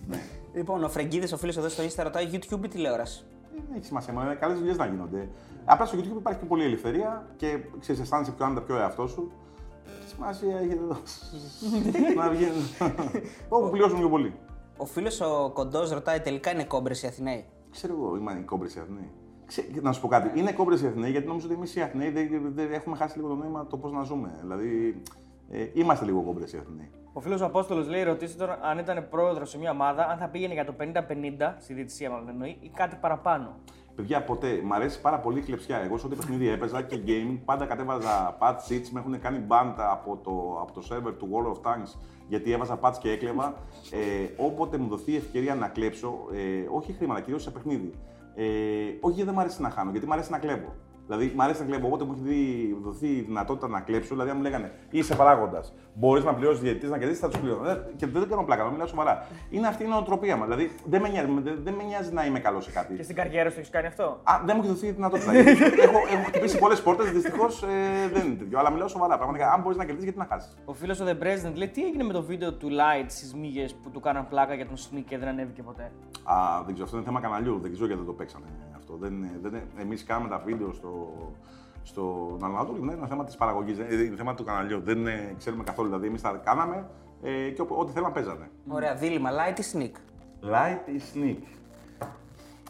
ναι. Λοιπόν, ο Φρεγγίδη, ο φίλος εδώ στο Insta ρωτάει YouTube ή τηλεόραση; Δεν έχει σημασία, μόνο είναι καλές δουλειές να γίνονται. Απλά στο YouTube υπάρχει και πολλή ελευθερία και ξέρεις, αισθάνεσαι πιο άνετα πιο εαυτό σου. Τι σημασία έχει εδώ. να βγαίνει. Όπου πληρώσουν πιο πολύ. Ο φίλος ο Κοντός ρωτάει τελικά είναι κόμπρες οι Αθηναίοι; Ξέρω εγώ, είμαι οι κόμπρες οι Αθηναίοι. Ξέ- να σου πω κάτι, είναι κόμπρες οι Αθηναίοι γιατί νομίζω ότι εμείς οι Αθηναίοι δεν, δεν έχουμε χάσει λίγο το νόημα το πώς να ζούμε. Δηλαδή, ε, είμαστε λίγο κόμπρες οι Αθηναίοι. Ο φίλος ο Απόστολος λέει: Ρωτήστε τον αν ήταν πρόεδρος σε μια ομάδα, αν θα πήγαινε για το 50-50 στη διετησία, μάλλον εννοεί, ή κάτι παραπάνω. Παιδιά, ποτέ. Μ' αρέσει πάρα πολύ η κλεψιά. Εγώ σε ό,τι παιχνίδι έπαιζα και gaming, πάντα κατέβαζα patch sheets. Με έχουν κάνει μπάντα από το, από το server του World of Tanks γιατί έβαζα patch και έκλεβα. Ε, όποτε μου δοθεί η ευκαιρία να κλέψω, ε, όχι χρήματα, κυρίως σε παιχνίδι. Ε, όχι γιατί δεν μ' αρέσει να χάνω, γιατί μ' αρέσει να κλέβω. Δηλαδή, μ' αρέσει να κλέβω. Όποτε μου έχει δει- δοθεί η δυνατότητα να κλέψω, δηλαδή, αν μου λέγανε είσαι παράγοντας, μπορείς να πληρώσεις διαιτητής να κερδίσεις, θα τους πληρώνω. Ε, Και δεν κάνω πλάκα, μιλάω σοβαρά. Είναι αυτή η νοοτροπία μας. Δηλαδή, δεν με, νοιάζει, δεν, δεν με νοιάζει να είμαι καλός σε κάτι. Και στην καριέρα σου έχεις κάνει αυτό; Α, δεν μου έχει δοθεί η δυνατότητα. Γιατί έχω, έχω χτυπήσει πολλές πόρτες, δυστυχώς ε, δεν είναι τέτοιο. Αλλά μιλάω σοβαρά. Πραγματικά, αν μπορείς να κερδίσεις, γιατί να χάσεις; Ο φίλος ο The President λέει: Τι έγινε με το βίντεο του Light στις μύγες που του κάναν πλάκα για τον Sneak και δεν ανέβηκε ποτέ; Α, δεν ξέρω, αυτό είναι θέμα καναλιού. Δεν ξέρω γιατί δεν το παίξανε αυτό. Δεν, είναι- δεν, είναι- εμείς κάνουμε τα βίντεο στο, στο Ανατολή, είναι ένα θέμα της παραγωγής. Είναι θέμα του καναλιού. Δεν ε, ξέρουμε καθόλου. Δηλαδή, εμείς τα κάναμε ε, και ό,τι θέλαμε παίζανε. Ωραία, δίλημα, light ή sneak; Light ή sneak;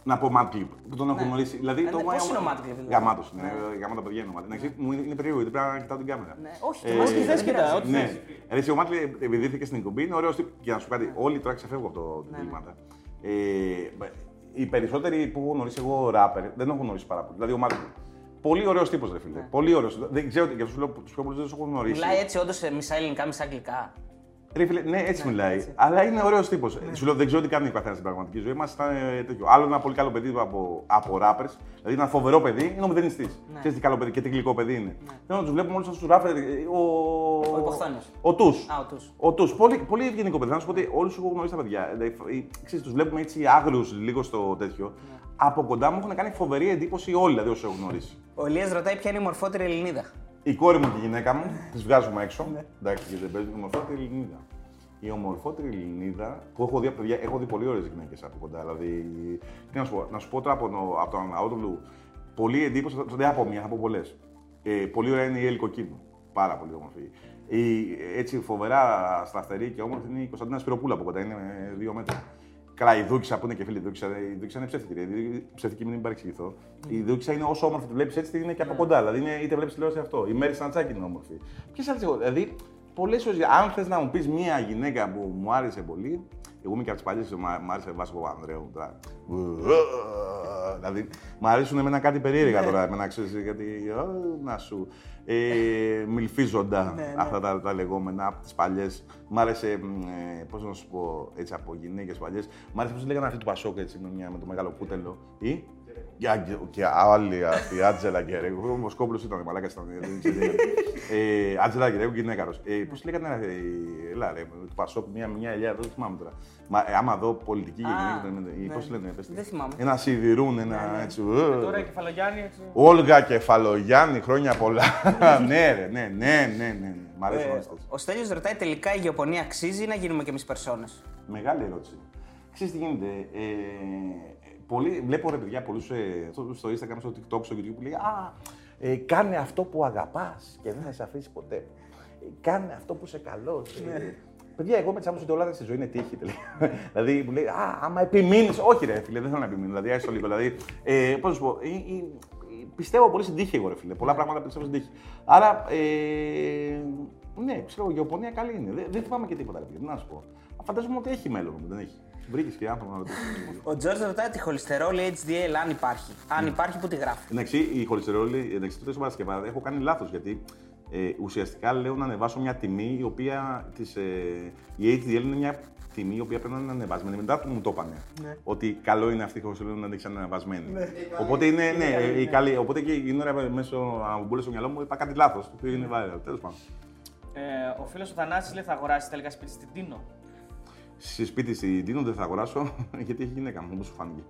Να πω Mad Clip, που τον έχω γνωρίσει. Δηλαδή, Ε, ναι, πώς είναι ο Mad Clip, δηλαδή; Γαμάτος είναι. ε, Γαμάτα παιδιά είναι ο Mad. Εντάξει, μου είναι, είναι περίεργο γιατί πρέπει να κοιτάω την κάμερα. Ναι, όχι, Ε, το μας Ό,τι θε, κοιτάς, ό,τι ναι. θες. Ρε, εσύ, ο Μάτλι επειδή ήρθε και στην εκπομπή είναι ωραίος τύπο. Και να σου πω κάτι, όλοι τώρα ξεφεύγω από το Ναι, διλήμματα. Ε, οι περισσότεροι που έχω γνωρίσει εγώ ράπερ δεν έχω γνωρίσει πάρα πολύ. Δηλαδή ο Μάτλι. Πολύ ωραίος τύπος, ρε φίλε. Πολύ ωραίος. Δεν ξέρω για τους πιο πολλούς δεν τους έχω γνωρίσει. Ναι. Μιλάει έτσι όντως μισά ελληνικά, μισά αγγλικά. Ρε φίλε, ναι, έτσι μιλάει. Αλλά είναι ωραίος τύπος. Σου λέω, δεν ξέρω τι κάνει ο καθένα στην πραγματική ζωή μας. Ήταν ε, τέτοιο. Άλλο ένα πολύ καλό παιδί από, από rappers. Δηλαδή ένα φοβερό παιδί, είναι ο μηδενιστής. Ναι. Ξέρεις τι καλό παιδί και τι γλυκό παιδί είναι. Θέλω να τους βλέπουμε όλους αυτούς τους rappers. ε, Ο, Ο Υποχθόνιος. Ο Του. Α, ο Τους. Ο Τους. Πολύ, πολύ ευγενικό παιδί. Να σου πω ότι όλους έχω γνωρίσει τα παιδιά. Δηλαδή, ξέρεις, τους βλέπουμε έτσι άγριους λίγο στο τέτοιο. Ναι. Από κοντά μου έχουν κάνει φοβερή εντύπωση όλοι δηλαδή όσου έχω γνωρίσει. Ο Ηλίας ρωτάει ποια είναι η μορφότερη Ελληνίδα. Η κόρη μου και η γυναίκα μου, τις βγάζουμε έξω. Ναι. Εντάξει, γιατί δεν παίζουν η ομορφότερη Ελληνίδα. Η ομορφότερη Ελληνίδα που έχω δει από παιδιά, έχω δει πολύ ωραίες γυναίκες από κοντά. Δηλαδή, τι να σου πω, να σου πω τώρα από, το- από τον Αναότολου, πολύ εντύπωση, δεν από μία, από πολλές. Ε, πολύ ωραία είναι η Έλλη Κοκκίνου. Πάρα πολύ όμορφη. Η, έτσι φοβερά σταθερή και όμορφη είναι η Κωνσταντίνα Σπυροπούλα από κοντά, είναι ε, δύο μέτρα. Καλά, η Δούξα που είναι και φίλη Δούξα, η Δούξα είναι ψεύτικη. ρε. Η ψεύτικη μην παρεξηγηθώ. Η Δούξα είναι όσο όμορφη τη βλέπεις έτσι, είναι και από κοντά. Δηλαδή είναι, είτε βλέπεις τηλεόραση αυτό. Η Μέρη Σαντσάκη είναι όμορφη. Ποιες άλλες εγώ. Δηλαδή, πολλές φορές, αν θες να μου πεις μία γυναίκα που μου άρεσε πολύ, εγώ είμαι και από τις παλιές, μου άρεσε Βάσκο Παπανδρέου. τώρα. Δηλαδή, μου αρέσουν εμένα κάτι περίεργα τώρα, εμένα ξέρεις, γιατί. α, Να σου. Ε, μιλφίζοντα αυτά τα, τα λεγόμενα από τις παλιές. Μ' άρεσε, πώς να σου πω, έτσι από γυναίκες παλιές. Μ' άρεσε πώς λέγανε αυτή του Πασόκ έτσι με, μια, με το μεγάλο κούτελο. Ή; Και, Άγγε- και άλλη αυτή, η Άτζελα Γκερέγκου. Ο Μοσκόπουλος ήταν, μαλάκα ήταν. δεν ξέρω. ε, Άτζελα Γκερέγκου και γυναίκα. Ε, Πώς λέγανε, ε, έλα ρε, του Πασόκ, μια, μια ελιά, δεν θυμάμαι τώρα. Μα, ε, άμα δω πολιτική Α, γυναίκα, πώς ναι. λένε, πες τι. Δεν θυμάμαι. Ένα σιδηρούν, ένα έτσι. ε, Τώρα η Κεφαλογιάννη έτσι. Όλγα Κεφαλογιάννη, χρόνια πολλά. ναι, ρε, ναι, ναι, ναι, ναι. Μ' αρέσουν όλες αυτές. Ο Στέλιος ρωτάει τελικά η γεωπονία αξίζει ή να γίνουμε κι εμείς περσόνες; Μεγάλη ερώτηση. Ξέρεις τι γίνεται. Ε, πολύ, βλέπω ρε παιδιά πολλούς ε, στο- στο Instagram, στο TikTok, στο YouTube που λέει Α, Ε, κάνε αυτό που αγαπάς και δεν θα σε αφήσει ποτέ. Ε, κάνε αυτό που είσαι καλός. Ε, παιδιά, εγώ με τις άμεσε ότι όλα στη ζωή είναι τύχη τελικά. δηλαδή μου λέει, Α, άμα επιμείνεις. Όχι, ρε φίλε, δεν θέλω να επιμείνω. Δηλαδή, άσε το λίγο. Δηλαδή, ε, πώς να σου πω, ε, ε, πιστεύω πολύ στην τύχη εγώ, ρε φίλε. Πολλά πράγματα πιστεύω στην τύχη. Άρα, ε, ναι, ξέρω, η γεωπονία καλή είναι. Δεν, δεν θυμάμαι και τίποτα, ρε φίλε. Τι να σου πω. Φαντάζομαι ότι έχει μέλλον, δεν έχει. Βρήκες και άνθρωπο να ρωτήσει. Ο Τζόρτζ ρωτάει τη χολυστερόλη HDL αν υπάρχει. Αν υπάρχει, που τη γράφει; Εντάξει, η χολυστερόλη, εντάξει, το Παρασκευάδα έχω κάνει λάθος γιατί ε, ουσιαστικά λέω να ανεβάσω μια τιμή η οποία της, ε, η HDL είναι μια τιμή η οποία πρέπει να είναι ανεβασμένη. Μετά που μου το είπανε. Ναι. Ότι καλό είναι αυτή η χολυστερόλη να είναι ανεβασμένη. Οπότε είναι, ναι, η καλή. Οπότε και η ώρα μέσω αμπούλε στο μυαλό μου είπα κάτι λάθος. Το οποίο είναι viral. Τέλος πάντων. Ε, ο φίλος ο Θανάσης λέει θα αγοράσει τελικά σπίτι στην Τίνο. Σε σπίτι στην Τίνο δεν θα αγοράσω γιατί έχει γυναίκα μου, όπως σου φάνηκε.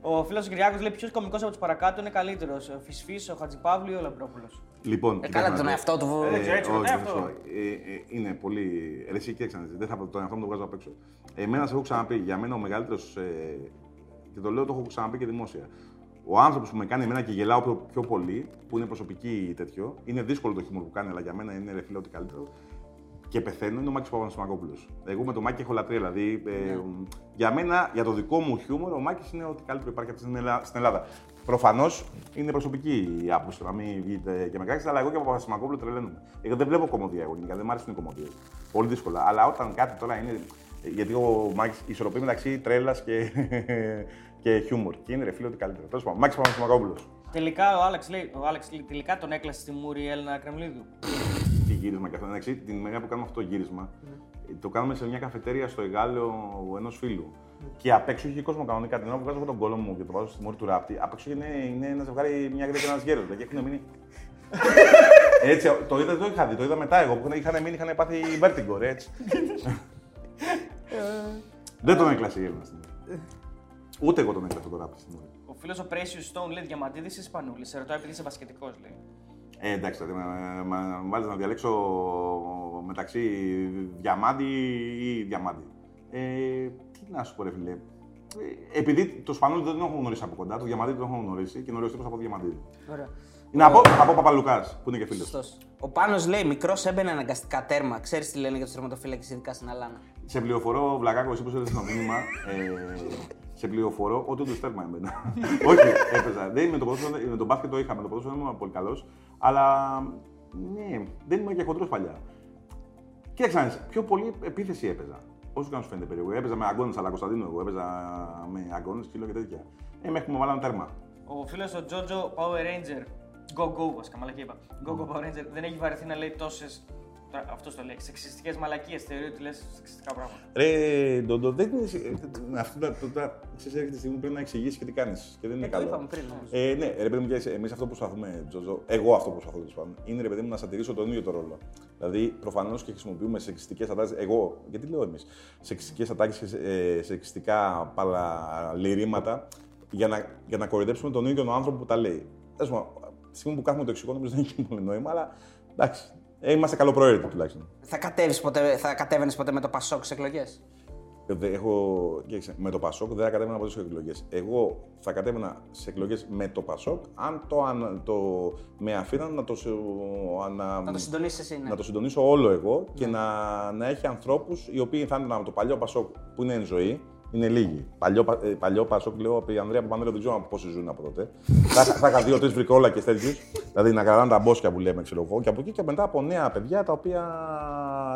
Ο φίλος Κυριάκος λέει ποιος κωμικό από τους παρακάτω είναι καλύτερος. Ο Φυσφής, ο Χατζηπαύλου ή ο Λαμπρόπουλος; Λοιπόν, Ε, κοιτάξτε καλά να τον δεις. εαυτό του. Ε, ξέρω, έτσι όχι, ρωτάει δεν αυτό. σου πω. Ε, ε, είναι πολύ. Ρε, εσύ κοίταξε να δεις, Δεν θα τον εαυτό μου το βγάζω απ' έξω. Εμένα σε έχω ξαναπεί, για μένα ο μεγαλύτερος. Ε, και το λέω, το έχω ξαναπεί και δημόσια. Ο άνθρωπος που με κάνει εμένα και γελάω πιο, πιο πολύ, που είναι προσωπική τέτοιο, είναι δύσκολο το χιούμορ που κάνει, αλλά για μένα είναι ρε φίλε ό,τι καλύτερο. Και πεθαίνω είναι ο Μάκης Παπανασημακόπουλος. Εγώ με τον Μάκη έχω λατρεία. Δηλαδή, ε, για μένα, για το δικό μου χιούμορ, ο Μάκης είναι ό,τι καλύτερο υπάρχει στην Ελλάδα. Στην Ελλάδα. Προφανώς είναι προσωπική η άποψη, να μην βγείτε και με κράξετε, αλλά εγώ και ο Παπανασημακόπουλος τρελαίνομαι. Εγώ δεν βλέπω κομμωδία εγώ γενικά, δεν μου αρέσουν οι κομμωδίες. Πολύ δύσκολα. Αλλά όταν κάτι τώρα είναι. Γιατί ο Μάκης ισορροπεί μεταξύ τρέλας και, και χιούμορ. Και είναι ρε φίλε ό,τι καλύτερο. Τέλος πάντων, Μάκης Παπανασημακόπουλος. Τελικά ο Άλεξ λέει, ο Άλεξ λέει τελικά τον έκλασε στη Μούρη η Έλληνα Κρεμλίδου. Τι γύρισμα και αυτό. Εντάξει, την μέρα που κάνουμε αυτό το γύρισμα, ε, το κάνουμε σε μια καφετέρια στο Εγάλεο ενός φίλου. Και απ' έξω είχε κόσμο κανονικά. Την ώρα που βγάζω εγώ τον κόλλο μου και το βάζω στη μόρη του ράπτη, απ' έξω είναι, είναι ένα ζευγάρι, μια γρήγορα και ένας γέρος. Δηλαδή έχουν μείνει. έτσι, το είδα, το είχα δει, το είδα μετά εγώ που είχαν μείνει, είχαν πάθει vertigo, ρε, έτσι. Δεν τον έκλασε η Έλληνα στην Μόρη. Ούτε εγώ τον έκλασα τον ράπτη στην Μόρη. Ο φίλος ο Precious Stone λέει Διαμαντίδη ή Σπανούλη. Σε ρωτάω επειδή είσαι μπασκετικό, λέει. Ε, εντάξει, δηλαδή, με βάλεις να διαλέξω μεταξύ διαμάντι ή διαμάντι. Ε, τι να σου πω, ρε φίλε. Ε, επειδή το Σπανούλι δεν τον έχω γνωρίσει από κοντά, το διαμαντί τον έχω γνωρίσει και γνωρίζω από το διαμαντί. Ωραία. Είναι από, από Παπαλουκάς, που είναι και φίλος. Σωστός. Ο Πάνος λέει μικρός έμπαινε αναγκαστικά τέρμα. Ξέρεις τι λένε για τους τερματοφύλακες, ειδικά στην Αλάνα. Σε πληροφορώ, Βλακάκο, εσύ που έδωσε το μήνυμα, ε, σε πληροφορώ ότι όντως τέρμα έμπαινα. Όχι, έπαιζα. Δεν, με, το ποδόσφαιρο- με τον μπάσκετ το είχα, με το ποδόσφαιρο δεν ήμουν πολύ καλός. Αλλά ναι, δεν ήμουν και χοντρός παλιά. Κοίταξε να δεις, πιο πολύ επίθεση έπαιζα. Όσο και αν σου φαίνεται περίεργο. Έπαιζα με αγκώνε, αλλά Κωνσταντίνο εγώ. Έπαιζα με αγκώνε, σκύλο και τέτοια. Ε, μέχρι που με βάλανε τέρμα. Ο φίλος ο Τζότζο Power Ranger. Go go, βασικά μαλακία είπα. Go go Power Ranger δεν έχει βαρεθεί να λέει τόσες. Αυτός το λέει. Σεξιστικές μαλακίες. Θεωρεί ότι λες σεξιστικά πράγματα. Ρε, Ντόντο, δεν είναι. ε, Αυτό τα. το- τα- Ξέρεις, έρχεται τη στιγμή που πρέπει να εξηγήσεις και τι κάνεις. Και δεν είναι Ε, το καλό. είπαμε πριν, όμως. Ε, ναι, ρε παιδί μου, εμείς αυτό που προσπαθούμε, Τζοζό, εγώ αυτό που προσπαθώ τέλος πάντων, είναι ρε παιδί μου να σατηρήσω τον ίδιο το ρόλο. Δηλαδή, προφανώς και χρησιμοποιούμε σεξιστικές ατάκες. Εγώ, γιατί λέω εμείς, σεξιστικές ατάκες και ε, σεξιστικά παλαληρήματα για να, για να κοροϊδέψουμε τον ίδιο τον άνθρωπο που τα λέει. Τέλος πάντων, τη στιγμή που κάνουμε το εξηγώ, νομίζω δεν έχει πολύ νόημα, αλλά εντάξει. Ε, είμαστε καλοπροαίρετοι τουλάχιστον. Θα, κατέβεις ποτέ, θα κατέβαινες ποτέ με το Πασόκ στις εκλογές; Ε, δε- Έχω, κοίταξε, με το Πασόκ δεν θα κατέβαινα ποτέ σε εκλογές. Εγώ θα κατέβαινα σε εκλογές με το Πασόκ αν το, αν, το με αφήναν να το, σε- να, Να το συντονίσεις εσύ, ναι. να το συντονίσω όλο εγώ και να, να έχει ανθρώπους οι οποίοι θα είναι από το παλιό Πασόκ που είναι εν ζωή. Είναι λίγοι. Παλιό, Πα- ε, παλιό Πασόκ, λέω από η Ανδρέα Παπανδρέου, δεν ξέρω πόσοι ζουν από τότε. θα, θα είχα δύο-τρει βρικόλακε τέτοιους. δηλαδή να κρατάνε τα μπόσκια που λέμε, ξέρω εγώ. Και από εκεί και μετά από νέα παιδιά τα οποία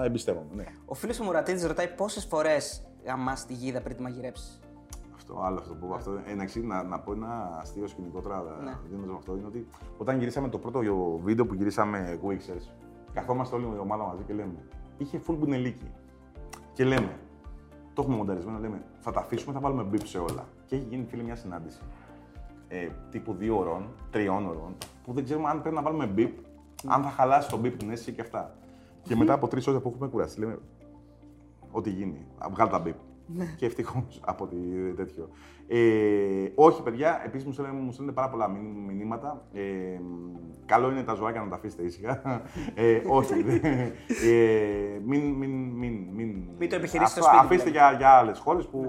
εμπιστεύομαι. Ναι. Ο φίλος ο Μουρατίδη ρωτάει πόσες φορές γαμάς τη γίδα πριν τη μαγειρέψεις; Αυτό, άλλο αυτό που πω. Αυτό, εντάξει, να, να πω ένα αστείο σκηνικό τώρα, Ναι. δίνοντας με αυτό, είναι ότι όταν γυρίσαμε το πρώτο βίντεο που γυρίσαμε Wixers, καθόμαστε όλοι η ομάδα μαζί και λέμε, είχε full μπουνελίκι. Και λέμε, το έχουμε μονταρισμένο, λέμε, θα τα αφήσουμε, θα βάλουμε μπιπ σε όλα. Και έχει γίνει φίλε μια συνάντηση. Ε, τύπου δύο ωρών, τριών ωρών, που δεν ξέρουμε αν πρέπει να βάλουμε μπιπ, αν θα χαλάσει το μπιπ την αίσθηση και αυτά. Και μετά από τρεις ώρες που έχουμε κουραστεί, λέμε, ό,τι γίνει. Βγάλει τα μπιπ. Και ευτυχώς από τη, τέτοιο. Ε, όχι, παιδιά, επίσης μου στέλνουν, μου στέλνουν πάρα πολλά μηνύ- μηνύματα. Ε, καλό είναι τα ζωάκια να τα αφήσετε ήσυχα. Ε, όχι. δε- ε, μην, μην, μην, μην, Μην το επιχειρήσετε Αυτό στο σπίτι, Αφήστε δηλαδή. για, για άλλες χώρε που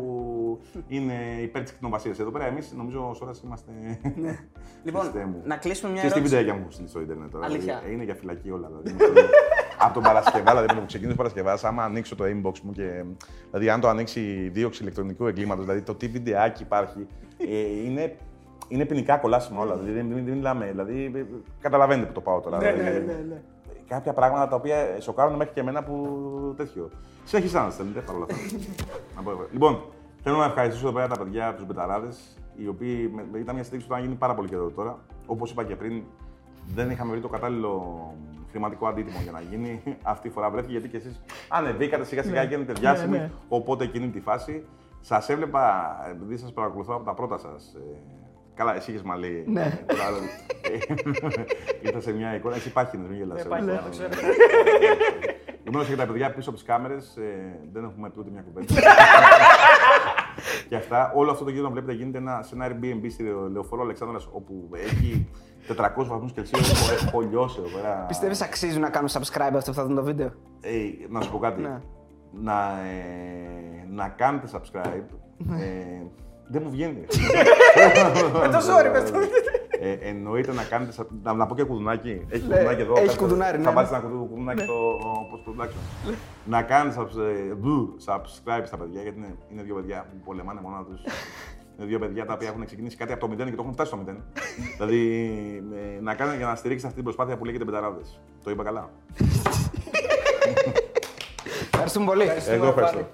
είναι υπέρ της κτηνοβασίας. Εδώ πέρα εμείς νομίζω ως ώρας είμαστε. Λοιπόν, Χριστέ μου. να κλείσουμε μια Και στη ερώτηση. βιντεάκια μου στείλει στο Ιντερνετ τώρα. Αλήθεια. δηλαδή, είναι για φυλακή όλα. Δηλαδή, από τον Παρασκευά, δηλαδή πριν που ξεκίνησε Παρασκευά, άμα ανοίξω το inbox μου και. Δηλαδή, αν το ανοίξει δίωξη ηλεκτρονικού εγκλήματος, δηλαδή το τι βιντεάκι υπάρχει, ε, είναι, είναι ποινικά κολάσιμα όλα. Δηλαδή, δεν, δεν, δεν μιλάμε. Δηλαδή, ε, καταλαβαίνετε που το πάω τώρα. Ναι, δηλαδή, Κάποια πράγματα τα οποία σοκάρουν μέχρι και εμένα που τέτοιο. Συνεχίστε να στέλνετε παρόλα αυτά. Να πω, λοιπόν, θέλω να ευχαριστήσω εδώ πέρα τα παιδιά, τους μπεταράδες, οι οποίοι με- ήταν μια στήριξη που ήταν γίνει πάρα πολύ καιρό τώρα. Όπως είπα και πριν, δεν είχαμε βρει το κατάλληλο χρηματικό αντίτιμο για να γίνει. Αυτή η φορά βρέθηκε γιατί και εσείς ανεβήκατε σιγά σιγά γίνετε διάσημοι. Οπότε εκείνη τη φάση σας έβλεπα, επειδή σας παρακολουθώ από τα πρώτα σας. καλά, εσύ είχες μαλλί. Ναι. Ήρθα σε μια εικόνα. Εσύ πάχινε, μην γελάς. πάχινες, Ναι. το ξέρω. Γνώρισα και τα παιδιά πίσω από τις κάμερες. δεν έχουμε πει ούτε μια κουβέντα. και αυτά, όλο αυτό το γύρο να βλέπετε γίνεται ένα, σε ένα Airbnb στη λεωφόρο Αλεξάνδρας όπου έχει 400 βαθμούς Κελσίου. Έχω, έχω λιώσει εδώ πέρα. Πιστεύεις αξίζει να κάνουν subscribe αυτό που θα δουν το βίντεο; Ε, να σου πω κάτι. Ναι. Να, ε, να κάνετε subscribe. Ε, δεν μου βγαίνει. Με το ζόρι, με το. Ε, εννοείται να κάνετε. σα- Να, να πω και κουδουνάκι. Έχεις Ναι, κουδουνάκι εδώ. έχεις κάτω. κουδουνάρι, ναι, Θα ναι. βάλει ένα κουδου- κουδουνάκι στο post production. να κάνετε subs- ε, δου- subscribe στα παιδιά γιατί είναι, είναι δύο παιδιά που πολεμάνε μόνα τους. Είναι δύο παιδιά τα οποία έχουν ξεκινήσει κάτι από το 0 και το έχουν φτάσει στο 0. δηλαδή ε, να κάνετε για να στηρίξετε αυτή την προσπάθεια που λέγεται Μπεταράδες. Το είπα καλά. Ευχαριστούμε πολύ. Εγώ ευχαριστώ.